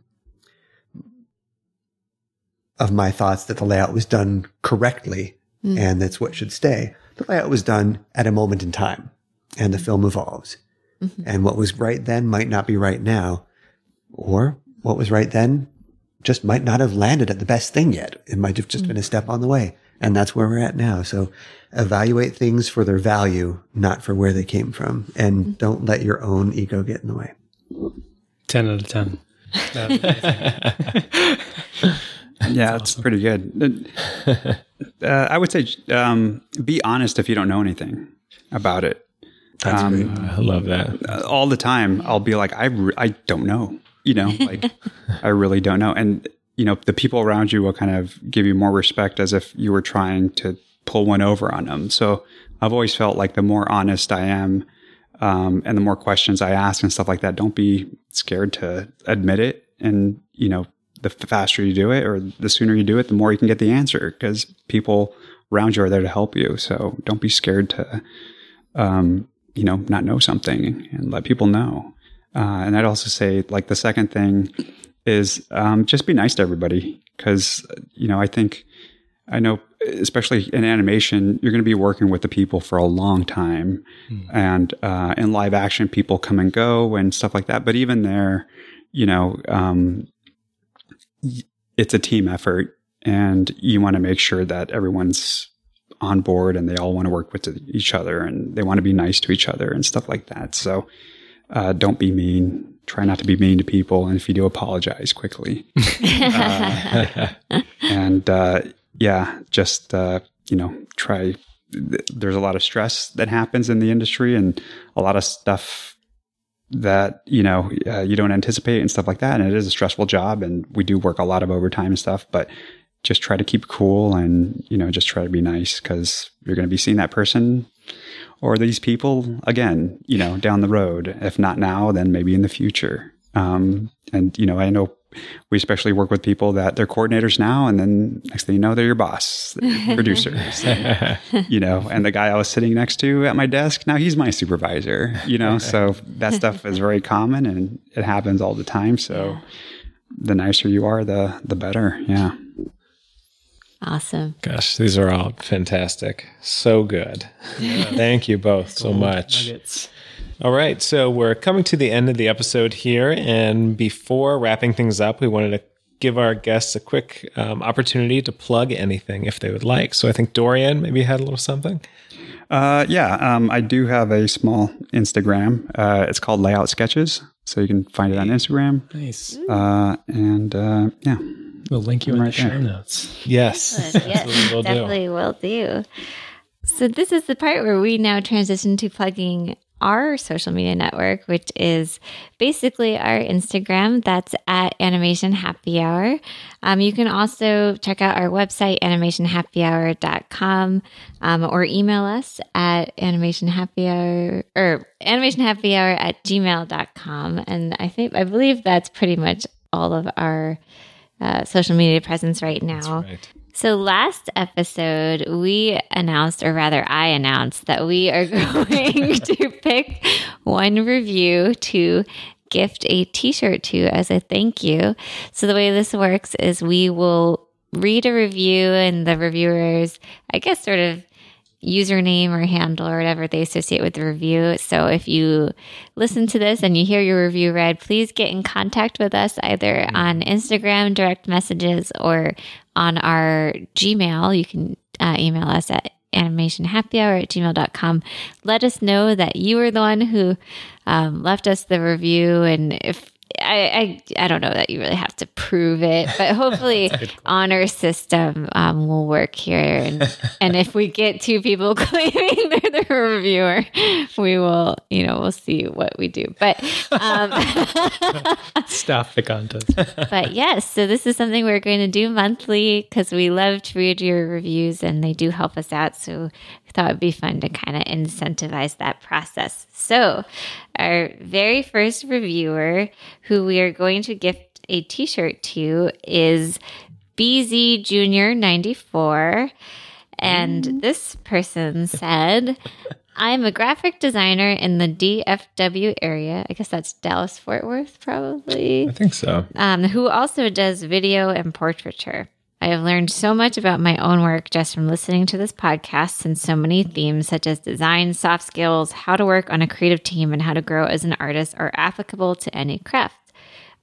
of my thoughts that the layout was done correctly mm. and that's what should stay. The layout was done at a moment in time and the film evolves. Mm-hmm. And what was right then might not be right now. Or what was right then just might not have landed at the best thing yet. It might have just mm. been a step on the way. And that's where we're at now. So evaluate things for their value, not for where they came from. And mm. don't let your own ego get in the way. 10 out of 10. yeah, it's awesome. pretty good. Uh, I would say um, be honest if you don't know anything about it. That's um. I love that. Uh, all the time, I'll be like, I, re- I don't know you know, *laughs* like I really don't know. And, you know, the people around you will kind of give you more respect as if you were trying to pull one over on them. So I've always felt like the more honest I am, um, and the more questions I ask and stuff like that, don't be scared to admit it. And, you know, the faster you do it or the sooner you do it, the more you can get the answer because people around you are there to help you. So don't be scared to, um, you know, not know something and let people know. Uh, and I'd also say, like, the second thing is um, just be nice to everybody because, you know, I think, I know, especially in animation, you're going to be working with the people for a long time. Mm. And uh, in live action, people come and go and stuff like that. But even there, you know, um, it's a team effort and you want to make sure that everyone's on board and they all want to work with each other and they want to be nice to each other and stuff like that. So, uh, don't be mean. Try not to be mean to people, and if you do, apologize quickly. *laughs* uh, and uh, yeah, just uh, you know, try. There's a lot of stress that happens in the industry, and a lot of stuff that you know uh, you don't anticipate and stuff like that. And it is a stressful job, and we do work a lot of overtime and stuff. But just try to keep cool and you know just try to be nice because you're going to be seeing that person or these people again, you know, down the road. If not now, then maybe in the future. Um, and you know, I know we especially work with people that they're coordinators now, and then next thing you know, they're your boss, producers, *laughs* you know. And the guy I was sitting next to at my desk, now he's my supervisor, you know. So that stuff is very common, and it happens all the time. So the nicer you are, the the better. Yeah. Awesome. Gosh, these are all fantastic. So good. Yeah. *laughs* Thank you both so much. Nuggets. All right. So we're coming to the end of the episode here. And before wrapping things up, we wanted to give our guests a quick um, opportunity to plug anything if they would like. So I think Dorian maybe had a little something. Uh, yeah, um, I do have a small Instagram. Uh, it's called Layout Sketches. So you can find it on Instagram. Nice. Uh, and uh, yeah. We'll link you I'm in right the show notes. Yes. yes, *laughs* we'll definitely do. will do. So this is the part where we now transition to plugging our social media network, which is basically our Instagram. That's at Animation Happy Hour. Um, you can also check out our website, animationhappyhour.com, um, or email us at animationhappyhour or animationhappyhour at gmail.com. And I think, I believe that's pretty much all of our uh, social media presence right now. Right. So, last episode, we announced, or rather, I announced that we are *laughs* going *laughs* to pick one review to gift a t shirt to as a thank you. So, the way this works is we will read a review, and the reviewers, I guess, sort of username or handle or whatever they associate with the review. So if you listen to this and you hear your review read, please get in contact with us either mm-hmm. on Instagram, direct messages, or on our Gmail. You can uh, email us at animationhappyhour at gmail.com. Let us know that you were the one who um, left us the review. And if I, I, I don't know that you really have to prove it, but *laughs* hopefully honor system um, will work here. And and if we get two people *laughs* claiming they're the reviewer, we will you know we'll see what we do. But um, *laughs* stop the contest. but yes, so this is something we're going to do monthly because we love to read your reviews and they do help us out. So thought it'd be fun to kind of incentivize that process. So, our very first reviewer who we are going to gift a t shirt to is BZ Junior 94. And mm. this person said, I'm a graphic designer in the DFW area. I guess that's Dallas Fort Worth, probably. I think so. Um, who also does video and portraiture. I have learned so much about my own work just from listening to this podcast and so many themes such as design, soft skills, how to work on a creative team, and how to grow as an artist are applicable to any craft.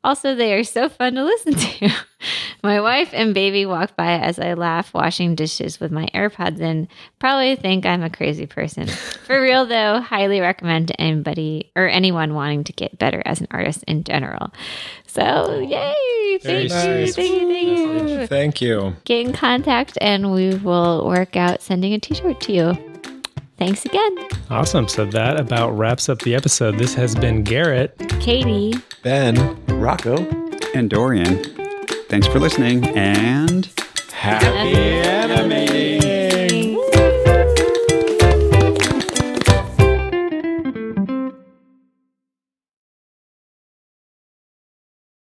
Also, they are so fun to listen to. *laughs* my wife and baby walk by as I laugh washing dishes with my AirPods in. Probably think I'm a crazy person. For real though, highly recommend to anybody or anyone wanting to get better as an artist in general. So, yay! Thank you, thank you, thank you. Thank you. Get in contact and we will work out sending a t shirt to you. Thanks again. Awesome. So that about wraps up the episode. This has been Garrett, Katie, Ben, Rocco, and Dorian. Thanks for listening and happy animating.